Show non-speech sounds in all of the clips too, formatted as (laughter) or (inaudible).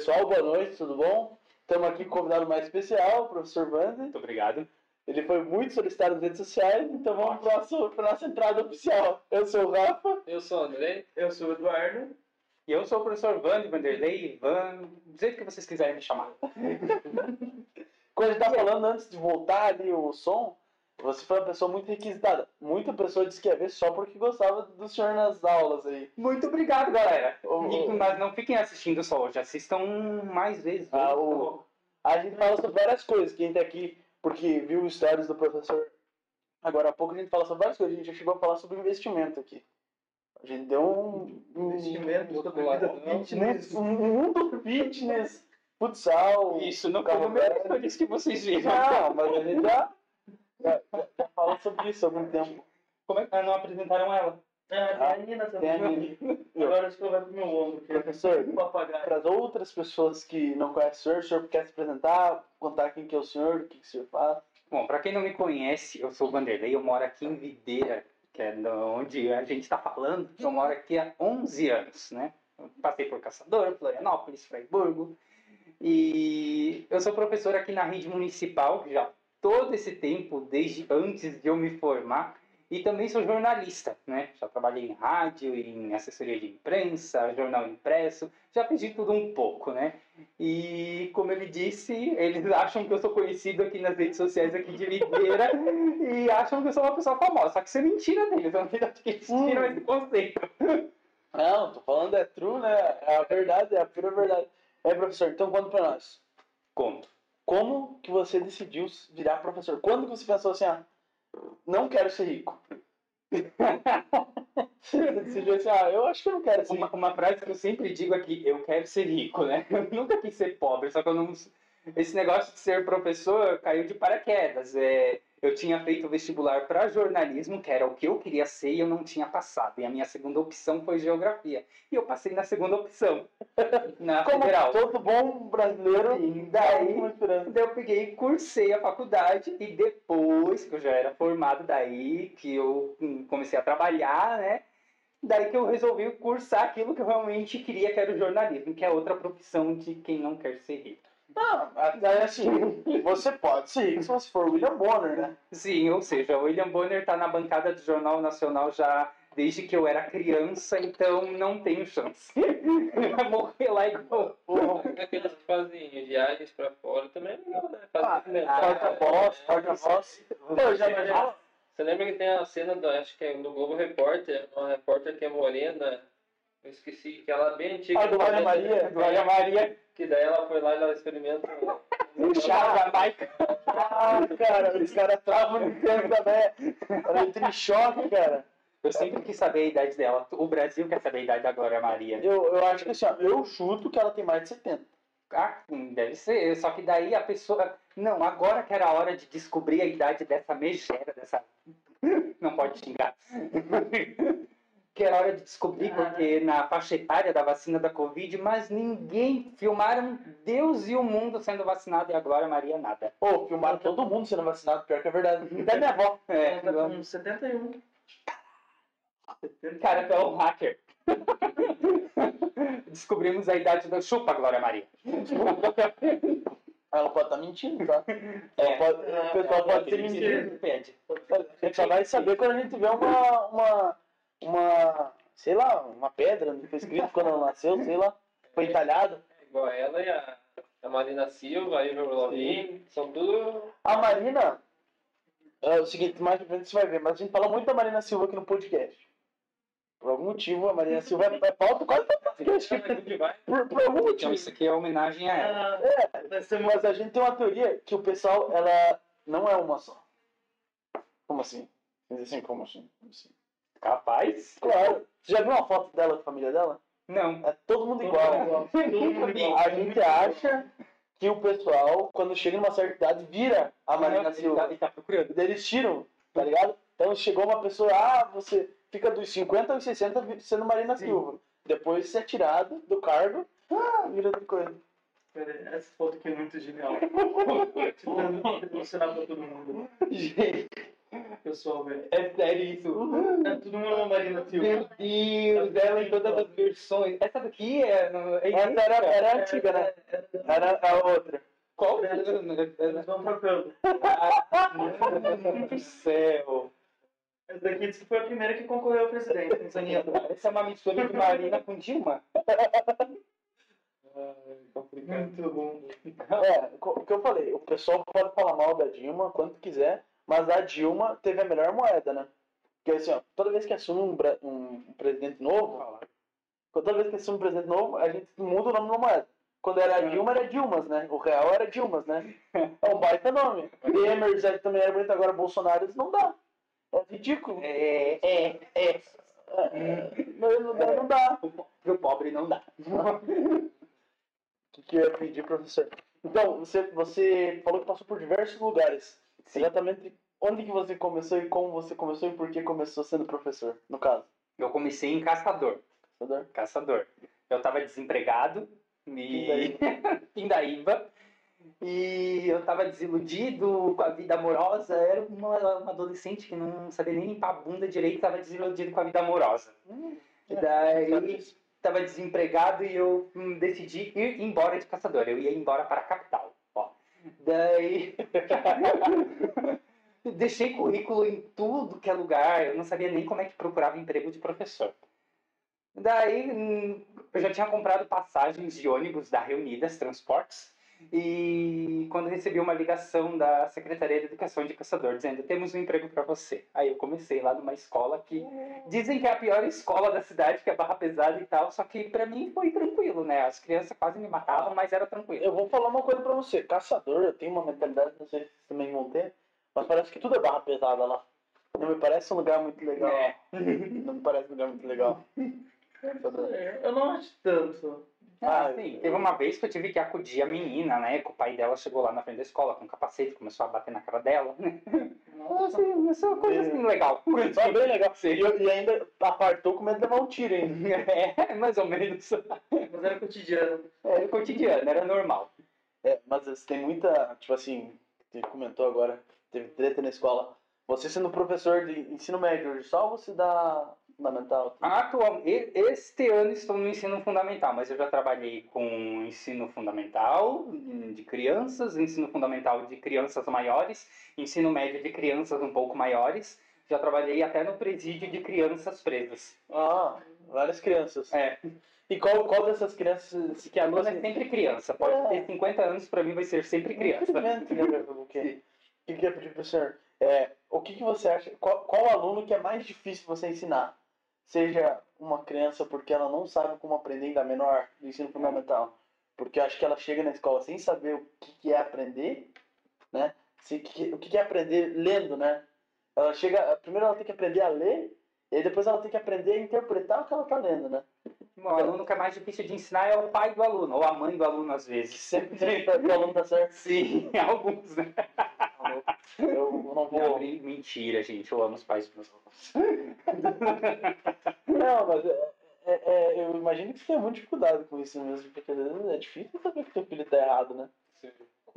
Pessoal, boa noite, tudo bom? Estamos aqui com o convidado mais especial, o professor Wander. Muito obrigado. Ele foi muito solicitado nas redes sociais, então vamos para a nossa entrada oficial. Eu sou o Rafa. Eu sou o André. Eu sou o Eduardo. E eu sou o professor Wander, Vanderlei, Van, do jeito que vocês quiserem me chamar. Quando a gente tá falando antes de voltar ali o som, você foi uma pessoa muito requisitada. Muita pessoa disse que ia ver só porque gostava do senhor nas aulas aí. Muito obrigado, galera. Ô, E- ô. mas não fiquem assistindo só hoje, assistam mais vezes. Ah, o- A gente fala sobre várias coisas. Quem tá aqui, porque viu os stories do professor agora há pouco, a gente fala sobre várias coisas. A gente já chegou a falar sobre investimento aqui. A gente deu um Investimento, Muito sobre fitness, fitness. um mundo fitness, futsal. Isso não foi stories que vocês viram. Não, mas a gente já, já, já- já fala sobre isso há algum tempo. Como é que ah, não apresentaram ela? Ah, tem a Nina Tem também. a Nina. (laughs) Agora acho que ela vai pro meu ombro. é Professor, papagaio. para as outras pessoas que não conhecem o senhor, o senhor quer se apresentar, contar quem que é o senhor, o que, que o senhor faz? Bom, pra quem não me conhece, eu sou o Vanderlei, eu moro aqui em Videira, que é onde a gente está falando. Eu moro aqui há 11 anos, né? Eu passei por Caçador, Florianópolis, Freiburgo. E eu sou professor aqui na rede municipal, já todo esse tempo, desde antes de eu me formar. E também sou jornalista, né? Já trabalhei em rádio, em assessoria de imprensa, jornal impresso, já fiz de tudo um pouco, né? E como ele disse, eles acham que eu sou conhecido aqui nas redes sociais aqui de Videira (laughs) e acham que eu sou uma pessoa famosa. Só que isso é mentira deles, eu não sei de que eles tiram esse conceito. Não, tô falando é true, né? É a verdade, é a pura verdade. É, professor, então conta pra nós. Conto. Como que você decidiu virar professor? Quando que você pensou assim, ah, não quero ser rico? você decidiu assim, ah, eu acho que eu não quero ser Uma, rico. uma frase que eu sempre digo aqui, eu quero ser rico, né? (laughs) Eu nunca quis ser pobre, só que eu não... Esse negócio de ser professor caiu de paraquedas. É, eu tinha feito vestibular para jornalismo, que era o que eu queria ser, e eu não tinha passado. E a minha segunda opção foi geografia. E eu passei na segunda opção, (laughs) na Como federal. todo bom brasileiro, E daí, daí eu peguei e cursei a faculdade e depois que eu já era formado, daí que eu hum, comecei a trabalhar, né? Daí que eu resolvi cursar aquilo que eu realmente queria, que era o jornalismo, que é outra profissão de quem não quer ser rico. Não, até assim, você pode ser rico se você for William Bonner, né? Sim, ou seja, o William Bonner está na bancada do Jornal Nacional já desde que eu era criança, então não tenho chance. (laughs) Vai morrer lá igual. Aqueles que fazem viagens pra fora também é legal, né? Ah, Porta-voz, né? porta-voz. Você lembra que tem a cena, do, acho que é do Globo Repórter, uma repórter que é morena, eu esqueci, que ela é bem antiga. Ah, do Maria Maria? Glória Maria, Que daí ela foi lá e ela experimenta... um- chá da Jamaica. Ah, cara, os caras travam no tempo também. Ela entra em choque, cara. Eu sempre quis saber a idade dela. O Brasil quer saber a idade da Glória Maria. Eu, eu acho que assim, ó, eu chuto que ela tem mais de 70. Ah, deve ser. Só que daí a pessoa. Não, agora que era a hora de descobrir a idade dessa megera, dessa. Não pode xingar. Que era hora de descobrir, porque na faixa etária da vacina da Covid, mas ninguém filmaram Deus e o mundo sendo vacinado e a Glória Maria nada. Pô, filmaram todo mundo sendo vacinado, pior que é verdade. (laughs) Até minha avó. É, Ela tá com 71. cara, tu é um hacker. (laughs) Descobrimos a idade da chupa, Glória Maria. Ela pode estar mentindo, tá? Ela É. pode, o pessoal pode ter mentindo. Pede. A gente só vai saber quando a gente vê uma, uma, uma, sei lá, uma pedra no escrito quando ela nasceu, sei lá, foi entalhado. Igual ela e a, a Marina Silva, a Ivor Lovin, são tudo... A Marina, é o seguinte, mais pra frente você vai ver, mas a gente fala muito da Marina Silva aqui no podcast. Por algum motivo, a Marina Silva é é pauta quase todo podcast. Vai. Por, por algum Então motivo. isso aqui é homenagem a ela. É, mas a gente tem uma teoria que o pessoal, ela não é uma só. Como assim? Quer dizer assim, como assim? Como assim? Capaz? Claro. Você já viu uma foto dela com a família dela? Não. É todo mundo igual. A gente acha que o pessoal, quando chega numa certa idade, vira a Marina Ele Silva. tá, ele tá procurando. Daí Eles tiram, tá ligado? Então chegou uma pessoa, ah, você fica dos 50 aos 60 sendo Marina Sim. Silva. Depois você é tirado do cargo, ah, vira outra coisa. Pera aí, Essa foto aqui é muito genial. (laughs) Tentando mostrar pra todo mundo. Gente, Pessoal, velho. É sério isso. É tudo uma Marina Silva. Meu Deus, ela em todas as versões. Essa daqui é. é Essa era, era a antiga, né? Era a outra. Qual? Eles vão trocando. Meu Deus do céu. Essa daqui disse que foi a primeira que concorreu sei nem Essa é uma mistura de Marina com Dilma. Muito bom. É, o que eu falei, o pessoal pode falar mal da Dilma quanto quiser, mas a Dilma teve a melhor moeda, né? Porque assim, ó, toda vez que assume um, um presidente novo, toda vez que assume um presidente novo, a gente muda o nome da moeda. Quando era Dilma, era Dilmas, né? O real era Dilmas, né? (laughs) É um baita nome. Demers é, também era bonito, agora Bolsonaro não dá. É ridículo. É, é, é. Não, não dá, não dá. Pro pobre não dá. (laughs) O que, que eu ia pedir, professor? Então, você, você falou que passou por diversos lugares. Sim. Exatamente onde que você começou e como você começou e por que começou sendo professor, no caso. Eu comecei em caçador. Entendeu? Caçador. Eu tava desempregado e (laughs) Pindaíba. E eu tava desiludido com a vida amorosa. Era uma, uma adolescente que não sabia nem limpar a bunda direito, tava desiludido com a vida amorosa. E daí tava desempregado e eu hum, decidi ir embora de caçador. Eu ia embora para a capital. Daí (laughs) deixei currículo em tudo que é lugar. Eu não sabia nem como é que procurava emprego de professor. Daí hum, eu já tinha comprado passagens de ônibus da Reunidas Transportes. E quando recebi uma ligação da Secretaria de Educação de Caçador dizendo temos um emprego para você. Aí eu comecei lá numa escola que dizem que é a pior escola da cidade, que é barra pesada e tal, só que para mim foi tranquilo, né? As crianças quase me matavam, mas era tranquilo. Eu vou falar uma coisa pra você. Caçador, eu tenho uma mentalidade, não sei se vocês também vão ter, mas parece que tudo é barra pesada lá. Não me parece um lugar muito legal. É. (laughs) Não me parece um lugar muito legal. (laughs) Eu não acho tanto. Ah, Ah, sim. Teve uma vez que eu tive que acudir a menina, né? Que o pai dela chegou lá na frente da escola com um capacete, começou a bater na cara dela. Assim, isso é uma coisa assim legal. (laughs) Só bem legal. Sim. E, e ainda apartou com medo de levar um tiro ainda. (laughs) É, mais ou menos. Mas era cotidiano. Era cotidiano, era normal. É, mas assim, tem muita, tipo assim, você comentou agora, teve treta na escola. Você sendo professor de ensino médio só você dá fundamental? Atual, e- este ano estou no ensino fundamental, mas eu já trabalhei com ensino fundamental de crianças, ensino fundamental de crianças maiores, ensino médio de crianças um pouco maiores. Já trabalhei até no presídio de crianças presas. Ah, várias crianças. É, E qual, qual dessas crianças que agora é sempre criança. Pode É. ter 50 anos, para mim vai ser sempre criança. O que, eu ia pedir pro senhor? É, o que, que você acha, qual, qual aluno que é mais difícil você ensinar? Seja uma criança porque ela não sabe como aprender ainda menor do ensino fundamental, porque eu acho que ela chega na escola sem saber o que, que é aprender, né? Se, que, o que, que é aprender lendo, né? Ela chega, primeiro ela tem que aprender a ler, e aí depois ela tem que aprender a interpretar o que ela tá lendo, né? O aluno que é mais difícil de ensinar é o pai do aluno, ou a mãe do aluno às vezes. sempre tem que o aluno tá certo. Sim, (laughs) alguns, né? Eu não vou. Não, brin- mentira, gente. Eu amo os pais dos meus alunos. Não, mas é, é- é- eu imagino que você tem muita dificuldade com isso mesmo, porque às vezes é difícil saber que teu filho tá errado, né?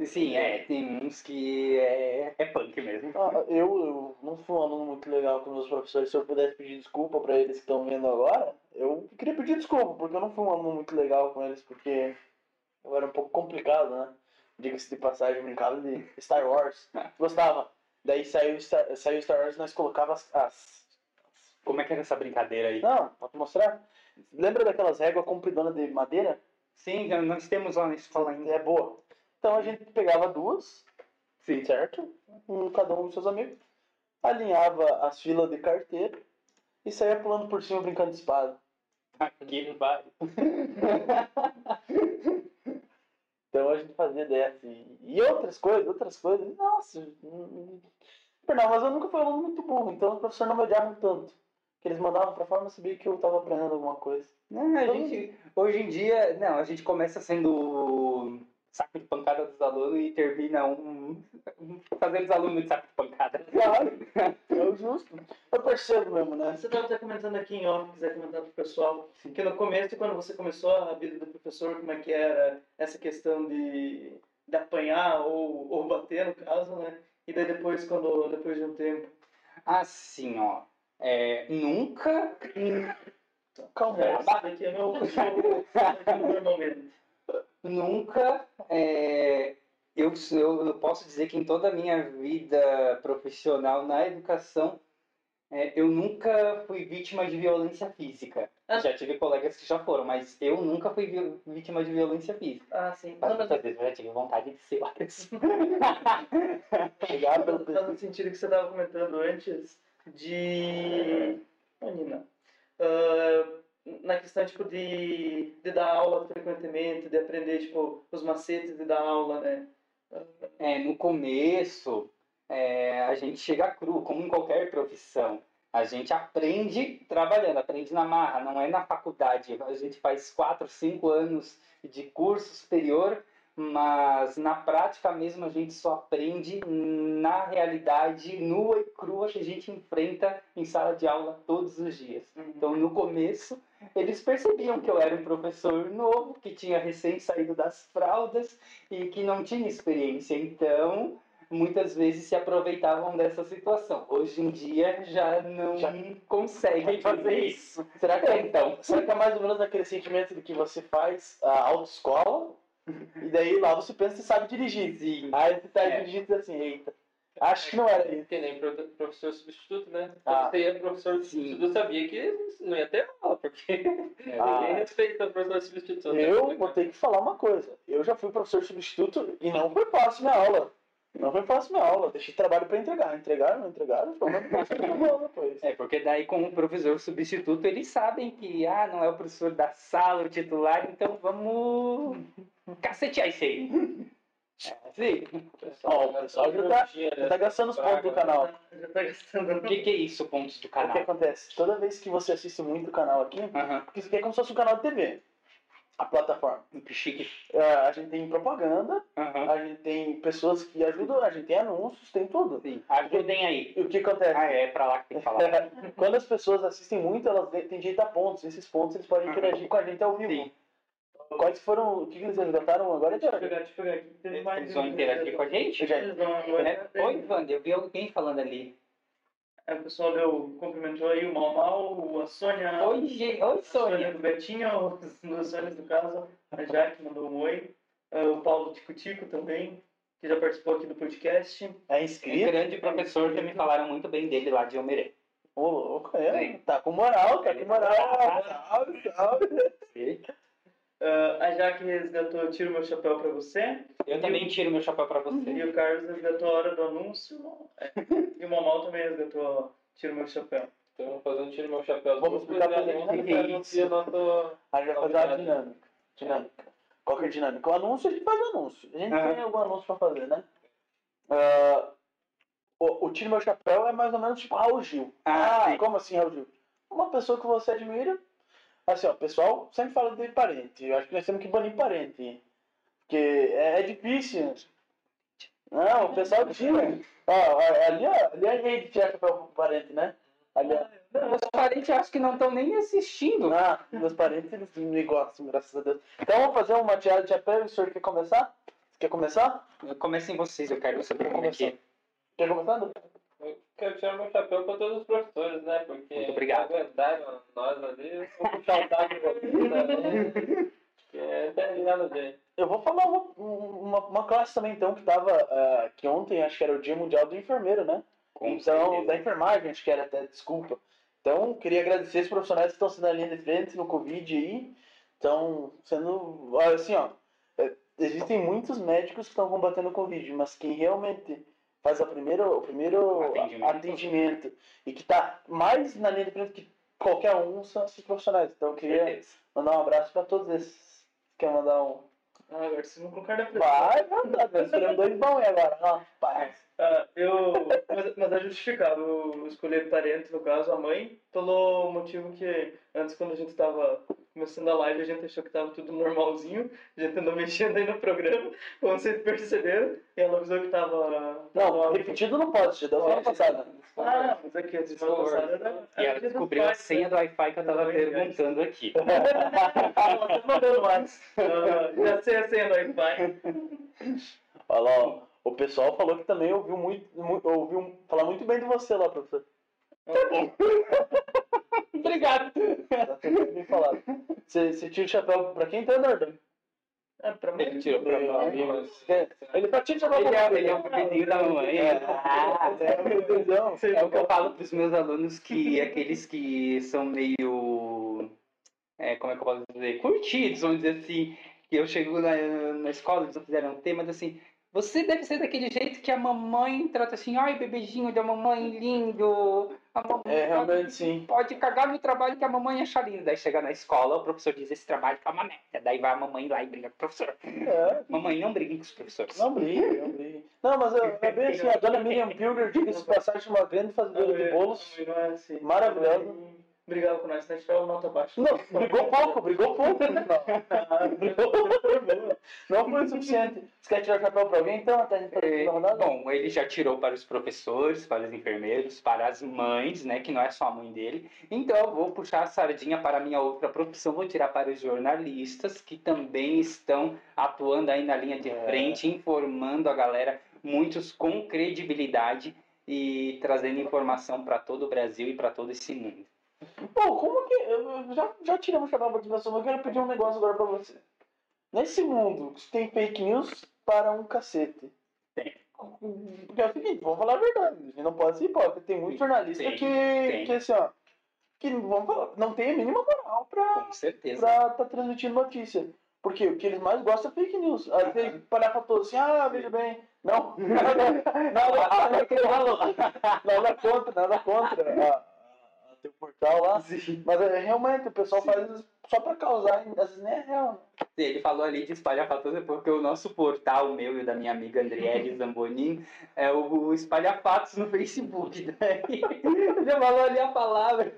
Sim, é. Tem uns que é, é punk mesmo. Ah, eu, eu não fui um aluno muito legal com meus professores. Se eu pudesse pedir desculpa pra eles que estão vendo agora, eu queria pedir desculpa, porque eu não fui um aluno muito legal com eles, porque eu era um pouco complicado, né? Diga-se de passagem, brincava de Star Wars. (laughs) Gostava. Daí saiu, Star- saiu Star Wars nós colocava as, as Como é que era essa brincadeira aí? Não, vou te mostrar. Lembra daquelas réguas compridonas de madeira? Sim, nós temos lá na escola ainda. É boa. Então a gente pegava duas, Sim. certo? Um, cada um dos seus amigos. Alinhava as filas de carteira e saía pulando por cima brincando de espada. Aqui vai. (laughs) Então a gente fazia dessa. E, e outras coisas, outras coisas. Nossa. Não, mas eu nunca fui aluno muito burro, então os professores não me odiavam tanto. Que eles mandavam pra forma saber que eu tava aprendendo alguma coisa. Não, a gente, hoje em dia, não, a gente começa sendo saco de pancada dos alunos e termina um, fazendo os alunos de saco de pancada. Claro, (laughs) é o justo. Eu percebo mesmo, né? Você estava até comentando aqui em off, quiser comentar pro pessoal, que no começo, quando você começou a vida do professor, como é que era essa questão de, de apanhar ou, ou bater, no caso, né? E daí depois, quando, depois de um tempo, Assim, ó. é, nunca. Calma. É, daqui é meu, meu, meu, meu momento. Nunca. é, eu, eu, eu posso dizer que em toda a minha vida profissional na educação, é, eu nunca fui vítima de violência física. Ah. Já tive colegas que já foram, mas eu nunca fui vi- vítima de violência física. Ah, sim. Mas muitas vezes eu já tive vontade de ser (laughs) pelo Mas no sentido que você estava comentando antes de. Ô, Nina. Na questão tipo, de, de dar aula frequentemente, de aprender tipo, os macetes de dar aula, né? É, no começo, é, a gente chega cru, como em qualquer profissão. A gente aprende trabalhando, aprende na marra, não é na faculdade. A gente faz quatro, cinco anos de curso superior, mas na prática mesmo a gente só aprende na realidade nua e crua que a gente enfrenta em sala de aula todos os dias. Então, no começo, eles percebiam que eu era um professor novo, que tinha recém saído das fraldas e que não tinha experiência. Então, muitas vezes se aproveitavam dessa situação. Hoje em dia, já não Já- conseguem fazer isso. Será que, é, Então. será que é mais ou menos aquele sentimento de que você faz a autoescola e daí lá você pensa que sabe dirigir? Sim. Aí você tá É. dirigindo e diz assim, eita, acho que não era isso. Que nem pro- professor substituto, né? Ah. Quando você ia professor Sim. substituto, eu sabia que não ia ter aula, porque Ah. (laughs) ninguém respeita o professor substituto. né? Eu vou ter que falar uma coisa. Eu já fui professor substituto e não foi fácil minha aula. Não foi fácil minha aula. Deixei trabalho pra entregar. Entregaram, não entregaram, foi uma depois. É, porque daí com o professor substituto eles sabem que ah, não é o professor da sala, o titular, então vamos cacetear isso aí. (laughs) É, sim. Ó, o pessoal já tá, já tá gastando os pontos do canal. Já tá gastando. O que, que é isso, pontos do O que canal? acontece? Toda vez que você assiste muito o canal aqui, porque isso aqui é como se fosse um canal de TV. A plataforma. Que chique. É, a gente tem propaganda, a gente tem pessoas que ajudam, a gente tem anúncios, tem tudo. Sim. Ajudem aí. E o que acontece? Ah, é pra lá que tem que falar. (laughs) Quando as pessoas assistem muito, elas têm direito a pontos. Esses pontos eles podem interagir com a gente ao vivo. Sim. Quais foram. O que eles resgataram agora? Deixa eu pegar, deixa eu pegar aqui. Teve mais Eles vão um- interagir com a gente? Já- Eles vão- Né? Oi, Wander, eu vi alguém falando ali. É, O pessoal deu, cumprimentou aí o Mal Mal, a Sônia. Oi, gente. Oi, a Sônia Sônia. do Betinho, os Sônias do caso. A Jaque mandou um oi. Ah, O Paulo Tico Tico também, que já participou aqui do podcast. É Um inscrito? grande professor que me falaram muito bem dele lá de Omerê. Ô, louco, é. Sim. Tá com moral, tá com moral. Salve, salve. Ah, a Jaque resgatou Tiro Meu Chapéu pra você. Eu também tiro meu chapéu pra você. E o Carlos resgatou a Hora do Anúncio. É. (laughs) E o Mamal também resgatou Tiro Meu Chapéu. Então, vamos fazer um tiro meu chapéu. Vamos explicar pra ele. gente o que é isso. nosso... A gente vai fazer uma dinâmica. Dinâmica. Qual que é a dinâmica? O anúncio a gente faz o anúncio. A gente Aham. tem algum anúncio pra fazer, né? Ah, o, o Tiro Meu Chapéu é mais ou menos tipo Raul Gil. Ah, sim. como assim, Raul Gil? Uma pessoa que você admira. Assim, ó, o pessoal sempre fala de parente. Eu acho que nós temos que banir parente. Porque é, é difícil. Não, o pessoal tira. Ó, ali, ó, ali é rei de tirar chapéu pro parente, né? Ali, ó. Meus parentes acho que não estão nem assistindo. Ah, meus parentes eles me gostam, graças a Deus. Então vamos fazer uma tirada de chapéu. O senhor quer começar? Quer começar? Comecem vocês, eu quero saber como é que é. Quer começar? Lu? Eu quero tirar meu chapéu para todos os professores, né? Porque Muito obrigado. aguentaram nós ali. Vou puxar o também. Tem nada a ver. Eu vou falar uma, uma, uma classe também, então, que tava. ah, que ontem acho que era o Dia Mundial do Enfermeiro, né? Com então, certeza. da enfermagem, acho que era até, desculpa. Então, queria agradecer os profissionais que estão sendo na linha de frente no Covid aí. Estão sendo. Assim, ó. é, Existem muitos médicos que estão combatendo o Covid, mas quem realmente faz a primeiro, o primeiro Atendimento. atendimento e que está mais na linha de frente que qualquer um são esses profissionais. Então, eu queria mandar um abraço para todos esses. Quer mandar um. Ah, agora vocês vão colocar na pressão. Vai, mandar. Nós escolhemos dois bons aí agora. Ó, paz. Ah, eu, mas, mas é justificável eu escolher parente, no caso, a mãe, pelo motivo que antes, quando a gente estava começando a live, a gente achou que estava tudo normalzinho, a gente andou mexendo aí no programa, como vocês perceberam, e ela avisou que estava. Não, repetido não pode, já deu semana passada. Ah, mas aqui, a semana passada era. E ela descobriu a senha né? do Wi-Fi que eu tava Oi, guys. perguntando aqui. (laughs) Ela tá mandando mais. Ah, já sei a senha do Wi-Fi. Olha lá, ó. O pessoal falou que também ouviu muito, mu- ouviu falar muito bem de você lá, professor. (laughs) Obrigado. Tá tudo bem falado. Você, você tira o chapéu pra quem tá, Nordão? É, pra mim. Ele tirou pra mim. Ele tá tira o chapéu Ele pra é, você. ele é o bebezinho da mamãe. Ah, É, o. É o que eu falo pros meus alunos que aqueles que são meio. é, como é que eu posso dizer? Curtidos, vamos dizer assim. Que eu chego na, na escola, eles não fizeram ter, mas assim. Você deve ser daquele jeito que a mamãe trata assim, ai, bebezinho da mamãe, lindo. A mamãe É, realmente sim. pode cagar no trabalho que a mamãe acha lindo. Daí chega na escola, o professor diz esse trabalho tá uma merda. Daí vai a mamãe lá e briga com o professor. É, Mamãe, não brigue com os professores. não brigue, não brigue. Não, mas é, é bem assim, a dona Miriam Pilger, diga-se de passagem, uma grande fazedora de bolos. Não é assim. Maravilhosa. Brigava com nós, né? Tirava nota baixa. Não, brigou pouco, brigou pouco. (laughs) Pouco. Não foi o suficiente. Você quer tirar o chapéu pra alguém, então, até a gente É, tá bom, ele já tirou para os professores, para os enfermeiros, para as mães, né, que não é só a mãe dele. Então eu vou puxar a sardinha para a minha outra profissão, vou tirar para os jornalistas, que também estão atuando aí na linha de É. frente, informando a galera, muitos com credibilidade e trazendo informação para todo o Brasil e para todo esse mundo. Pô, como que. eu- Já, já tiramos o chapéu pra diversão, mas eu quero pedir um negócio agora pra você. Nesse mundo, tem fake news para um cacete. Tem. Porque é o seguinte, vamos falar a verdade. A gente não pode ser hipócrita. Tem muito jornalista Tem, que, tem. que, assim, ó. Que, vamos falar, não tem a mínima moral pra Com certeza. pra tá transmitindo notícia. Porque o que eles mais gostam é fake news. Aí tem palhafatou assim, ah, veja bem. Não, (laughs) nada, nada, nada, (laughs) nada contra, nada contra (laughs) a teu portal lá. Mas é, realmente o pessoal faz só pra causar, às vezes nem é real. né? Ele falou ali de espalhafatoso porque o nosso portal, o meu e o da minha amiga Andriele (laughs) Zambonin, é o espalhafatos no Facebook. (laughs) Daí ele falou ali a palavra.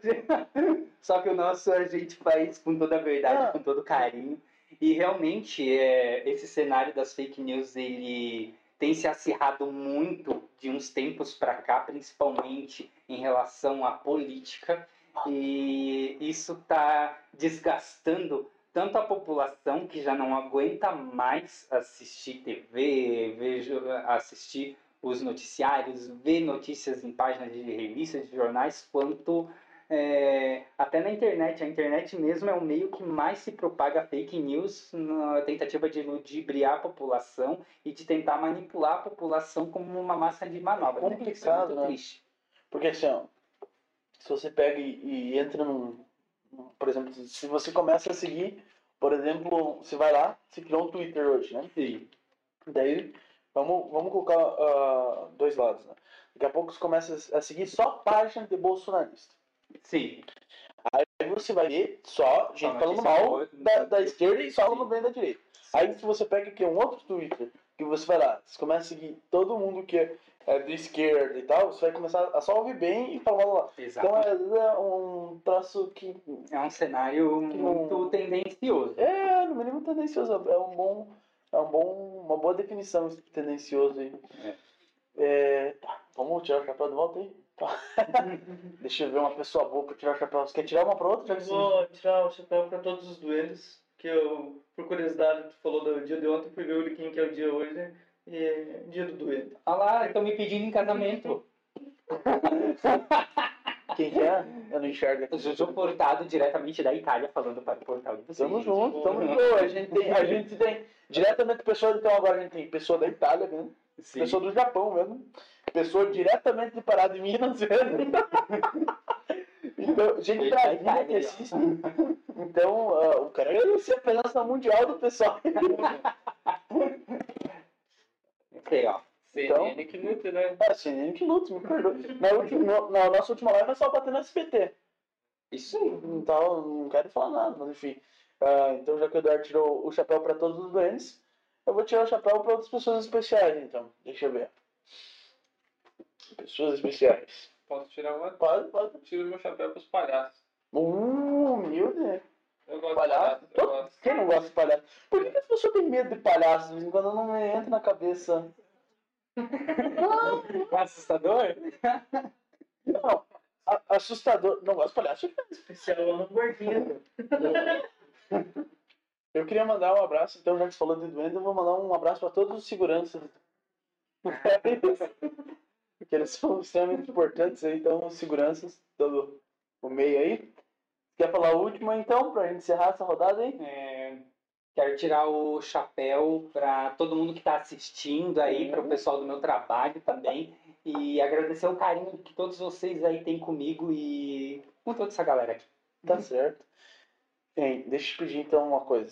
Só que o nosso a gente faz com toda a verdade, Ah. com todo carinho. E realmente é, esse cenário das fake news ele tem se acirrado muito de uns tempos para cá, principalmente em relação à política. E isso está desgastando tanto a população que já não aguenta mais assistir TV, vejo, assistir os noticiários, ver notícias em páginas de revistas, de jornais, quanto é, até na internet. A internet mesmo é o meio que mais se propaga fake news na tentativa de ludibriar a população e de tentar manipular a população como uma massa de manobra. né? É Complicado, muito né? triste. Porque assim, ó, se você pega e, e entra num, num- Por exemplo, se você começa a seguir, por exemplo, você vai lá, você criou um Twitter hoje, né? Sim. Daí, vamos, vamos colocar ah, dois lados, né? Daqui a pouco você começa a seguir só página de bolsonarista. Sim. Aí você vai ver só gente Só falando mal da, da esquerda e só falando bem da direita. Aí se você pega aqui um outro Twitter, que você vai lá, você começa a seguir todo mundo que é, é de esquerda e tal, você vai começar a só ouvir bem e falar lá. Exato. Então é, é um traço que É um cenário muito tendencioso. é, no mínimo tendencioso, é um bom, é um bom, uma boa definição tendencioso aí. É, tá, vamos tirar o chapéu de volta aí. Tá. (laughs) Deixa eu ver uma pessoa boa pra tirar o chapéu. Você quer tirar uma pra outra? Já Eu que vou tirar o chapéu pra todos os doentes, que eu, por curiosidade, tu falou do dia de ontem, fui ver o Liquim, que é o dia hoje, e é dia do doente. Olha lá, estão me pedindo em casamento. (laughs) Quem que é? Eu não enxergo aqui. Jojo Portado, diretamente da Itália, falando para o portal de vocês. Tamo junto, tamo junto. A gente tem, a gente tem diretamente pessoa, então agora a gente tem pessoa da Itália mesmo, Sim. pessoa do Japão mesmo, pessoa diretamente de Pará de Minas mesmo. (laughs) Então, gente Gente da Itália, que assiste. Então, ah, eu quero agradecer a presença mundial do pessoal. (laughs) Ok, ó. CNN que luta, né? Ah, CNN que luta, me perdoa. Na, última, na nossa última live é só bater no SBT. Isso aí. Então, não quero falar nada, mas enfim. Ah, então, já que o Eduardo tirou o chapéu para todos os doentes, eu vou tirar o chapéu para outras pessoas especiais, então. Deixa eu ver. Pessoas especiais. Posso tirar uma? Pode, pode. Tiro meu chapéu pros palhaços. Uh, humilde. Eu gosto Palhaço? de palhaço. Eu gosto. Quem não gosta de palhaço? Por que que as pessoas têm medo de palhaço? De vez em quando não me entra na cabeça. Assustador? Não, a- assustador. Não gosto de palhaço. Especial no guardinha. Eu queria mandar um abraço, então, já que falou de doente, eu vou mandar um abraço para todos os seguranças. (laughs) porque eles são extremamente importantes aí, então seguranças todo o meio aí. Quer falar a última então, gente encerrar essa rodada aí? É, quero tirar o chapéu para todo mundo que está assistindo aí, para o pessoal do meu trabalho também. E agradecer o carinho que todos vocês aí têm comigo e com toda essa galera aqui. Tá certo. Bem, deixa eu pedir então uma coisa.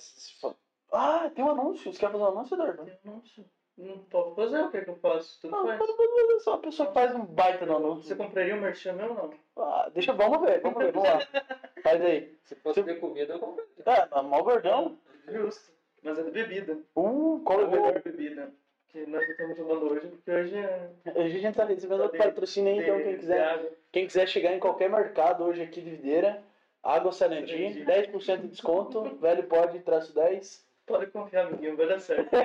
Ah, tem um anúncio. Você quer fazer um anúncio, Eduardo? Nossa, não posso fazer, o que é que eu faço? Tudo Não, faz. só uma pessoa que faz um baita no anúncio. Você compraria um merchan meu ou não? Ah, deixa, vamos ver, vamos ver, vamos lá. (laughs) Faz aí. Se fosse ter comida, eu compraria. É, mal gordão. Justo. Mas é de bebida. Uh, qual é o Melhor melhor? bebida. Que nós estamos tomando hoje, porque hoje é. Hoje a gente tá recebendo outro patrocínio aí, então quem quiser, quem quiser chegar em qualquer mercado hoje aqui de Videira, Água Sarandi, 10% de desconto, velho pode, traço 10. Pode confiar, amiguinho, vai dar certo. (laughs)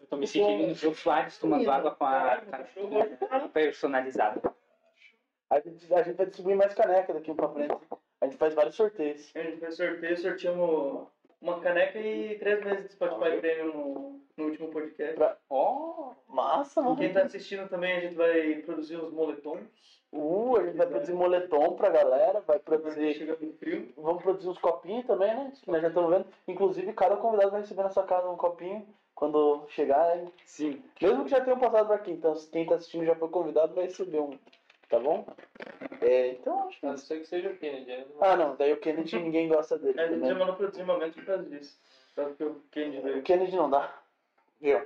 Eu tô me sentindo no Jô Soares tomando água com a, com a personalizada. A gente, a gente vai distribuir mais caneca daqui pra frente. A gente faz vários sorteios. A gente fez sorteio, sorteamos uma caneca e três meses de Spotify Premium no, no último podcast. Ó, Massa, mano. Quem tá assistindo também, a gente vai produzir os moletons. Uh, a gente vai produzir moletom pra galera, vai produzir. chega no frio. Vamos produzir uns copinhos também, né? Que nós já estamos vendo. Inclusive, cada convidado vai receber na sua casa um copinho quando chegar. hein? sim. Mesmo que já tenham passado por aqui. Então, se quem tá assistindo já foi convidado, vai receber um. Tá bom? É, então, acho que. A não ser que seja o Kennedy. né? Ah, não. Daí o Kennedy ninguém gosta dele. A gente também. já mandou pro desenvolvimento por causa disso. Só que o Kenny O. Kennedy não dá. Viu?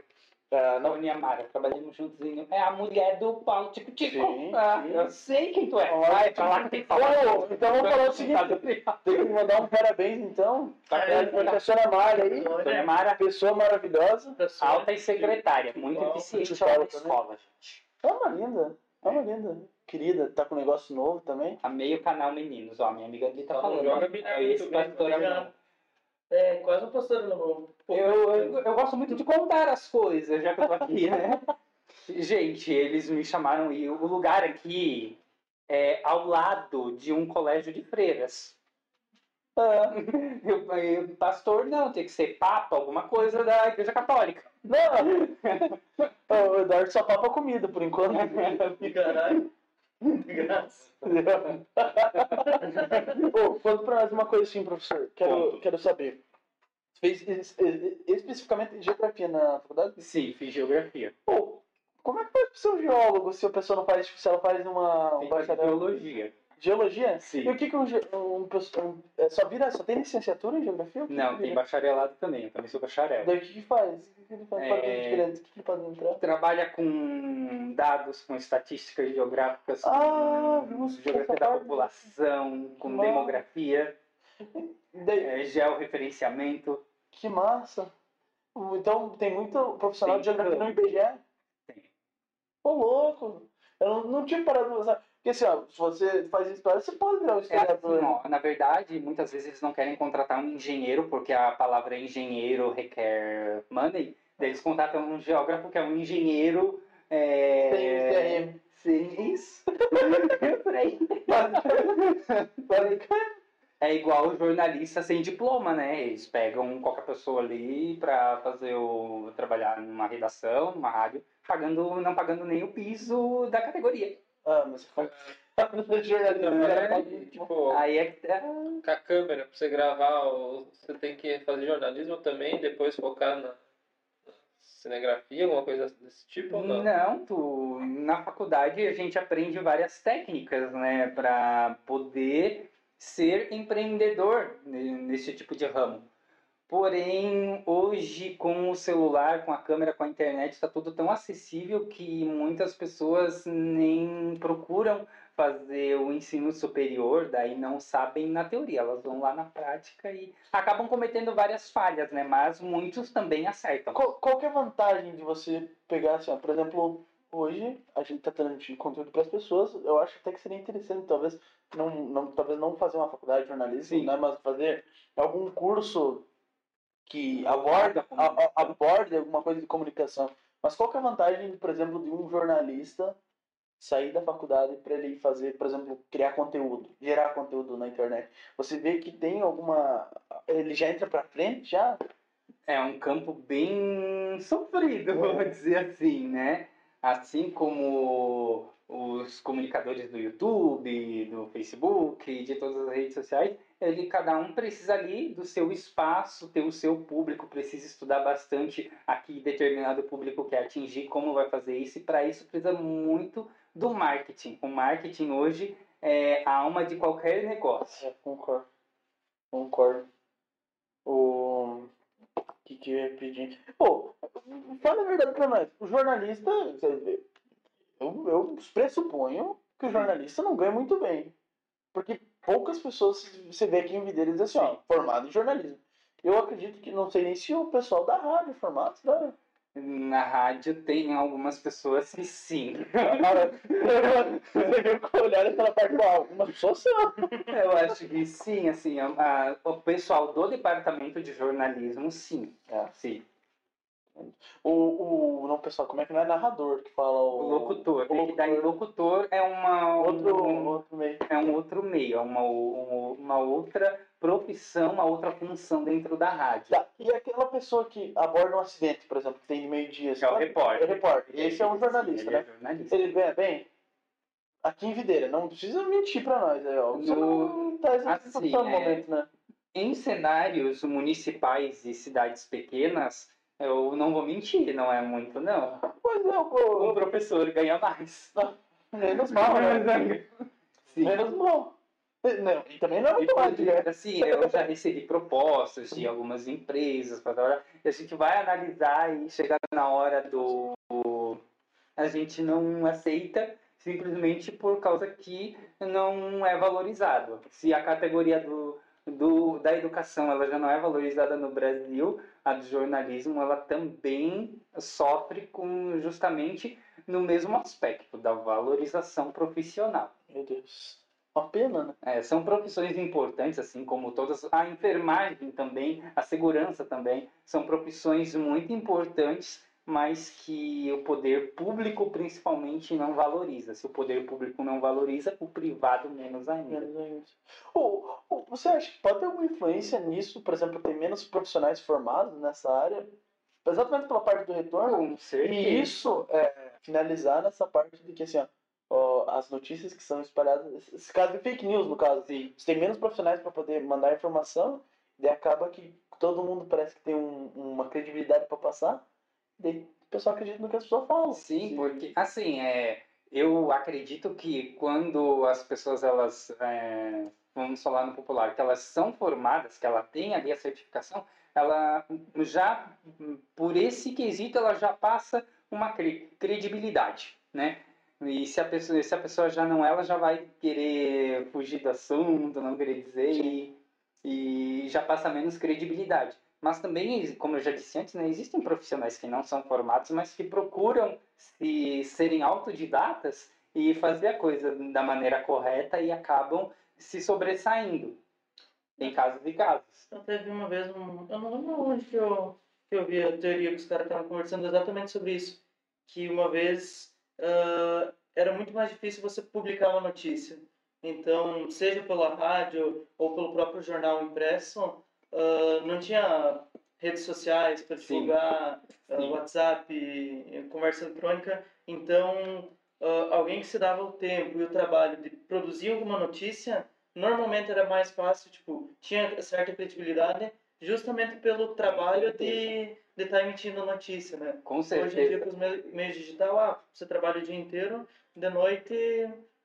É, não. Não, Niamara, trabalhamos juntos em... É a mulher do Paulo Tico Tico. Sim, Ah, sim. eu sei quem tu é. Pra lá que tem que falar. Ô, então vamos falar o seguinte. Tem que mandar um parabéns, então. Pra É, pra professora Mara aí. Dona Mara, Pessoa maravilhosa. alta e secretária, muito eficiente também. escola, gente. É uma linda. É uma linda. Querida, tá com um negócio novo também. Amei o canal Meninos, ó, minha amiga ali tá falando. joga É esse pastor? É, quase um pastor alemão. Eu, eu, eu gosto muito de contar as coisas, já que eu tô aqui, né? (laughs) Gente, eles me chamaram e o lugar aqui é ao lado de um colégio de freiras. Ah, (laughs) Eu, eu, pastor não, tem que ser papa, alguma coisa da igreja católica. Não! (laughs) o Eduardo só papa comida por enquanto. Caralho. De graça. Ô, conta pra nós uma coisa assim, professor. Quero, quero saber. Você fez es- es- especificamente geografia na faculdade? Sim, fiz geografia. Pô, como é que faz pra ser um geólogo se a pessoa não faz, se ela faz uma um Tem bacharel? biologia. Geologia? Sim. E o que que um, um, um- é, só vira, só tem licenciatura em geografia? Que Não, que tem bacharelado também, eu também sou bacharel. Daí o que que faz? O que que ele faz? É. Faz de diferente? O que que ele faz entrar? Trabalha com dados, com estatísticas geográficas, Ah, com geografia da população, com Uau. demografia, (laughs) Daí, é, georreferenciamento. que massa. Então tem muito profissional de Tem. geografia no IBGE? Tem. Ô, louco. Eu não, não tinha parado pra pensar. Porque assim, ó, se você faz história, você pode virar um É historiador. assim, ó, na verdade, muitas vezes eles não querem contratar um engenheiro, porque a palavra engenheiro requer money. Daí eles contratam um geógrafo que é um engenheiro. É... CRM. Sim, isso. (laughs) É igual o jornalista sem diploma, né? Eles pegam qualquer pessoa ali pra fazer o trabalhar numa redação, numa rádio, pagando, não pagando nem o piso da categoria. Ah, mas você faz. jornalista, o cara pode- Tipo, Aí é que tá- com a câmera, pra você gravar, você tem que fazer jornalismo também, depois focar na cinegrafia, alguma coisa desse tipo ou não? Não, tu, na faculdade a gente aprende várias técnicas, né, para poder ser empreendedor ne- nesse tipo de ramo. Porém, hoje com o celular, com a câmera, com a internet, está tudo tão acessível que muitas pessoas nem procuram fazer o ensino superior, daí não sabem na teoria, elas vão lá na prática e acabam cometendo várias falhas, né? Mas muitos também acertam. Qual, qual que é a vantagem de você pegar assim, ó, por exemplo, hoje a gente está transmitindo conteúdo para as pessoas, eu acho até que seria interessante, talvez não, não, talvez não fazer uma faculdade de jornalismo, né, mas fazer algum curso que aborda, a- a- aborde alguma coisa de comunicação. Mas qual que é a vantagem, por exemplo, de um jornalista sair da faculdade para ele fazer, por exemplo, criar conteúdo, gerar conteúdo na internet? Você vê que tem alguma, ele já entra para frente já é um campo bem sofrido, vamos dizer assim, né? Assim como os comunicadores do YouTube, do Facebook, de todas as redes sociais, ele cada um precisa ali do seu espaço, ter o seu público, precisa estudar bastante aqui determinado público quer atingir, como vai fazer isso, e para isso precisa muito do marketing. O marketing hoje é a alma de qualquer negócio. É, concordo. Concordo. O que que eu ia pedir? Pô, fala a verdade pra nós. O jornalista, eu, eu pressuponho que o jornalista não ganha muito bem. Porque poucas pessoas você vê aqui em Videira diz assim, ó, formado em jornalismo. Eu acredito que não sei nem se o pessoal da rádio é formado, né? Na rádio tem algumas pessoas que sim. Você viu que olharam pela parte do algumas pessoas são. Eu acho que sim, assim, a- a- o pessoal do departamento de jornalismo, sim. É. Sim. O, o, não, pessoal, como é que não é narrador que fala o... O locutor. o É que daí locutor é uma Outro, um- outro meio. é um outro meio, é uma, um- uma outra profissão, uma outra função dentro da rádio. Tá, E aquela pessoa que aborda um acidente, por exemplo, que tem de meio-dia. Que é o repórter. É repórter. Esse é um jornalista, Ele né? é jornalista. Ele ganha bem? Aqui em Videira, não precisa mentir pra nós. Aí, ó. Você No- não tá assim, no é- momento, né? Em cenários municipais e cidades pequenas, eu não vou mentir, não é muito, não. Pois é, O pô. professor ganha mais. Menos mal, né? (laughs) Sim. Menos mal. Não, e também não é muito mais, né? Assim, eu já recebi propostas de algumas empresas para trabalhar, e a gente vai analisar e chegar na hora do. A gente não aceita simplesmente por causa que não é valorizado. Se a categoria do, do, da educação ela já não é valorizada no Brasil, a do jornalismo ela também sofre com justamente no mesmo aspecto da valorização profissional. Meu Deus. Uma pena, né? É, são profissões importantes, assim como todas. A enfermagem também, a segurança também, são profissões muito importantes, mas que o poder público principalmente não valoriza. Se o poder público não valoriza, o privado menos ainda. Menos ainda. Ô, ô, você acha que pode ter alguma influência nisso, por exemplo, ter menos profissionais formados nessa área? Exatamente pela parte do retorno? Com certeza. E isso, é, finalizar nessa parte de que, assim, ó, ó, as notícias que são espalhadas, esse caso de fake news, no caso, Sim. você tem menos profissionais para poder mandar informação, daí acaba que todo mundo parece que tem um- uma credibilidade para passar, daí o pessoal acredita no que as pessoas falam. Sim, porque assim, é, eu acredito que quando as pessoas elas, é, vamos falar no popular, que elas são formadas, que ela tem ali a certificação, ela já por esse quesito ela já passa uma cre- credibilidade, né? E se a pessoa se a pessoa já não é, ela já vai querer fugir do assunto, não querer dizer e, e já passa menos credibilidade. Mas também, como eu já disse antes, né, existem profissionais que não são formados, mas que procuram se serem autodidatas e fazer a coisa da maneira correta e acabam se sobressaindo. Em casos e casos. Eu teve uma vez, um, eu não lembro onde que eu, que eu vi a teoria que os caras estavam conversando exatamente sobre isso. Que uma vez ah, era muito mais difícil você publicar uma notícia. Então, seja pela rádio ou pelo próprio jornal impresso, ah, não tinha redes sociais para divulgar, Sim. WhatsApp, e conversa eletrônica. Então, ah, alguém que se dava o tempo e o trabalho de produzir alguma notícia normalmente era mais fácil, tipo, tinha certa credibilidade justamente pelo trabalho de de estar emitindo notícia, né? Com Hoje em dia, certeza. com os me- meios digitais, ah, você trabalha o dia inteiro, de noite,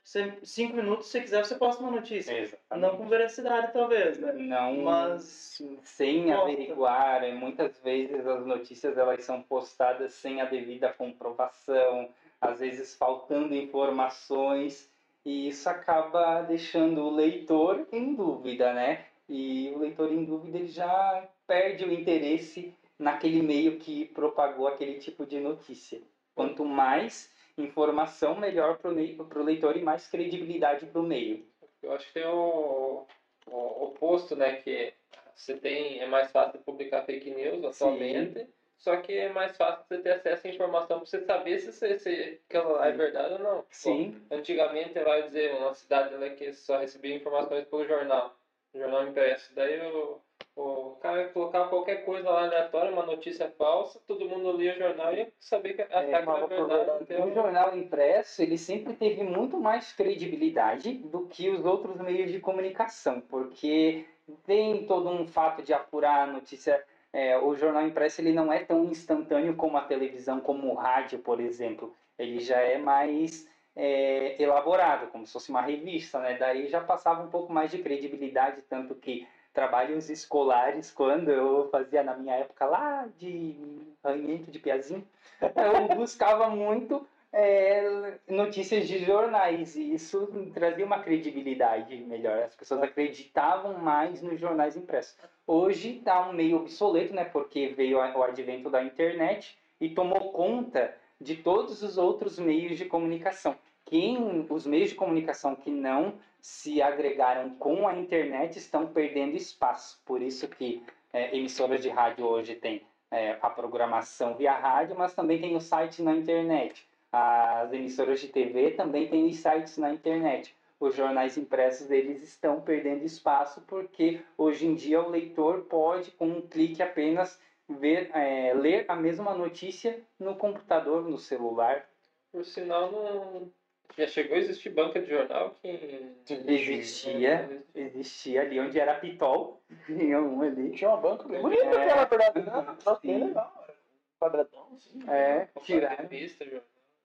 você, cinco minutos, se quiser, você posta uma notícia. Exatamente. Não com veracidade, talvez, né? Não, Mas, sem averiguar, e muitas vezes as notícias elas são postadas sem a devida comprovação, às vezes faltando informações, e isso acaba deixando o leitor em dúvida, né? E o leitor em dúvida ele já perde o interesse naquele meio que propagou aquele tipo de notícia. Quanto mais informação, melhor para o leitor e mais credibilidade para o meio. Eu acho que tem o, o oposto, né? Que você tem, é mais fácil publicar fake news atualmente, só que é mais fácil você ter acesso à informação para você saber se, se, se aquela lá é verdade ou não. Sim, Antigamente, vai dizer, uma cidade lá que só recebia informações pelo jornal, jornal impresso. Daí o, O cara colocava qualquer coisa lá aleatória, uma notícia falsa, todo mundo lia o jornal e ia saber que achar que era por verdade. O jornal impresso, ele sempre teve muito mais credibilidade do que os outros meios de comunicação, porque tem todo um fato de apurar a notícia. é, o jornal impresso ele não é tão instantâneo como a televisão, como o rádio, por exemplo. Ele já é mais é, elaborado, como se fosse uma revista, né? Daí já passava um pouco mais de credibilidade, tanto que trabalhos escolares, quando eu fazia na minha época lá de ranhento de piazinho, eu buscava muito é, notícias de jornais e isso trazia uma credibilidade melhor. As pessoas acreditavam mais nos jornais impressos. Hoje está um meio obsoleto, né? Porque veio o advento da internet e tomou conta de todos os outros meios de comunicação. Quem, os meios de comunicação que não se agregaram com a internet estão perdendo espaço. Por isso que é, emissoras de rádio hoje têm é, a programação via rádio, mas também tem o site na internet. As emissoras de TV também têm os sites na internet. Os jornais impressos eles estão perdendo espaço porque hoje em dia o leitor pode, com um clique apenas, ver, é, ler a mesma notícia no computador, no celular. Por sinal, não. Já chegou a existir banca de jornal que. Existia, existia ali onde era Pitol, (laughs) tinha um ali. Tinha uma banca bem bonita, É. aquela verdade, né? Nossa, Sim. bem legal. era Quadradão, assim. É, tirar. revista, jornal.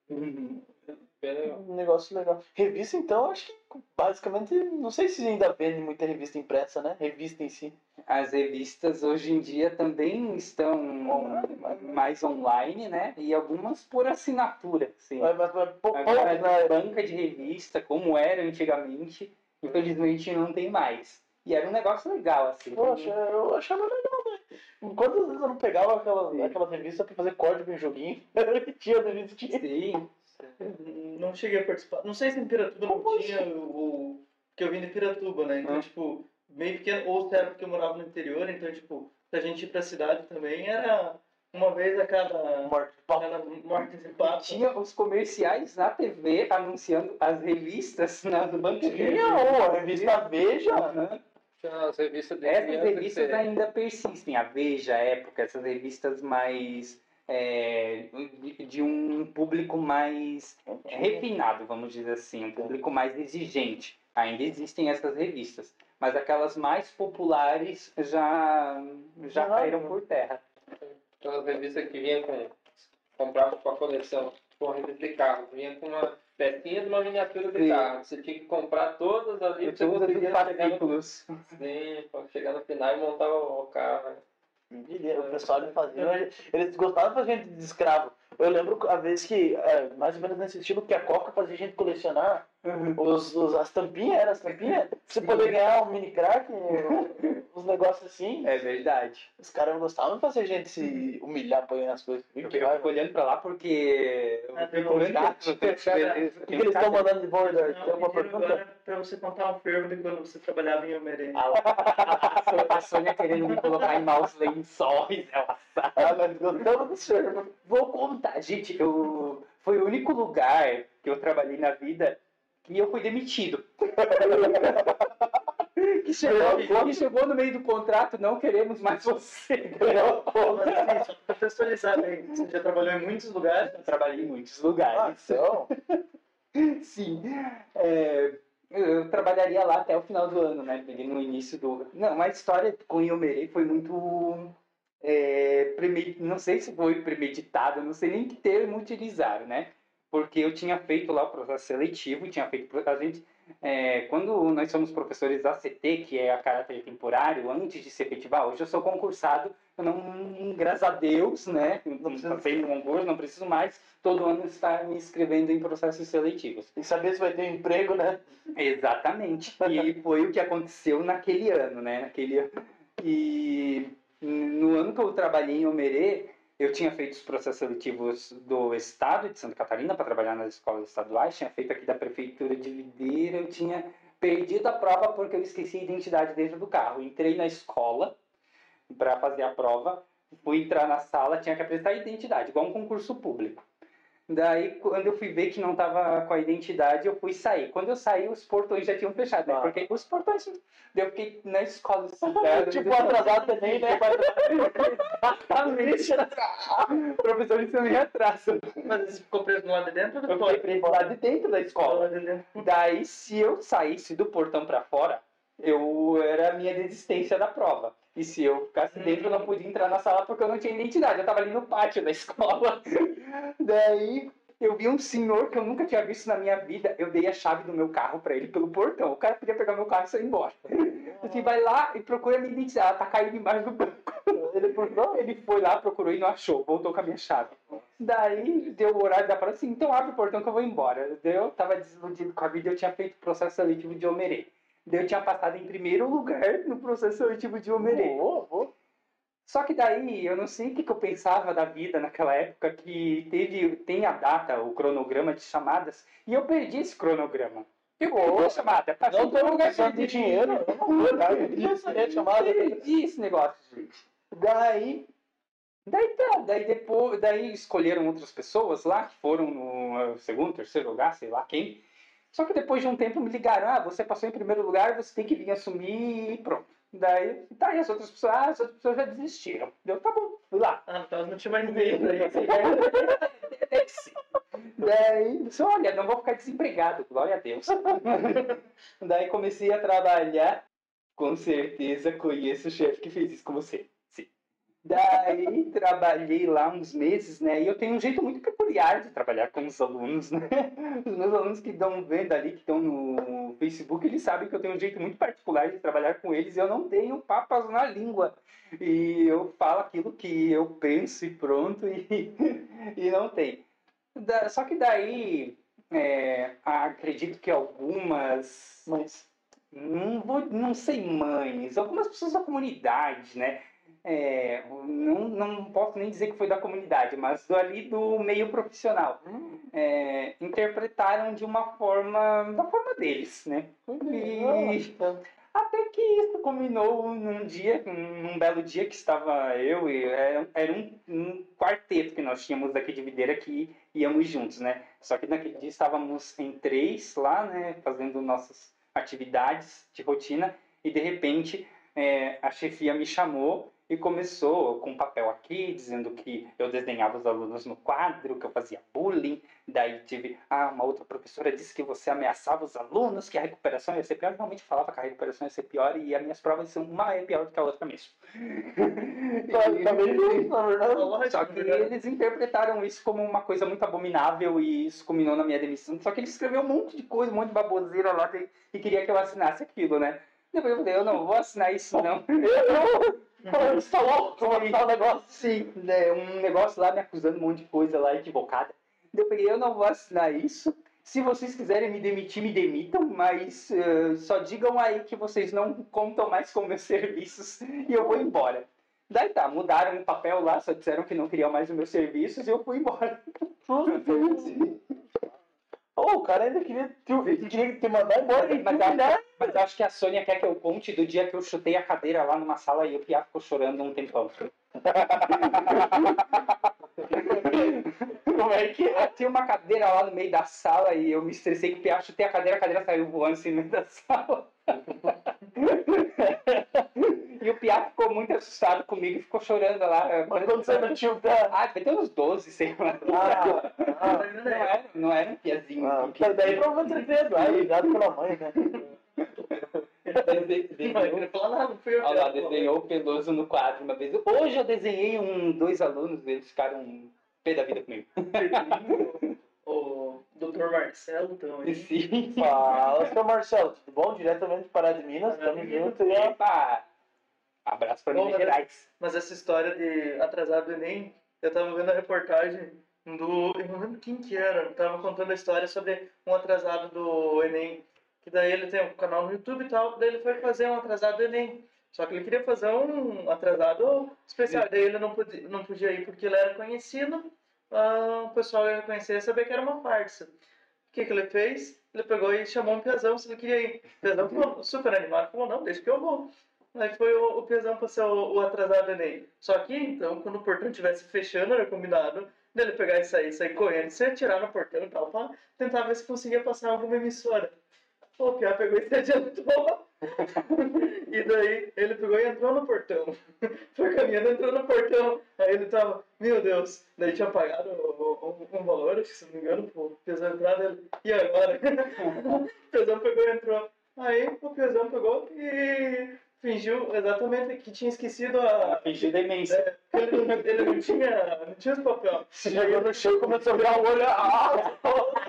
Uhum. Legal. Um negócio legal. Revista, então, acho que basicamente, não sei se ainda vende muita revista impressa, né? Revista em si. As revistas hoje em dia também estão Online, mas- mais online, né? E algumas por assinatura, sim. Mas, mas, mas pou- Agora, poucos, né? banca de revista, como era antigamente, infelizmente não tem mais. E era um negócio legal, assim. Poxa, eu achava legal, né? Quantas vezes eu não pegava aquela, Sim. aquela revista pra fazer código em joguinho? (laughs) Tinha revista. Sim, Não cheguei a participar. Não sei se em Piratuba não Como tinha o. o- Porque eu vim de Piratuba, né? Então, Ah. tipo, meio pequeno. Ou se era porque eu morava no interior, então, tipo, pra gente ir pra cidade também era uma vez a cada. Morte cada morte de E pato. tinha os comerciais na TV anunciando as revistas nas de Tinha uma revista Veja. Tinha as revistas de Essas revistas ainda persistem, a Veja, a Época, essas revistas mais é, de, um público mais é, refinado, vamos dizer assim, um público mais exigente. Ainda existem essas revistas, mas aquelas mais populares já já caíram por terra. Aquelas revistas que vinham com. comprava com a coleção, com a revista de carro, vinha com uma pecinha de uma miniatura de Sim. carro. Você tinha que comprar todas ali pra você Todos os conseguir chegar no, sim, chegar no final e montar o, o carro. O pessoal ele fazia. Eles gostavam de fazer gente de escravo. Eu lembro a vez que, é, mais ou menos nesse estilo, que a Coca fazia gente colecionar os, os- as tampinhas, era as tampinhas. Você poder ganhar um mini crack, (laughs) uns negócios assim. É verdade. Os caras não gostavam de fazer gente se humilhar apanhando as coisas. Eu Que fico olhando pra lá porque eu Ah, fico um chat, (laughs) o que eles estão mandando de? Não, Tem uma eu digo pergunta? agora pra você contar um fervo de quando você trabalhava em Almerê. A, (laughs) a, Sônia querendo me colocar em maus lençóis, ela sabe. Ah, mas gostamos do. Vou contar, gente, eu, foi o único lugar que eu trabalhei na vida que eu fui demitido. (laughs) que, chegou, que chegou no meio do contrato, não queremos mais você. (laughs) Assim, só contextualizar bem, você já trabalhou em muitos lugares. Eu trabalhei em muitos Ah, lugares. então. (laughs) Sim. É, eu trabalharia lá até o final do ano, né? Peguei no início do. Não, a história com Iomerei foi muito. É, preme- Não sei se foi premeditada, não sei nem que termo utilizar, né? Porque eu tinha feito lá o processo seletivo, tinha feito. A gente, é, quando nós somos professores ACT, que é a caráter temporário, antes de se efetivar, hoje eu sou concursado, eu não, graças a Deus, né? Não passei no concurso, não preciso mais, todo ano estar me inscrevendo em processos seletivos. E saber se vai ter um emprego, né? Exatamente. E (laughs) foi o que aconteceu naquele ano, né? Naquele ano. E no ano que eu trabalhei em Omerê, eu tinha feito os processos seletivos do estado de Santa Catarina para trabalhar nas escolas estaduais, tinha feito aqui da prefeitura de Videira, eu tinha perdido a prova porque eu esqueci a identidade dentro do carro. Entrei na escola para fazer a prova, fui entrar na sala, tinha que apresentar a identidade, igual um concurso público. Daí, quando eu fui ver que não tava com a identidade, eu fui sair. Quando eu saí, os portões já tinham fechado, né? Ah. Porque os portões. Eu fiquei na escola. (laughs) Tipo, atrasado também, né? (laughs) Exatamente. O professor isso me atrasa. Mas você ficou preso do lado de dentro do Eu fiquei preso lá de dentro da escola. lado de dentro. Daí, se eu saísse do portão pra fora, eu era a minha desistência da prova. E se eu ficasse dentro, eu não podia entrar na sala porque eu não tinha identidade. Eu tava ali no pátio da escola. (laughs) Daí, eu vi um senhor que eu nunca tinha visto na minha vida. Eu dei a chave do meu carro pra ele pelo portão. O cara podia pegar meu carro e sair embora. (laughs) Assim, vai lá e procura a minha identidade. Ela tá caída embaixo do banco. Ele? (laughs) Ele foi lá, procurou e não achou. Voltou com a minha chave. Daí deu o horário da prova assim, então abre o portão que eu vou embora. Eu tava desiludido com a vida, eu tinha feito processo seletivo de Homerê. Daí eu tinha passado em primeiro lugar no processo seletivo de Homerê. Boa, boa. Só que daí eu não sei o que, que eu pensava da vida naquela época que teve, tem a data, o cronograma de chamadas, e eu perdi esse cronograma. Perdi a chamada. Passei Não um tô lugar de dinheiro. Eu não vou dar. Eu chamada. Perdi esse negócio, gente. Daí. Daí tá, daí depois. Daí escolheram outras pessoas lá, que foram no eh, segundo, terceiro lugar, sei lá quem. Só que depois de um tempo me ligaram, ah, você passou em primeiro lugar, você tem que vir assumir e pronto. Daí, tá, e as outras pessoas, ah, as outras pessoas já desistiram. Deu, tá bom, fui lá. Ah, então não tinha mais ninguém daí. (laughs) Daí, disse, olha, não vou ficar desempregado, glória a Deus. (laughs) Daí comecei a trabalhar, com certeza conheço o chefe que fez isso com você. Daí trabalhei lá uns meses, né? E eu tenho um jeito muito peculiar de trabalhar com os alunos, né? Os meus alunos que estão vendo ali, que estão no Facebook, eles sabem que eu tenho um jeito muito particular de trabalhar com eles. Eu não tenho papas na língua. E eu falo aquilo que eu penso e pronto, e, e não tem. Da- só que daí, é, acredito que algumas Mas não vou, não sei mães, algumas pessoas da comunidade, né? É, não, não posso nem dizer que foi da comunidade, mas do ali do meio profissional. É, interpretaram de uma forma, da forma deles, né? E até que isso combinou num dia, num belo dia que estava eu e era, era um, um quarteto que nós tínhamos daqui de Videira que íamos juntos, né? Só que naquele dia estávamos em três lá, né? Fazendo nossas atividades de rotina e de repente é, a chefia me chamou e começou com um papel aqui dizendo que eu desenhava os alunos no quadro, que eu fazia bullying. Daí tive, ah, uma outra professora disse que você ameaçava os alunos, que a recuperação ia ser pior. Eu realmente falava que a recuperação ia ser pior e as minhas provas são uma é pior do que a outra mesmo. (laughs) tá (laughs) Só que verdade. eles interpretaram isso como uma coisa muito abominável e isso culminou na minha demissão. Só que ele escreveu um monte de coisa, um monte de baboseira lá e queria que eu assinasse aquilo, né? Depois eu falei, eu não vou assinar isso não. (laughs) Falando, você tá louco? Vou botar o negócio. Sim, né, um negócio lá me acusando um monte de coisa lá equivocada. Daí Eu peguei, eu não vou assinar isso. Se vocês quiserem me demitir, me demitam, mas eh, só digam aí que vocês não contam mais com meus (laughs) serviços e eu vou embora. Daí tá, mudaram o papel lá, só disseram que não queriam mais os meus serviços e eu fui embora. (laughs) Ô, o cara ainda queria te, queria te mandar embora Mas, te acho, mas acho que a Sônia quer que eu conte do dia que eu chutei a cadeira lá numa sala e o Pia ficou chorando um tempão. (laughs) Como é que é? Tinha uma cadeira lá no meio da sala e eu me estressei que o Pia chutei a cadeira, a cadeira saiu voando assim no meio da sala. (laughs) e o Pia ficou muito assustado comigo e ficou chorando lá. Mas quando você não tinha o pé. Ah, devia ter uns 12, sei lá. Ah, ah, Não era, não era um piazinho. ah, um piazinho. daí provavelmente você fez, ah, ligado pela mãe, né? Ele que Olha lá, desenhou o Peloso no quadro uma vez. Hoje eu desenhei um, dois alunos, eles ficaram pé da vida comigo. O Dr. Marcelo também. Sim. Fala, seu Marcelo, tudo bom? Diretamente de Pará de Minas, tamo junto. Epa! Abraço pra Bom, Minas mas- Gerais. Mas essa história de atrasado do Enem, eu tava vendo a reportagem do. Eu não lembro quem que era. Tava contando a história sobre um atrasado do Enem. Que daí ele tem um canal no YouTube e tal. Daí ele foi fazer um atrasado do Enem. Só que ele queria fazer um atrasado especial. Daí ele não podia, não podia ir porque ele era conhecido. ah, o pessoal ia conhecer e saber que era uma farsa. O que, que ele fez? Ele pegou e chamou um Piazão se ele queria ir. O Piazão ficou super animado. Falou, não, deixa que eu vou. Aí foi o, o pesão pra ser o, o atrasado do Enem. Só que, então, quando o portão estivesse fechando, era combinado dele pegar e sair, sair correndo, se atirar no portão e tal, pra tentar ver se conseguia passar alguma emissora. O Piá pegou e se adiantou. (laughs) e daí ele pegou e entrou no portão. (laughs) Foi caminhando, entrou no portão. Aí ele tava, meu Deus, daí tinha pagado um, um valor, acho que se não me engano, pro pesão entrar dele. E agora? (laughs) o pesão pegou e entrou. Aí o pesão pegou e fingiu exatamente que tinha esquecido a. Fingiu demência. É, ele, não- ele não tinha, não tinha os papéis. Chegou no chão começou a virar o olho. Ah!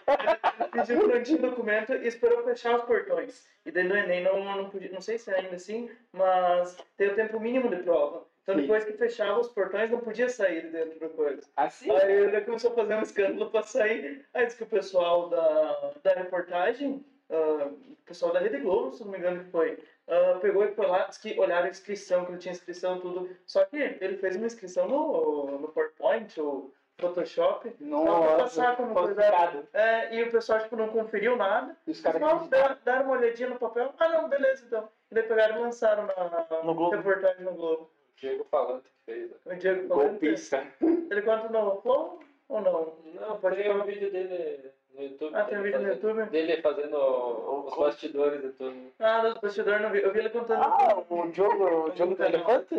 (laughs) Pediu que não tinha documento e esperou fechar os portões. E daí no Enem não, não podia, não sei se é ainda assim, mas tem o tempo mínimo de prova. Então Sim. depois que fechava os portões não podia sair de dentro da coisa. Assim? Aí ele começou a fazer um escândalo para sair. Aí disse que o pessoal da, da reportagem, ah, o pessoal da Rede Globo, se não me engano que foi, ah, pegou e foi lá, disse que olharam a inscrição, que ele tinha inscrição tudo. Só que ele fez uma inscrição no, no PowerPoint ou Photoshop. Não, pra passar como coisa. É, e o pessoal tipo, não conferiu nada. E os caras deram, deram uma olhadinha no papel. Ah, não, beleza então. E daí pegaram e lançaram na No Globo. reportagem no Globo. Diego Falante que fez. né? O Diego falando. Golpista. Ele conta no Flow ou não? Não, Pode falar. um vídeo dele no YouTube. Ah, tem um vídeo no fazendo- YouTube? Dele fazendo os bastidores e tudo. Ah, no bastidor não vi. Eu vi ele contando. Ah, o Diogo, o Diogo do Elefante?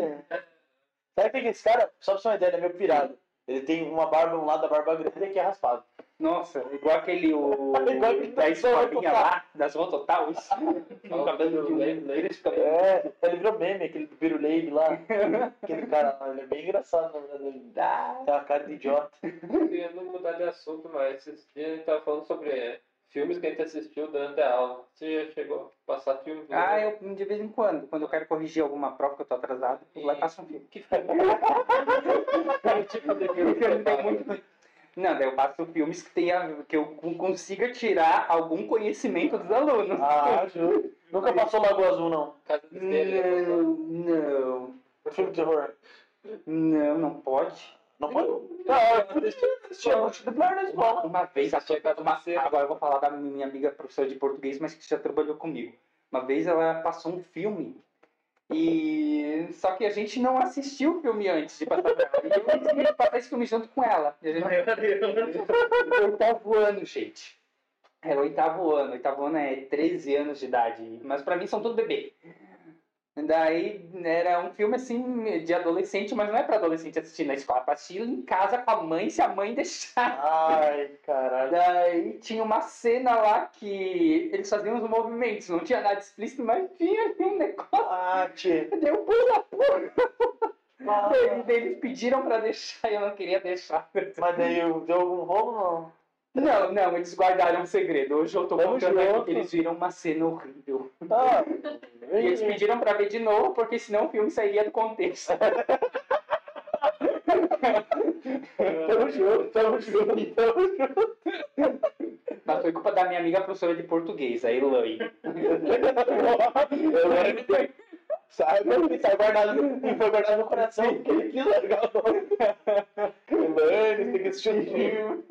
Sabe quem é esse cara? Só pra você ter uma ideia, ele é meio pirado. Ele tem uma barba, um lado da barba grande e aqui é raspado. Nossa, igual aquele o, (laughs) Igual da escolinha lá, da Zona Total, isso. Um cabelo de cabelo. É, ele virou meme, aquele do Biruleib lá. (laughs) Aquele cara lá, ele é bem engraçado, na verdade. Ele tem uma cara de idiota. Querendo mudar de assunto, mas esses dias a gente tava falando sobre filmes que a gente assistiu durante a aula. Você já chegou a passar filme? Ah, eu de vez em quando, quando eu quero corrigir alguma prova que eu tô atrasado, eu lá e passo um filme. Que filme? (laughs) Que tipo de filme Porque eu não tenho muito. Não, daí eu passo filmes que, tenha, que eu consiga tirar algum conhecimento dos alunos. Ah, juro. Nunca passou Lagoa Azul, não. Casa de Mistério. não, não, Filme de terror. não, não pode. Não pode? Ah, eu assistia multidublar na escola. Uma vez, de uma- agora eu vou falar da minha amiga professora de português, mas que já trabalhou comigo. Uma vez ela passou um filme e só que a gente não assistiu o filme antes de passar pra ela. E eu decidi passar esse filme junto com ela. E a gente oitavo ano, gente. Era oitavo ano. Oitavo ano é 13 anos de idade. Mas pra mim são tudo bebê. Daí era um filme assim de adolescente, mas não é pra adolescente assistir na escola, é pra assistir em casa com a mãe, se a mãe (laughs) deixar. Ai, caralho. Daí tinha uma cena lá que eles faziam os movimentos, não tinha nada explícito, mas tinha ali um negócio. Ah, tchê. Deu pula, pula. Ah, Daí eles pediram pra deixar e eu não queria deixar. Mas daí deu algum rolo, não? Não, não, eles guardaram um segredo. Hoje eu tô Tamo contando aqui junto. que eles viram uma cena horrível. Ah, E eles pediram pra ver de novo, porque senão o filme sairia do contexto. Tamo junto, tamo junto, tamo junto. Mas foi culpa da minha amiga professora de português, a Elaine. (laughs) saiba que sai guardado, e foi guardado no coração, porque ele quis largar o nome. Elaine, tem que assistir o filme.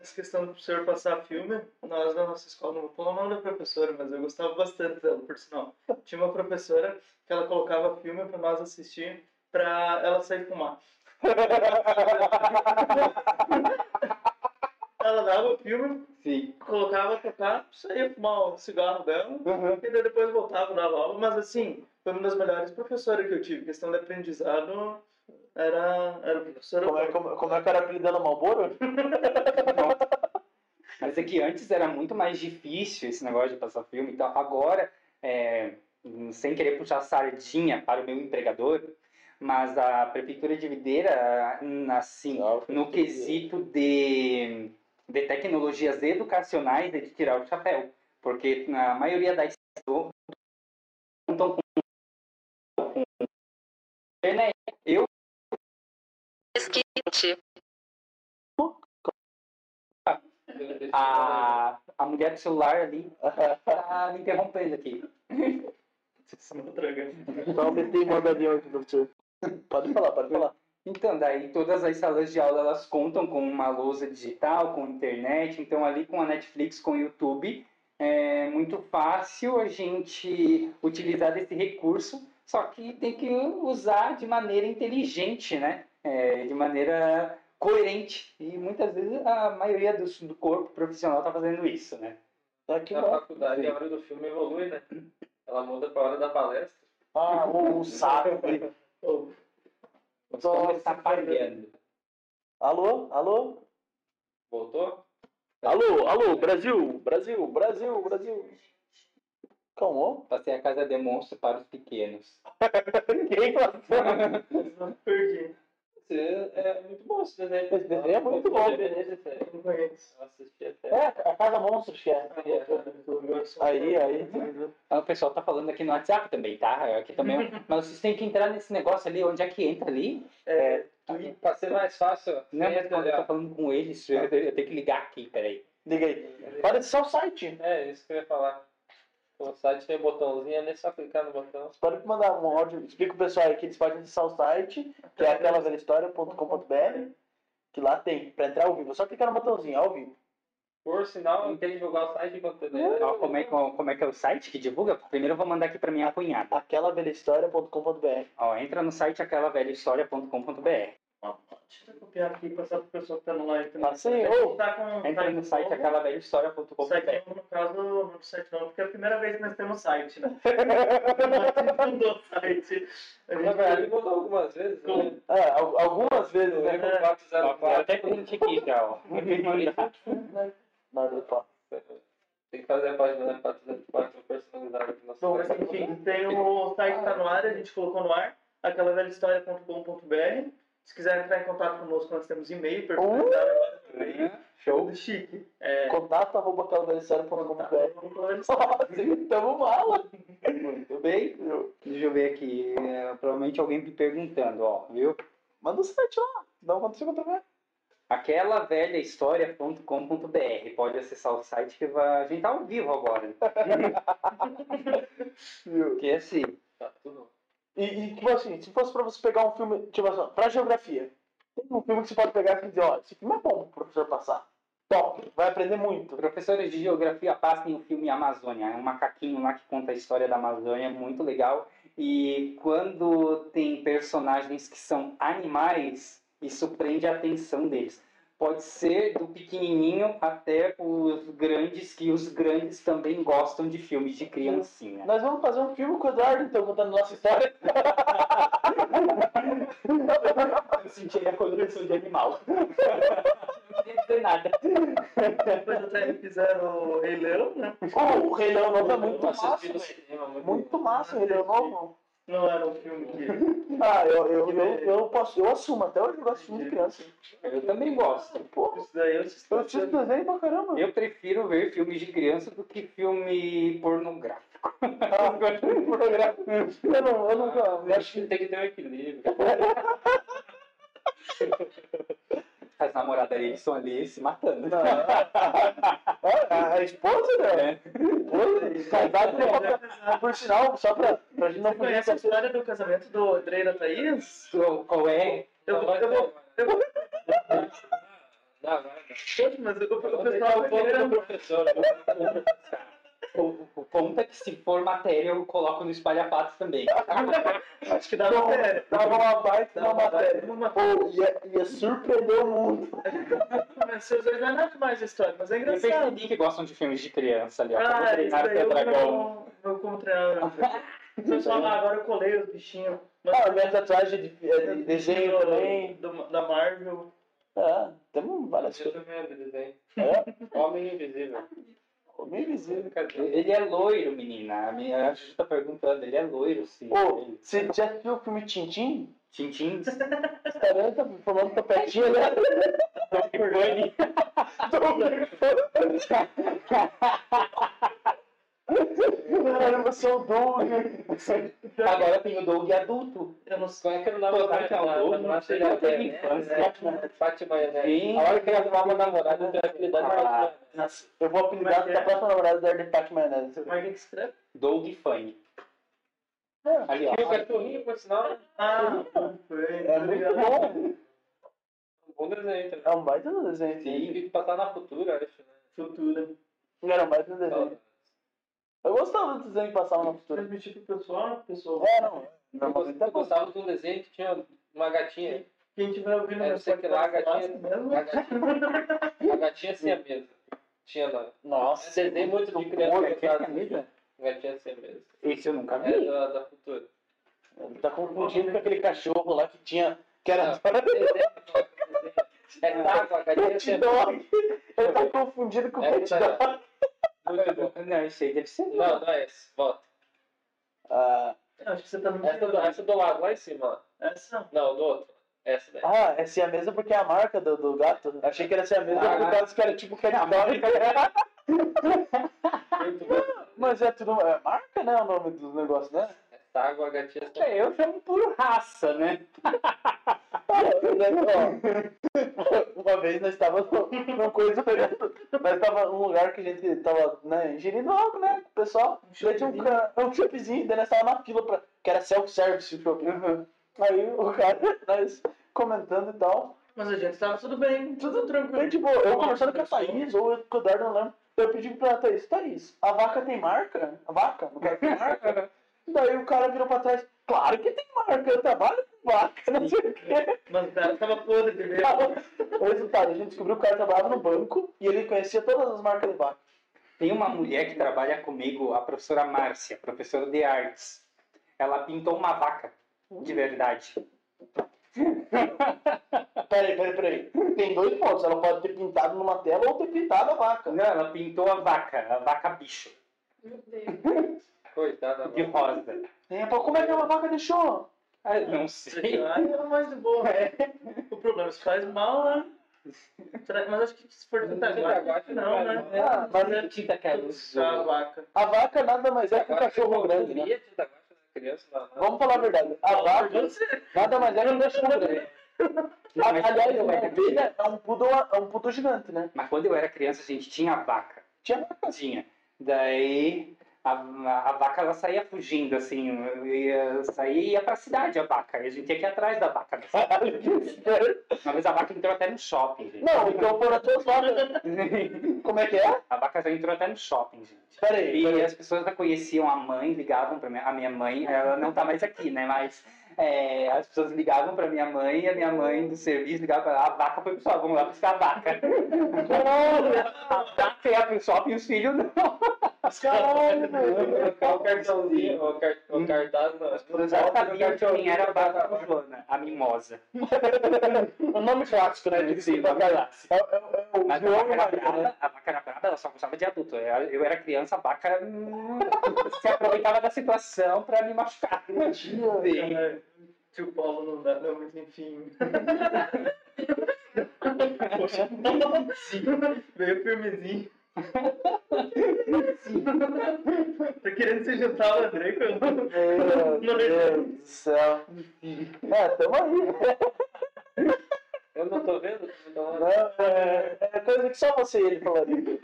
Essa questão do professor passar filme, nós na nossa escola, não vou falar o nome da professora, mas eu gostava bastante dela, por sinal. Tinha uma professora que ela colocava filme pra nós assistir pra ela sair fumar. (laughs) Ela dava o filme, Sim. colocava pra tocar, saía fumar o cigarro dela, Uhum. e daí depois voltava, dava aula, mas assim, foi uma das melhores professoras que eu tive. Questão de aprendizado, era, era professora Como é, como, como é que era apelidando Malboro? (laughs) Mas é que antes era muito mais difícil esse negócio de passar filme e tal. Agora, é, sem querer puxar sardinha para o meu empregador, mas a prefeitura de Videira, assim, no quesito de, de tecnologias educacionais é de tirar o chapéu. Porque na maioria das contam com com internet. Eu Esquite. a, a mulher do celular ali (laughs) tá me interrompendo aqui. Então, metei mandadinho aqui, professor. Pode falar, pode falar. Então, daí todas as salas de aula elas contam com uma lousa digital, com internet, então ali com a Netflix, com o YouTube, é muito fácil a gente utilizar desse recurso, só que tem que usar de maneira inteligente, né? É, de maneira coerente. E muitas vezes a maioria do, do corpo profissional está fazendo isso, né? Tá que Na bom. faculdade, a hora do filme evolui, né? Ela muda pra hora da palestra. Ah, um saco. (laughs) Nossa, começar falhando. Alô? Alô? Voltou? Alô? Alô? Brasil? Brasil? Brasil? Brasil? Calma. Passei a casa de monstro para os pequenos. (laughs) Quem passou? (laughs) Perdi. Você é muito bom esse desenho. Esse desenho é muito bom. Não conheço. Eu assisti até. É, a Casa Monstros que é. Aí, aí. Ah, O pessoal tá falando aqui no WhatsApp também, tá? Aqui também. (laughs) Mas vocês têm que entrar nesse negócio ali. Onde é que entra ali? É, Pra ser mais fácil, Não, mas quando eu tô falando com eles, eu, tenho que ligar aqui, peraí. liga aí. Para de ser o site. É, isso que eu ia falar. O site tem botãozinho, é nem só clicar no botão. Você pode mandar um áudio. Explica o pessoal aí que eles podem acessar o site, que é aquela velha história.com.br, que lá tem, pra entrar ao vivo. É só clicar no botãozinho, ao vivo. Por sinal, quem divulgar o site enquanto. Ó, como, é, que- como é que é o site que divulga? Primeiro eu vou mandar aqui pra minha cunhada. Aquela velha história.com.br. Ó, entra no site aquelavelhahistoria.com.br. Deixa eu copiar aqui e passar pro pessoal que tá no live também. A gente ô. tá com Entra no site aquelavelhahistoria.com.br. Site novo, no caso, no site não, porque é a primeira vez que nós temos site, né? A gente fundou o site. A Na gente verdade, mudou algumas vezes. Né? É, al- algumas vezes, Eu né? Ó, 404. até print aqui já, ó. (laughs) Nada, pá. Tem que fazer a página da 404 personalizada do nosso Bom, mas enfim, tem o site tá no ar, a gente colocou no ar, aquelavelhahistoria.com.br. Se quiser entrar em contato conosco, nós temos e-mail, personalizado agora também. Show. Tudo chique. É, Contato arroba contato. Tamo mala. Muito bem. Deixa eu ver aqui. é, provavelmente alguém me perguntando, ó, viu? Manda o site lá. Dá uma conta contra Aquelavelhahistoria.com.br. Pode acessar o site que vai... a gente tá ao vivo agora. (laughs) Viu? Que é assim. Tá tudo. E, e, tipo assim, se fosse pra você pegar um filme, tipo assim, pra geografia, tem um filme que você pode pegar e dizer, ó, esse filme é bom pro professor passar. Top, vai aprender muito. Professores de geografia passem o filme Amazônia. É um macaquinho lá que conta a história da Amazônia, muito legal. E quando tem personagens que são animais, isso prende a atenção deles. Pode ser do pequenininho até os grandes, que os grandes também gostam de filmes de criancinha. Nós vamos fazer um filme com o Eduardo, então, contando nossa história. Eu senti a coloração de animal. Não queria dizer nada. Depois até fizeram o Rei Leão, né? Oh, o Rei Leão Novo é muito massa, Muito massa o Rei Leão Novo. Não era um filme que. (laughs) Ah, eu, eu, eu, eu, posso, eu assumo, até hoje eu gosto de filme de criança. Eu também gosto. Pô, Isso daí eu assisti. eu assisto desenho pra caramba. Eu prefiro ver filmes de criança do que filme pornográfico. (laughs) Ah, programa. Eu não, eu nunca. Eu acho que tem que ter um equilíbrio. (laughs) As namoradas deles estão ali se matando. Não. (laughs) A, a esposa, né? Esposa, casado com Por sinal, só pra, pra gente não Você conhece a história do casamento do Andrei e da Thaís? Qual- Qual é? Eu, vai eu vou. Eu vou. Não, não, não. Poxa, mas o, o Eu vou pessoal o professor. (laughs) O, o ponto é que se for matéria, eu coloco no espalha-patos também. (laughs) Acho que dá matéria. Dava uma baita Dá uma uma matéria. baita uma matéria. Pô, ia, ia surpreender o mundo. Mas vocês dois não é nada demais a história, mas é Eu engraçado. percebi que gostam de filmes de criança ali, ó. Ah, isso daí eu dragão. não. Eu como treinador. Pessoal, ah, agora eu colei os bichinhos. Mas Ah, minha tatuagem de, é, de desenho também. do- da Marvel. É, temos várias Eu coisas. vi desenho. É, Homem Invisível. Invisível. Ele é loiro, menina. A minha a Juju tá perguntando, ele é loiro, sim. Pô, você já assistiu o filme Tintim? Tintin. Instagram (laughs) tá falando topetinho, né? Cara, (laughs) você é o Doug. Agora tem o Doug adulto. Eu não sei. Como é que era o nome Pô, tá que é o na- Doug, na- não na- sei na- se teve né? infância. É, Fátima Maionese. Sim. A hora que ele arrumava uma namorada, ele apelidado de Ah. Fátima Nossa, Eu vou apelidar da próxima namorada da Maionese. Como é que escreve? Doug Funny. É, Ali, ó. Tinha o cachorrinho, por sinal. Ah, foi. é muito bom. Um bom desenho também. É um baita desenho. Tem que passar na futura, acho, né? Futura. Era um baita desenho. Eu gostava do desenho que passava na futura. Transmitir pro pessoal, pessoal. É, não. Eu Normalmente gostava- eu gostava de um desenho que tinha uma gatinha. Quem tiver ouvindo É, eu sei que lá a gatinha- mesmo. A gatinha, (laughs) a gatinha sem a mesa. Tinha lá. Nossa. É desenho muito de criança. Que é gostava. camisa? Gatinha sem a mesa. Esse eu nunca É vi. da, da Futura. Ele tá confundindo com aquele cachorro lá que tinha. Que era. Não. (laughs) É tágua, a gatinha sem a Pet mesa. Ele tá confundindo com o É, Pet tá. Dog. Muito bom. Não, esse aí deve ser. Não, não é esse. Volta. Ah, Acho que você tá no Essa do, essa do lado, lá em cima. ó. Essa? Não, do outro. Essa daí. ah, essa é a mesa porque é a marca do, do gato. Achei que era ser a mesa Ah. por causa que era tipo. (laughs) Muito bom. Mas é tudo. É marca, né? O nome do negócio, né? É tágua, gatinha. É, eu chamo por raça, né? (laughs) Uma vez nós estávamos numa coisa nós estávamos num lugar que a gente estava né, ingerindo algo, né? O pessoal, daí tinha um, um shoppingzinho, daí nós estávamos na fila pra, que era self-service o shopping. Aí o cara, nós comentando e tal. Mas a gente tava tudo bem, tudo tranquilo. tipo, eu conversando com a Thaís, ou com o Eduardo, não lembro. Eu pedi pra Thaís, Thaís, a vaca tem marca? A vaca? Caso, tem marca? (laughs) Daí o cara virou pra trás, claro que tem marca, eu trabalho com vaca, não sei o quê. Mas o cara tava podre de ver. O resultado, a gente descobriu que o cara trabalhava no banco e ele conhecia todas as marcas de vaca. Tem uma mulher que trabalha comigo, a professora Márcia, professora de artes. Ela pintou uma vaca, de verdade. (laughs) Peraí, peraí, peraí. Tem dois pontos. Ela pode ter pintado numa tela ou ter pintado a vaca. Não, ela pintou a vaca, a vaca bicho, Meu Deus. (laughs) Coitada. de rosa. É, pô, como é que a vaca deixou? Ah, não sei. (laughs) Aí era mais de boa. O problema é se faz mal, né? Mas acho que se for tentar agora, não, né? mal. Ah, mas é tinta que ela a vaca. A vaca nada mais é que um cachorro grande, né? da criança lá. Vamos falar a verdade. A vaca nada mais é que um cachorro grande. (laughs) Aliás, uma ovelha é um poodle, é um poodle gigante, né? Mas quando eu era criança, a gente tinha vaca. Tinha vaca. Tinha. Daí a, a, vaca ela saía fugindo, assim, ia, saía e ia pra cidade a vaca. E a gente tinha que ir atrás da vaca. (laughs) Uma vez a vaca entrou até no shopping, gente. Não, então foram tuas vacas. (laughs) Como é que é? A vaca já entrou até no shopping, gente. Peraí, E peraí. as pessoas já conheciam a mãe, ligavam pra minha, a minha mãe, ela não tá mais aqui, né? Mas é, as pessoas ligavam pra minha mãe e a minha mãe do serviço ligava pra ela, a vaca foi pro shopping, vamos lá buscar a vaca. (laughs) a vaca ia pro shopping e os filhos não. Caralho, velho. O cartãozinho, o, car, o cartaz na. Eu já sabia quem era a Joana, a mimosa. (laughs) O nome clássico, né? De Sim, vaca lá. É, é, é o Mas a vaca era né? brava, a vaca era brava, ela só gostava de adulto. Eu, era criança, a vaca hum, se aproveitava da situação pra me machucar. Sim. Cara, Tio Paulo não dá, não, mas enfim. (laughs) Poxa, veio firmezinho. Tá querendo se juntar ao André com Meu Deus do céu. É, tamo aí. Eu não tô vendo? Então, Não, é, é coisa que só você e ele falaria.